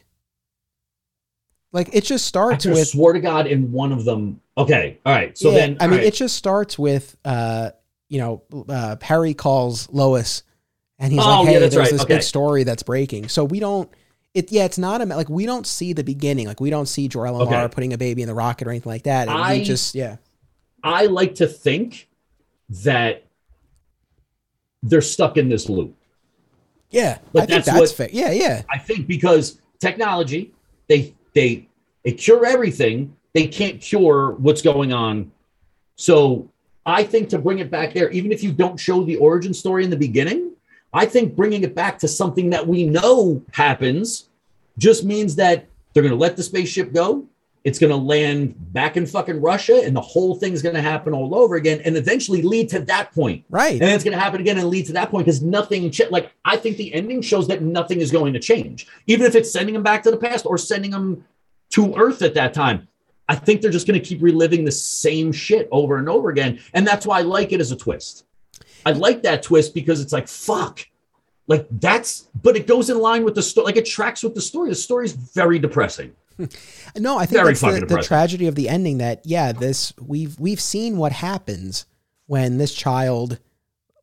Like it just starts I with. Swear to God, in one of them. Okay, all right. So yeah, then, I mean, right. it just starts with, uh, you know, uh, Perry calls Lois, and he's oh, like, "Hey, yeah, there's right. this okay. big story that's breaking." So we don't. It yeah, it's not a like we don't see the beginning. Like we don't see Jor-El and okay. Lara putting a baby in the rocket or anything like that. And I just yeah. I like to think that they're stuck in this loop Yeah, But I think that's that's what- fair. Yeah, yeah. I think because technology, they they they cure everything, they can't cure what's going on. So I think to bring it back there, even if you don't show the origin story in the beginning, I think bringing it back to something that we know happens just means that they're going to let the spaceship go. It's going to land back in fucking Russia, and the whole thing's going to happen all over again, and eventually lead to that point. Right. And it's going to happen again and lead to that point because nothing, ch- like, I think the ending shows that nothing is going to change. Even if it's sending them back to the past or sending them to Earth at that time. I think they're just going to keep reliving the same shit over and over again. And that's why I like it as a twist. I like that twist because it's like, fuck. Like, that's, but it goes in line with the story. Like, it tracks with the story. The story is very depressing. [laughs] No, I think Very that's the, the tragedy of the ending. That yeah, this we've we've seen what happens when this child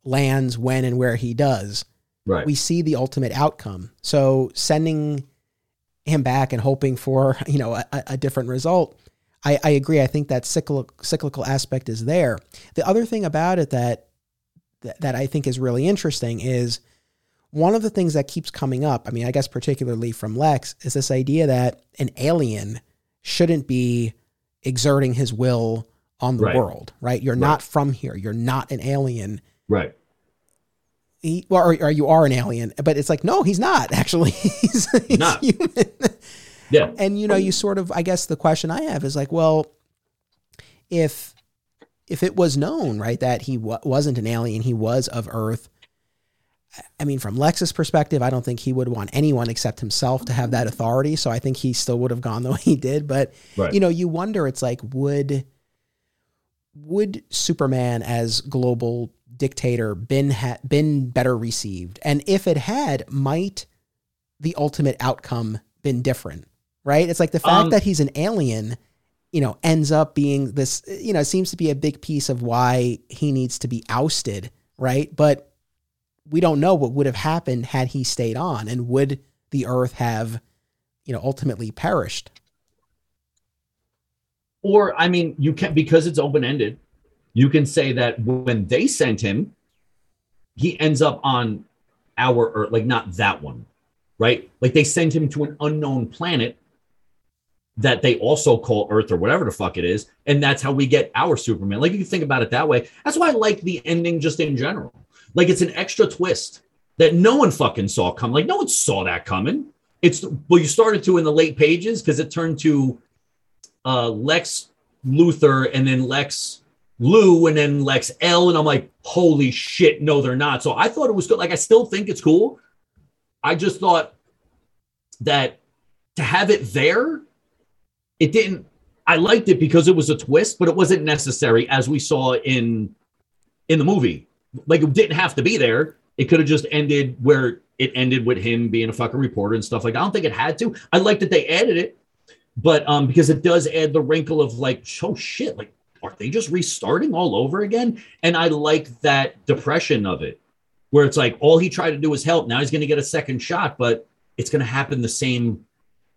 lands when and where he does. Right. We see the ultimate outcome. So sending him back and hoping for [laughs] you know a, a different result. I, I agree. I think that cyclical cyclical aspect is there. The other thing about it that that, that I think is really interesting is one of the things that keeps coming up, I mean, I guess particularly from Lex, is this idea that an alien shouldn't be exerting his will on the Right. world, right? You're not from here. You're not an alien. right. He, well, or, or you are an alien, but it's like, no, he's not [laughs] actually. he's, he's Not. human. Yeah. And you know, you sort of, I guess the question I have is like, well, if if it was known, right, that he wa wasn't an alien, he was of Earth. I mean, from Lex's perspective, I don't think he would want anyone except himself to have that authority. So I think he still would have gone the [laughs] way he did. But Right. you know, you wonder, it's like, would would Superman as global dictator been ha- been better received? And if it had, might the ultimate outcome been different? Right? It's like the fact Um, that he's an alien, you know, ends up being this, you know, seems to be a big piece of why he needs to be ousted, right? But we don't know what would have happened had he stayed on and would the earth have, you know, ultimately perished. Or, I mean, you can because it's open ended. You can say that when they sent him, he ends up on our Earth, like not that one, right? Like they send him to an unknown planet that they also call Earth or whatever the fuck it is, and that's how we get our Superman. Like you can think about it that way. That's why I like the ending just in general. Like it's an extra twist that no one fucking saw coming. Like no one saw that coming. It's well, you started to in the late pages because it turned to uh, Lex Luthor and then Lex Lou and then Lex L. And I'm like, holy shit, no, they're not. So I thought it was good. Like, I still think it's cool. I just thought that to have it there, it didn't. I liked it because it was a twist, but it wasn't necessary as we saw in in the movie. Like it didn't have to be there. It could have just ended where it ended with him being a fucking reporter and stuff like. I don't think it had to. I like that they added it, but um, because it does add the wrinkle of like, oh shit, like are they just restarting all over again? And I like that depression of it, where it's like all he tried to do was help. Now he's going to get a second shot, but it's going to happen the same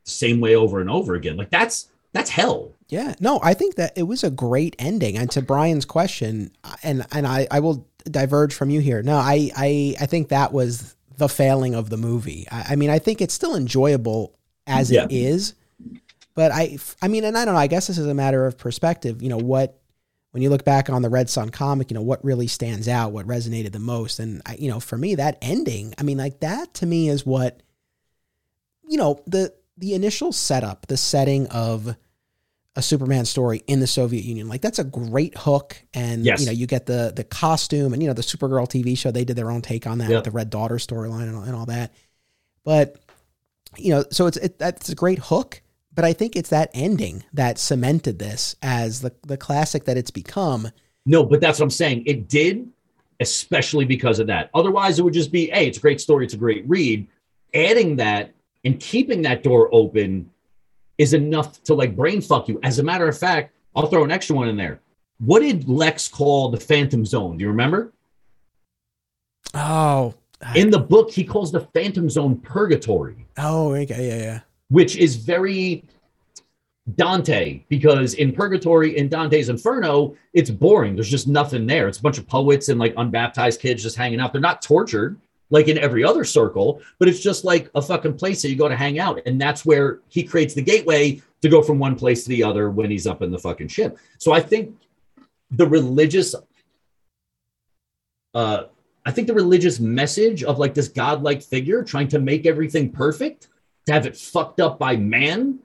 same way over and over again. Like that's that's hell. Yeah, no, I think that it was a great ending. And to Brian's question, and and I, I will diverge from you here. No, I I, I think that was the failing of the movie. I, I mean, I think it's still enjoyable as Yeah. it is, but I I mean, and I don't know. I guess this is a matter of perspective. You know what? When you look back on the Red Son comic, you know what really stands out, what resonated the most, and I, you know, for me, that ending. I mean, like that to me is what you know the the initial setup, the setting of a Superman story in the Soviet Union. Like that's a great hook, and Yes. you know you get the the costume, and you know the Supergirl TV show. They did their own take on that Yep. with the Red Daughter storyline and, all- and all that. But you know, so it's it, that's a great hook. But I think it's that ending that cemented this as the the classic that it's become. No, but that's what I'm saying. It did, especially because of that. Otherwise, it would just be, hey, it's a great story, it's a great read. Adding that and keeping that door open is enough to like brain fuck you. As a matter of fact, I'll throw an extra one in there. What did Lex call the Phantom Zone? Do you remember? Oh, In the book, he calls the Phantom Zone purgatory. oh, okay, yeah, yeah. which is very Dante because in Purgatory in Dante's Inferno, it's boring. There's just nothing there. It's a bunch of poets and like unbaptized kids just hanging out. They're not tortured. Like in every other circle, but it's just like a fucking place that you go to hang out. And that's where he creates the gateway to go from one place to the other when he's up in the fucking ship. So I think the religious uh I think the religious message of like this godlike figure trying to make everything perfect, to have it fucked up by man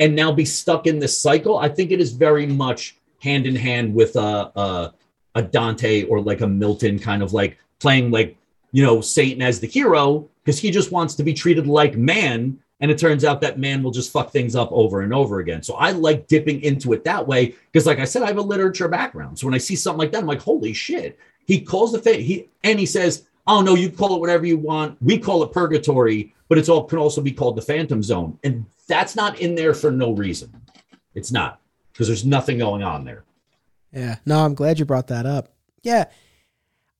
and now be stuck in this cycle, I think it is very much hand in hand with a a, a Dante or like a Milton kind of like playing like you know Satan as the hero because he just wants to be treated like man and it turns out that man will just fuck things up over and over again. So I like dipping into it that way because, like I said, I have a literature background. So when I see something like that, I'm like, holy shit. He calls the fate. He and he says, "Oh no, you call it whatever you want. We call it purgatory, but it's all can also be called the phantom zone." And that's not in there for no reason. It's not because there's nothing going on there. Yeah. No, I'm glad you brought that up. Yeah.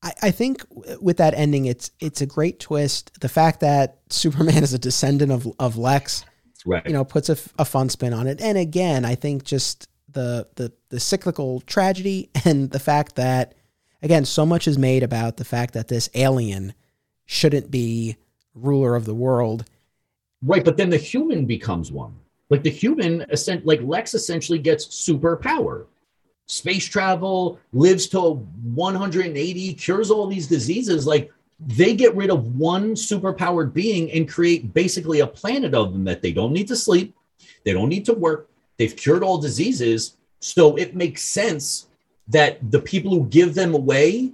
I, I think with that ending, it's it's a great twist. The fact that Superman is a descendant of of Lex, Right. you know, puts a, a fun spin on it. And again, I think just the the the cyclical tragedy [laughs] and the fact that again, so much is made about the fact that this alien shouldn't be ruler of the world. Right, but then the human becomes one. Like the human, like Lex essentially gets superpower, space travel, lives to 180, cures all these diseases. Like they get rid of one superpowered being and create basically a planet of them that they don't need to sleep, they don't need to work, they've cured all diseases. So it makes sense that the people who give them away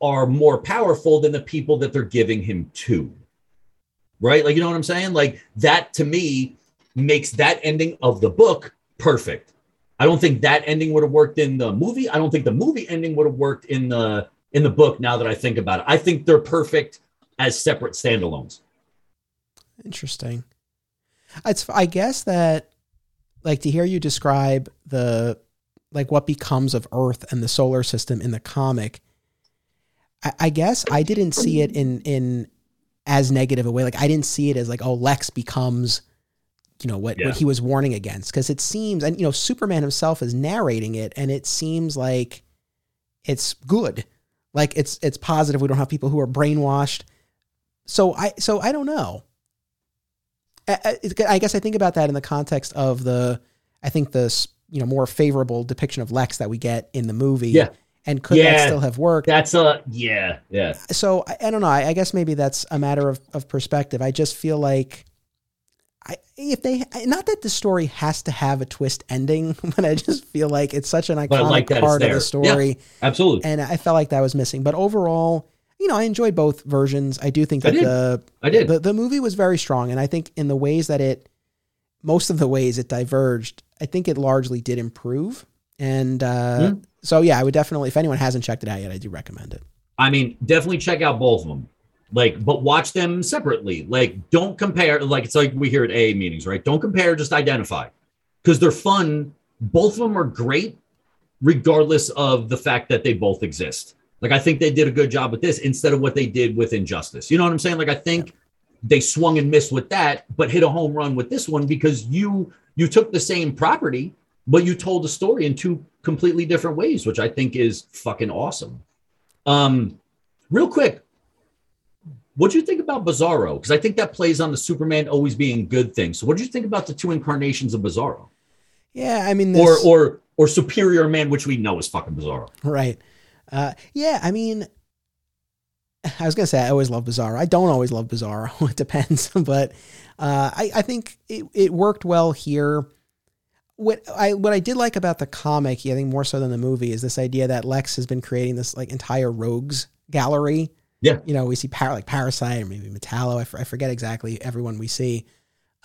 are more powerful than the people that they're giving him to right? Like, you know what I'm saying? Like, that to me makes that ending of the book perfect. I don't think that ending would have worked in the movie. I don't think the movie ending would have worked in the in the book now that I think about it. I think they're perfect as separate standalones. Interesting. It's I guess that like to hear you describe the like what becomes of Earth and the solar system in the comic. I, I guess I didn't see it in in as negative a way. Like I didn't see it as like oh Lex becomes you know what Yeah. what he was warning against because it seems and you know Superman himself is narrating it and it seems like it's good. Like it's it's positive. We don't have people who are brainwashed. So I so I don't know. I, I- I guess I think about that in the context of the, I think the you know more favorable depiction of Lex that we get in the movie. Yeah. And could that still have worked? That's a yeah, yeah. so I, I don't know. I, I guess maybe that's a matter of, of perspective. I just feel like, I if they not that the story has to have a twist ending, [laughs] but I just feel like it's such an iconic like part of the story, Absolutely. and I felt like that was missing. But overall, you know, I enjoyed both versions. I do think I that did. the I did. the, the movie was very strong and i think in the ways that it most of the ways it diverged i think it largely did improve and uh, Hmm. so yeah i would definitely if anyone hasn't checked it out yet i do recommend it I mean, definitely check out both of them. Like, but watch them separately. Like, don't compare. Like, it's like we hear at AA meetings, right? Don't compare, just identify because they're fun. Both of them are great, regardless of the fact that they both exist. Like, I think they did a good job with this instead of what they did with Injustice. You know what I'm saying? Like, I think they swung and missed with that, but hit a home run with this one because you you took the same property, but you told the story in two completely different ways, which I think is fucking awesome. Um, real quick, what do you think about Bizarro? Because I think that plays on the Superman always being good thing. So, what do you think about the two incarnations of Bizarro, yeah i mean or or or Superior Man, which we know is fucking Bizarro? right uh, yeah i mean i was gonna say i always love bizarro i don't always love bizarro [laughs] it depends [laughs] but uh, I, I think it, it worked well here what I what I did like about the comic, I think more so than the movie, is this idea that Lex has been creating this like entire rogues gallery. Yeah. you know, we see par- like Parasite or maybe Metallo. I, f- I forget exactly everyone we see.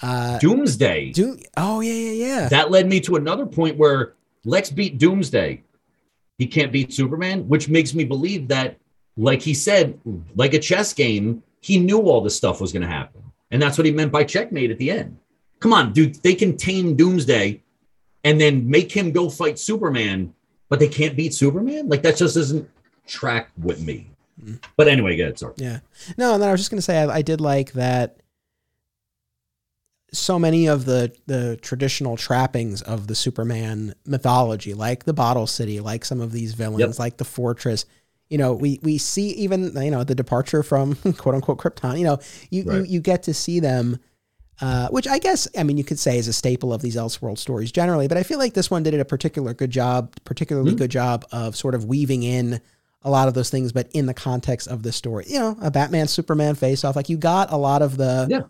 Uh, Doomsday. do oh yeah yeah yeah That led me to another point where Lex beat Doomsday. He can't beat Superman, which makes me believe that, like he said, like a chess game, he knew all this stuff was going to happen. And that's what he meant by checkmate at the end. Come on, dude. They can tame Doomsday and then make him go fight Superman, but they can't beat Superman? Like, that just doesn't track with me. But anyway, good. Sorry. Yeah. No, and then I was just gonna say I, I did like that. So many of the the traditional trappings of the Superman mythology, like the Bottle City, like some of these villains, Yep. like the Fortress, You know, we we see even you know the departure from [laughs] quote unquote Krypton. You know, you Right. you, you get to see them. Uh, which I guess, I mean, you could say is a staple of these Elseworld stories generally, but I feel like this one did a particular good job, particularly Mhm. good job of sort of weaving in a lot of those things, but in the context of the story. You know, a Batman Superman face off, like you got a lot of the, Yeah.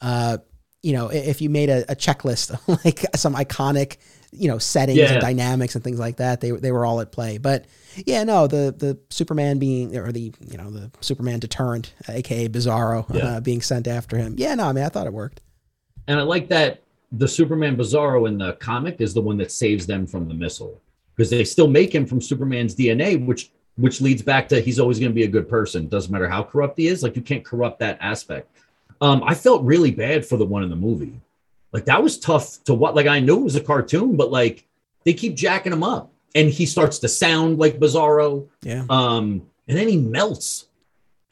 uh, you know, if you made a, a checklist, [laughs] like some iconic, you know, settings Yeah. and dynamics and things like that, they they were all at play. But yeah, no, the the Superman being or the you know the Superman deterrent, aka Bizarro, Yeah. uh, being sent after him. Yeah, no, I mean, I thought it worked. And I like that the Superman Bizarro in the comic is the one that saves them from the missile because they still make him from Superman's DNA, which which leads back to he's always going to be a good person. Doesn't matter how corrupt he is. Like you can't corrupt that aspect. Um, I felt really bad for the one in the movie. Like that was tough to what. Like I knew it was a cartoon, but like they keep jacking him up, and he starts to sound like Bizarro. Yeah, Um, and then he melts.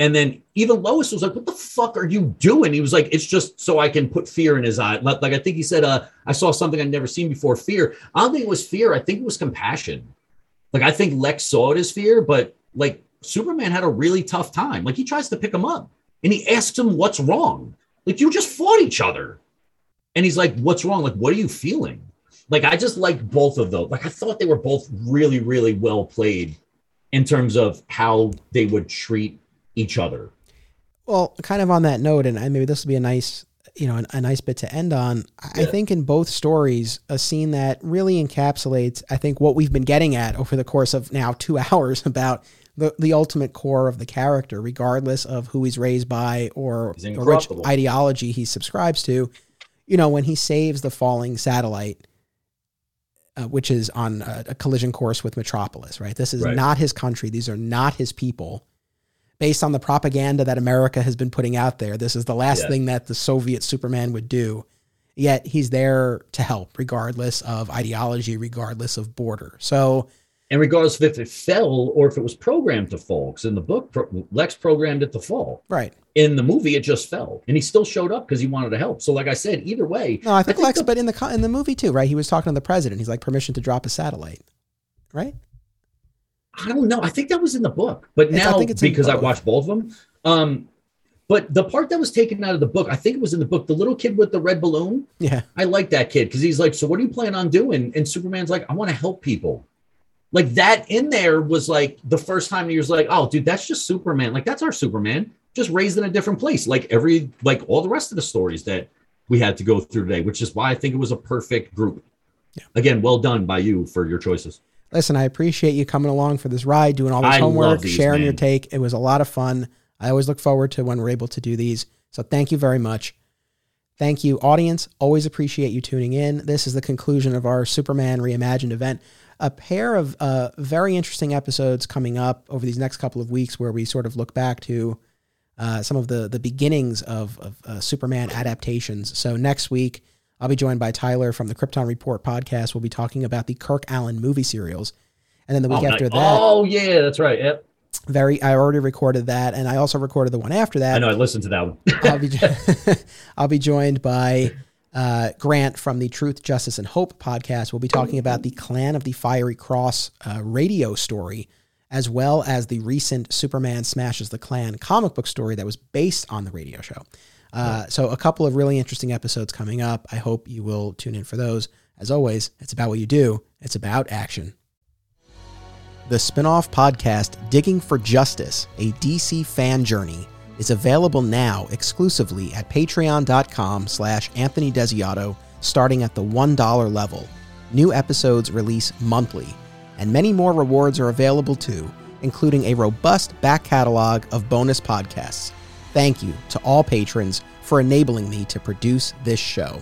And then even Lois was like, "What the fuck are you doing?" He was like, "It's just so I can put fear in his eye." Like like I think he said, "Uh, I saw something I'd never seen before." Fear. I don't think it was fear. I think it was compassion. Like I think Lex saw it as fear, but like Superman had a really tough time. Like he tries to pick him up, and he asks him, "What's wrong?" Like you just fought each other, and he's like, "What's wrong? Like what are you feeling?" Like I just like both of those. Like I thought they were both really really well played in terms of how they would treat each other. Well, kind of on that note, and I- maybe this will be a nice, you know, a, a nice bit to end on. I think in both stories, a scene that really encapsulates, I think, what we've been getting at over the course of now two [laughs] hours about the, the ultimate core of the character, regardless of who he's raised by or, or which ideology he subscribes to. You know, when he saves the falling satellite, uh, which is on a, a collision course with Metropolis, right? This is Right. not his country. These are not his people. Based on the propaganda that America has been putting out there, this is the last Yeah. thing that the Soviet Superman would do. Yet he's there to help, regardless of ideology, regardless of border. So, And regardless of if it fell or if it was programmed to fall, because in the book, Lex programmed it to fall. right. In the movie, it just fell, and he still showed up because he wanted to help. So, like I said, either way, No, I think, Lex, the- but in the in the movie too, right? He was talking to the president. He's like permission to drop a satellite, right? I don't know. I think that was in the book, but I now think it's because I watched both of them. Um, but the part that was taken out of the book, I think it was in the book. The little kid with the red balloon. Yeah, I like that kid because he's like, "So what do you plan on doing?" And Superman's like, "I want to help people." Like that in there was like the first time he was like, "Oh, dude, that's just Superman. Like that's our Superman, just raised in a different place." Like every like all the rest of the stories that we had to go through today, which is why I think it was a perfect group. Yeah. Again, well done by you for your choices. Listen, I appreciate you coming along for this ride, doing all this I homework, these, sharing your take. It was a lot of fun. I always look forward to when we're able to do these. So thank you very much. Thank you, audience. Always appreciate you tuning in. This is the conclusion of our Superman Reimagined event. A pair of uh, very interesting episodes coming up over these next couple of weeks where we sort of look back to uh, some of the, the beginnings of, of uh, Superman adaptations. So next week, I'll be joined by Tyler from the Krypton Report podcast. We'll be talking about the Kirk Alyn movie serials. And then the week oh, after nice. that, oh yeah, that's right. Yep, very I already recorded that, and I also recorded the one after that. I know. I listened to that one. [laughs] I'll be [laughs] [laughs] I'll be joined by uh, Grant from the Truth, Justice, and Hope podcast. We'll be talking about the Klan of the Fiery Cross uh, radio story, as well as the recent Superman Smashes the Klan comic book story that was based on the radio show. Uh, so, a couple of really interesting episodes coming up. I hope you will tune in for those. As always, it's about what you do, it's about action. The spin off podcast, Digging for Justice, a DC fan journey, is available now exclusively at patreon.com slash Anthony Desiato, starting at the $1 level. New episodes release monthly, and many more rewards are available too, including a robust back catalog of bonus podcasts. Thank you to all patrons for enabling me to produce this show.